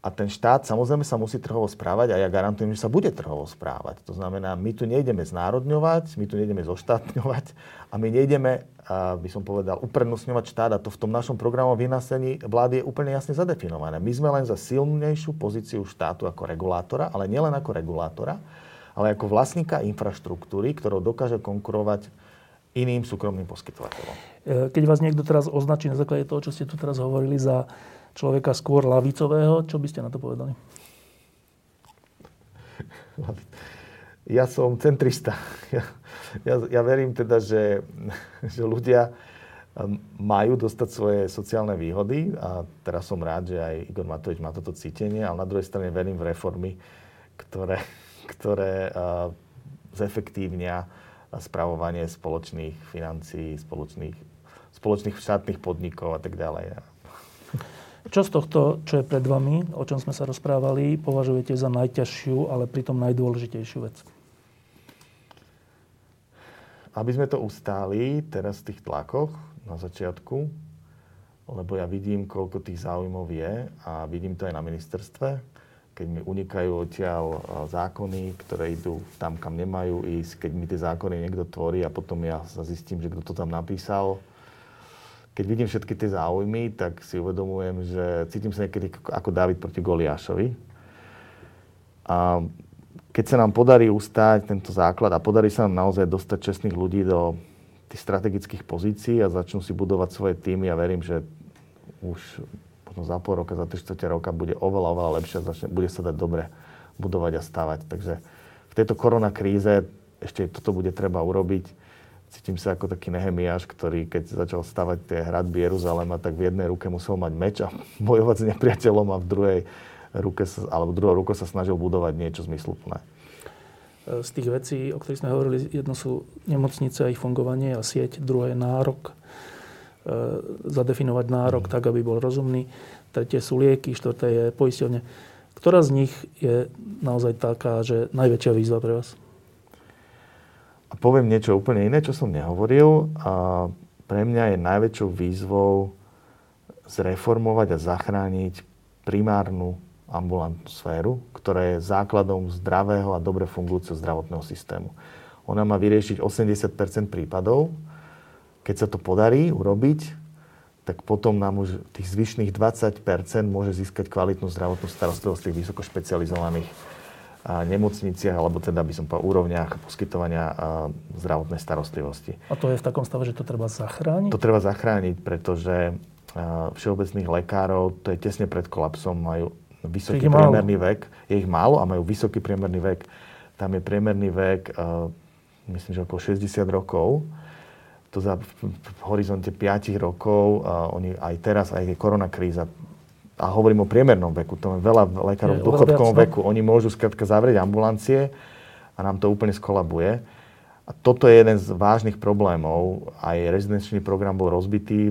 A ten štát samozrejme sa musí trhovo správať a ja garantujem, že sa bude trhovo správať. To znamená, my tu nejdeme znárodňovať, my tu nejdeme zoštátňovať a my nejdeme, by som povedal, uprednostňovať štát a to v tom našom programovom vyhlásení vlády je úplne jasne zadefinované. My sme len za silnejšiu pozíciu štátu ako regulátora, ale nielen ako regulátora, ale ako vlastníka infraštruktúry, ktorou dokáže konkurovať iným súkromným poskytovateľom. E, keď vás niekto teraz označí na základe toho, čo ste tu teraz hovorili, za človeka skôr lavicového, čo by ste na to povedali? Ja som centrista. Ja, ja, ja verím teda, že, že ľudia um, majú dostať svoje sociálne výhody a teraz som rád, že aj Igor Matovič má toto cítenie, ale na druhej strane verím v reformy, ktoré, ktoré uh, zefektívnia spravovanie spoločných financií, spoločných, spoločných štátnych podnikov a tak ďalej. Čo z tohto, čo je pred vami, o čom sme sa rozprávali, považujete za najťažšiu, ale pritom najdôležitejšiu vec? Aby sme to ustáli teraz v tých tlakoch na začiatku, lebo ja vidím, koľko tých záujmov je a vidím to aj na ministerstve, keď mi unikajú odtiaľ zákony, ktoré idú tam, kam nemajú ísť, keď mi tie zákony niekto tvorí a potom ja sa zistím, že kto to tam napísal. Keď vidím všetky tie záujmy, tak si uvedomujem, že cítim sa niekedy ako David proti Goliášovi. A keď sa nám podarí ustáť tento základ a podarí sa nám naozaj dostať čestných ľudí do tých strategických pozícií a začnú si budovať svoje týmy, ja verím, že už potom za pol roka, za 3 čtvrte roka bude oveľa, oveľa lepšie a bude sa dať dobre budovať a stavať. Takže v tejto korona kríze ešte toto bude treba urobiť. Cítim sa ako taký Nehemiáš, ktorý keď začal stavať tie hradby Jeruzalema, tak v jednej ruke musel mať meč a bojovať s nepriateľom a v druhej ruke alebo druhou rukou sa snažil budovať niečo zmysluplné. Z tých vecí, o ktorých sme hovorili, jedno sú nemocnice a ich fungovanie a sieť, druhé nárok E, zadefinovať nárok tak, aby bol rozumný. Tretie sú lieky, štvrté je poisťovne. Ktorá z nich je naozaj taká, že najväčšia výzva pre vás? A poviem niečo úplne iné, čo som nehovoril. A pre mňa je najväčšou výzvou zreformovať a zachrániť primárnu ambulantnú sféru, ktorá je základom zdravého a dobre fungujúceho zdravotného systému. Ona má vyriešiť 80% prípadov, keď sa to podarí urobiť, tak potom nám už tých zvyšných 20 môže získať kvalitnú zdravotnú starostlivosť v tých vysokošpecializovaných nemocniciach, alebo teda by som povedal úrovniach poskytovania zdravotnej starostlivosti. A to je v takom stave, že to treba zachrániť? To treba zachrániť, pretože všeobecných lekárov, to je tesne pred kolapsom, majú vysoký priemerný málo. vek. Je ich málo a majú vysoký priemerný vek. Tam je priemerný vek, myslím, že okolo 60 rokov to za v, horizonte 5 rokov, a oni aj teraz, aj je korona kríza, a hovorím o priemernom veku, to je veľa lekárov v dôchodkovom no. veku, oni môžu skrátka zavrieť ambulancie a nám to úplne skolabuje. A toto je jeden z vážnych problémov. Aj rezidenčný program bol rozbitý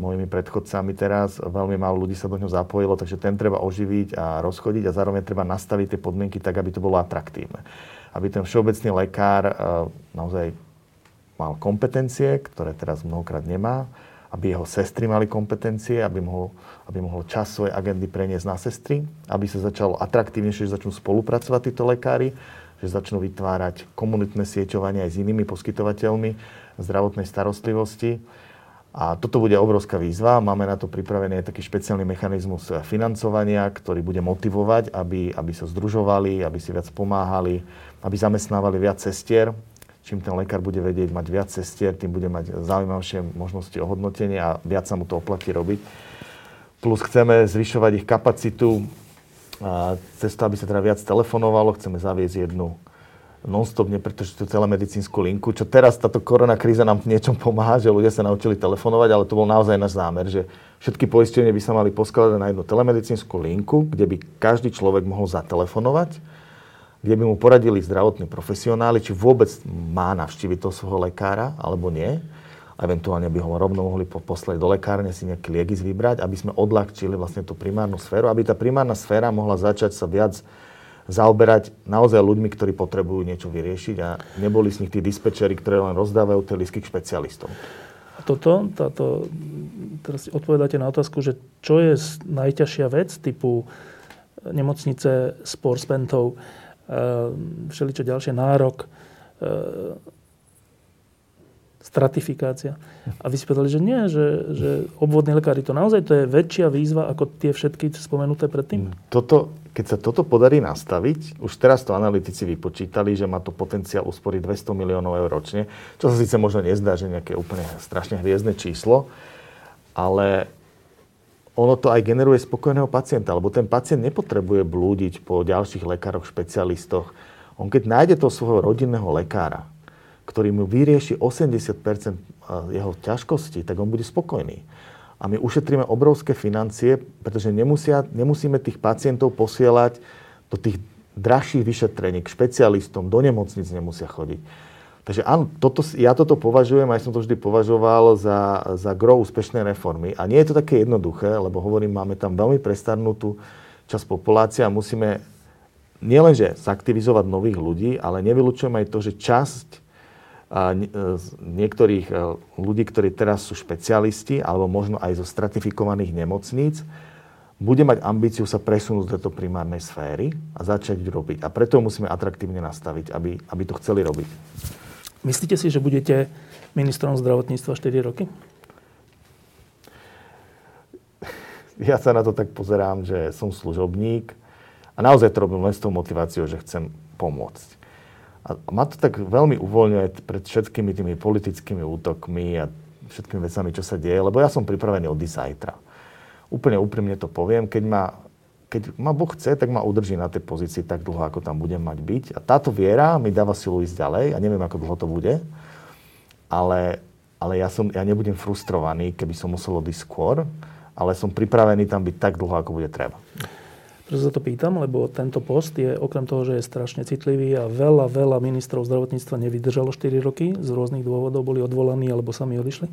mojimi predchodcami teraz. Veľmi málo ľudí sa do ňoho zapojilo, takže ten treba oživiť a rozchodiť a zároveň treba nastaviť tie podmienky tak, aby to bolo atraktívne. Aby ten všeobecný lekár naozaj mal kompetencie, ktoré teraz mnohokrát nemá, aby jeho sestry mali kompetencie, aby mohol, aby mohol čas svojej agendy preniesť na sestry, aby sa začalo atraktívnejšie, že začnú spolupracovať títo lekári, že začnú vytvárať komunitné sieťovanie aj s inými poskytovateľmi zdravotnej starostlivosti A toto bude obrovská výzva. Máme na to pripravený aj taký špeciálny mechanizmus financovania, ktorý bude motivovať, aby, aby sa združovali, aby si viac pomáhali, aby zamestnávali viac cestier. Čím ten lekár bude vedieť mať viac cestier, tým bude mať zaujímavšie možnosti ohodnotenia a viac sa mu to oplatí robiť. Plus chceme zvyšovať ich kapacitu a cez to, aby sa teda viac telefonovalo, chceme zaviesť jednu non-stop nepretržitú telemedicínsku linku, čo teraz táto korona kríza nám v niečom pomáha, že ľudia sa naučili telefonovať, ale to bol naozaj náš zámer, že všetky poistenie by sa mali poskladať na jednu telemedicínsku linku, kde by každý človek mohol zatelefonovať, kde by mu poradili zdravotní profesionáli, či vôbec má navštíviť toho svojho lekára, alebo nie. A eventuálne by ho rovno mohli poslať do lekárne, si nejaký liek vybrať, aby sme odľahčili vlastne tú primárnu sféru, aby tá primárna sféra mohla začať sa viac zaoberať naozaj ľuďmi, ktorí potrebujú niečo vyriešiť a neboli z nich tí dispečeri, ktorí len rozdávajú tie lístky k špecialistom. A toto, táto, teraz odpovedáte na otázku, že čo je najťažšia vec typu nemocnice s porspentov, e, všeličo ďalšie, nárok, e, stratifikácia. A vy že nie, že, že obvodní lekári to naozaj to je väčšia výzva ako tie všetky spomenuté predtým? Toto, keď sa toto podarí nastaviť, už teraz to analytici vypočítali, že má to potenciál usporiť 200 miliónov eur ročne, čo sa síce možno nezdá, že nejaké úplne strašne hviezdne číslo, ale ono to aj generuje spokojného pacienta, lebo ten pacient nepotrebuje blúdiť po ďalších lekároch, špecialistoch. On keď nájde toho svojho rodinného lekára, ktorý mu vyrieši 80% jeho ťažkostí, tak on bude spokojný. A my ušetríme obrovské financie, pretože nemusia, nemusíme tých pacientov posielať do tých drahších vyšetrení, k špecialistom, do nemocnic nemusia chodiť. Takže áno, toto, ja toto považujem, aj som to vždy považoval za, za gro úspešnej reformy. A nie je to také jednoduché, lebo hovorím, máme tam veľmi prestarnutú časť populácie a musíme nielenže zaktivizovať nových ľudí, ale nevylučujem aj to, že časť E, niektorých e, ľudí, ktorí teraz sú špecialisti, alebo možno aj zo stratifikovaných nemocníc, bude mať ambíciu sa presunúť do primárnej sféry a začať robiť. A preto musíme atraktívne nastaviť, aby, aby to chceli robiť. Myslíte si, že budete ministrom zdravotníctva 4 roky? Ja sa na to tak pozerám, že som služobník a naozaj to robím len s tou motiváciou, že chcem pomôcť. A ma to tak veľmi uvoľňuje pred všetkými tými politickými útokmi a všetkými vecami, čo sa deje, lebo ja som pripravený odísť zajtra. Úplne úprimne to poviem, keď ma, keď ma Boh chce, tak ma udrží na tej pozícii tak dlho, ako tam budem mať byť. A táto viera mi dáva silu ísť ďalej a neviem, ako dlho to bude, ale, ale ja, som, ja nebudem frustrovaný, keby som musel odísť skôr, ale som pripravený tam byť tak dlho, ako bude treba. Prečo sa to pýtam? Lebo tento post je okrem toho, že je strašne citlivý a veľa, veľa ministrov zdravotníctva nevydržalo 4 roky, z rôznych dôvodov boli odvolaní alebo sami odišli,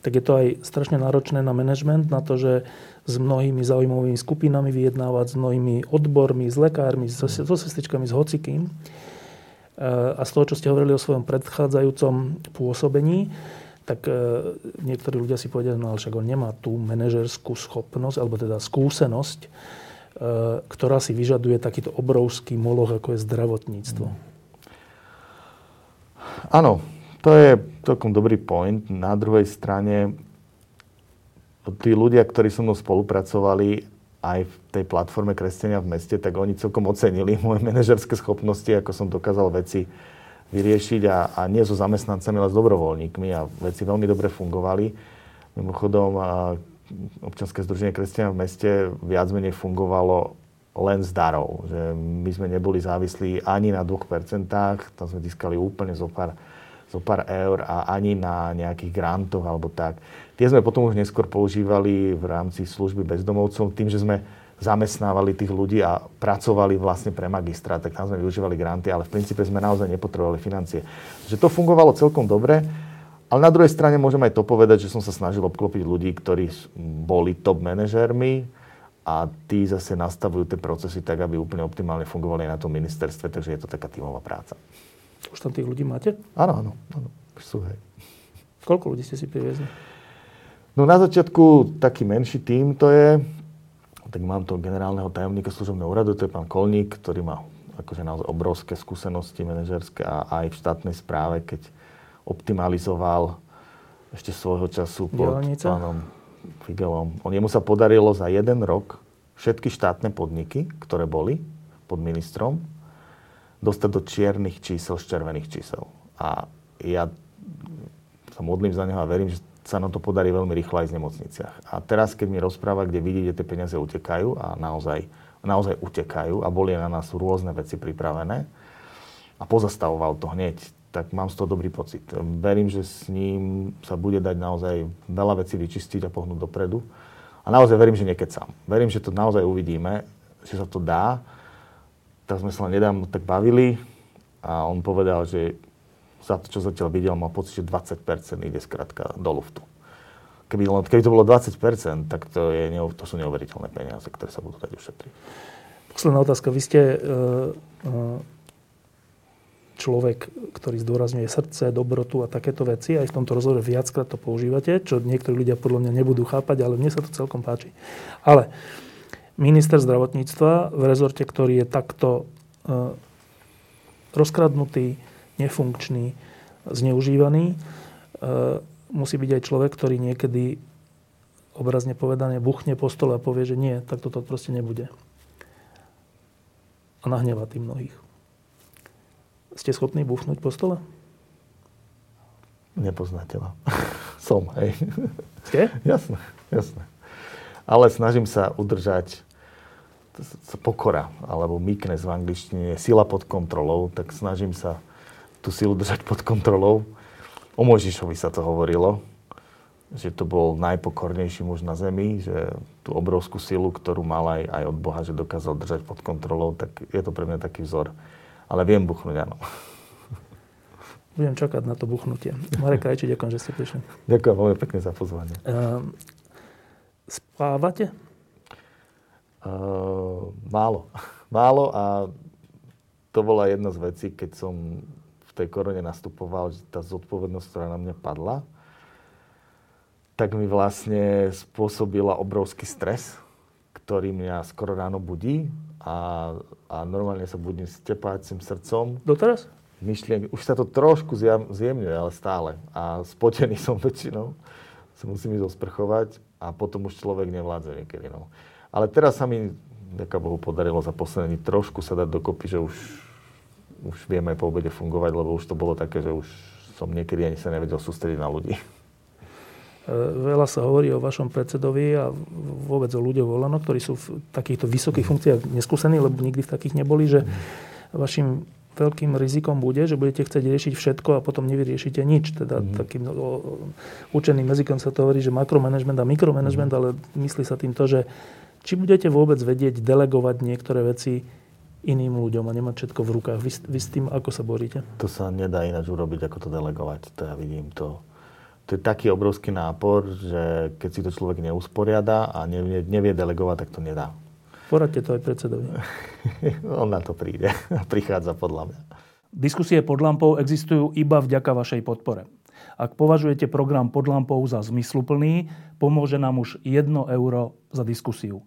tak je to aj strašne náročné na management, na to, že s mnohými zaujímavými skupinami vyjednávať, s mnohými odbormi, s lekármi, so, so sestričkami, s hocikým. E, a z toho, čo ste hovorili o svojom predchádzajúcom pôsobení, tak e, niektorí ľudia si povedia, no ale však on nemá tú manažerskú schopnosť, alebo teda skúsenosť, E, ktorá si vyžaduje takýto obrovský moloch, ako je zdravotníctvo. Áno, to je celkom dobrý point. Na druhej strane, tí ľudia, ktorí so mnou spolupracovali aj v tej platforme Kresťania v meste, tak oni celkom ocenili moje manažerské schopnosti, ako som dokázal veci vyriešiť a, a nie so zamestnancami, ale s dobrovoľníkmi a veci veľmi dobre fungovali. Mimochodom, občanské združenie kresťania v meste viac menej fungovalo len z darov. Že my sme neboli závislí ani na 2%, tam sme získali úplne zo pár, zo pár eur a ani na nejakých grantoch alebo tak. Tie sme potom už neskôr používali v rámci služby bezdomovcom tým, že sme zamestnávali tých ľudí a pracovali vlastne pre magistra, tak tam sme využívali granty, ale v princípe sme naozaj nepotrebovali financie. Že to fungovalo celkom dobre. Ale na druhej strane môžem aj to povedať, že som sa snažil obklopiť ľudí, ktorí boli top manažérmi a tí zase nastavujú tie procesy tak, aby úplne optimálne fungovali aj na tom ministerstve, takže je to taká tímová práca. Už tam tých ľudí máte? Áno, áno. áno. Sú, hej. Koľko ľudí ste si priviezli? No na začiatku taký menší tím to je, tak mám to generálneho tajomníka služobného úradu, to je pán Kolník, ktorý má akože naozaj obrovské skúsenosti manažerské a aj v štátnej správe, keď optimalizoval ešte svojho času pod Dielnica? pánom Figelom. On, jemu sa podarilo za jeden rok všetky štátne podniky, ktoré boli pod ministrom, dostať do čiernych čísel z červených čísel. A ja sa modlím za neho a verím, že sa nám to podarí veľmi rýchlo aj v nemocniciach. A teraz, keď mi rozpráva, kde vidí, kde tie peniaze utekajú a naozaj, naozaj utekajú a boli na nás rôzne veci pripravené a pozastavoval to hneď, tak mám z toho dobrý pocit. Verím, že s ním sa bude dať naozaj veľa vecí vyčistiť a pohnúť dopredu. A naozaj verím, že sám. Verím, že to naozaj uvidíme, že sa to dá. Tak sme sa len tak bavili a on povedal, že za to, čo zatiaľ videl, mal pocit, že 20% ide skrátka do luftu. Keby, keby to bolo 20%, tak to, je, to sú neuveriteľné peniaze, ktoré sa budú dať ušetriť. Posledná otázka. Vy ste uh, uh človek, ktorý zdôrazňuje srdce, dobrotu a takéto veci. Aj v tomto rozhovore viackrát to používate, čo niektorí ľudia podľa mňa nebudú chápať, ale mne sa to celkom páči. Ale minister zdravotníctva v rezorte, ktorý je takto uh, rozkradnutý, nefunkčný, zneužívaný, uh, musí byť aj človek, ktorý niekedy obrazne povedané buchne po stole a povie, že nie, tak toto proste nebude. A nahneva tým mnohých. Ste schopní bufnúť po stole? Nepoznáte ma. Som, hej. Ste? jasné, jasné. Ale snažím sa udržať pokora, alebo meekness v angličtine, sila pod kontrolou, tak snažím sa tú silu držať pod kontrolou. O Mojžišovi sa to hovorilo, že to bol najpokornejší muž na zemi, že tú obrovskú silu, ktorú mal aj, aj od Boha, že dokázal držať pod kontrolou, tak je to pre mňa taký vzor. Ale viem buchnúť, áno. Budem čakať na to buchnutie. Marek Krajči, ďakujem, že ste prišli. Ďakujem veľmi pekne za pozvanie. Uh, spávate? Uh, málo. Málo a to bola jedna z vecí, keď som v tej korone nastupoval, že tá zodpovednosť, ktorá na mňa padla, tak mi vlastne spôsobila obrovský stres, ktorý mňa skoro ráno budí a, a normálne sa budím s tepácim srdcom. Doteraz? Myšlien, už sa to trošku zjemňuje, ale stále. A spotený som väčšinou. Sa musím ísť osprchovať a potom už človek nevládze niekedy. No. Ale teraz sa mi, ďaká Bohu, podarilo za posledný trošku sa dať dokopy, že už, už viem aj po obede fungovať, lebo už to bolo také, že už som niekedy ani sa nevedel sústrediť na ľudí. E, veľa sa hovorí o vašom predsedovi a vôbec o ľuďoch volano, ktorí sú v takýchto vysokých funkciách neskúsení, lebo nikdy v takých neboli, že vašim veľkým rizikom bude, že budete chcieť riešiť všetko a potom nevyriešite nič. Teda mm. takým o, učeným jazykom sa to hovorí, že makromanagement a mikromanagement, mm. ale myslí sa tým to, že či budete vôbec vedieť delegovať niektoré veci iným ľuďom a nemať všetko v rukách. Vy, vy s tým ako sa boríte? To sa nedá ináč urobiť, ako to delegovať. To ja vidím to to je taký obrovský nápor, že keď si to človek neusporiada a nevie, nevie delegovať, tak to nedá. Poradte to aj predsedovi. On na to príde. Prichádza podľa mňa. Diskusie pod lampou existujú iba vďaka vašej podpore. Ak považujete program pod lampou za zmysluplný, pomôže nám už 1 euro za diskusiu.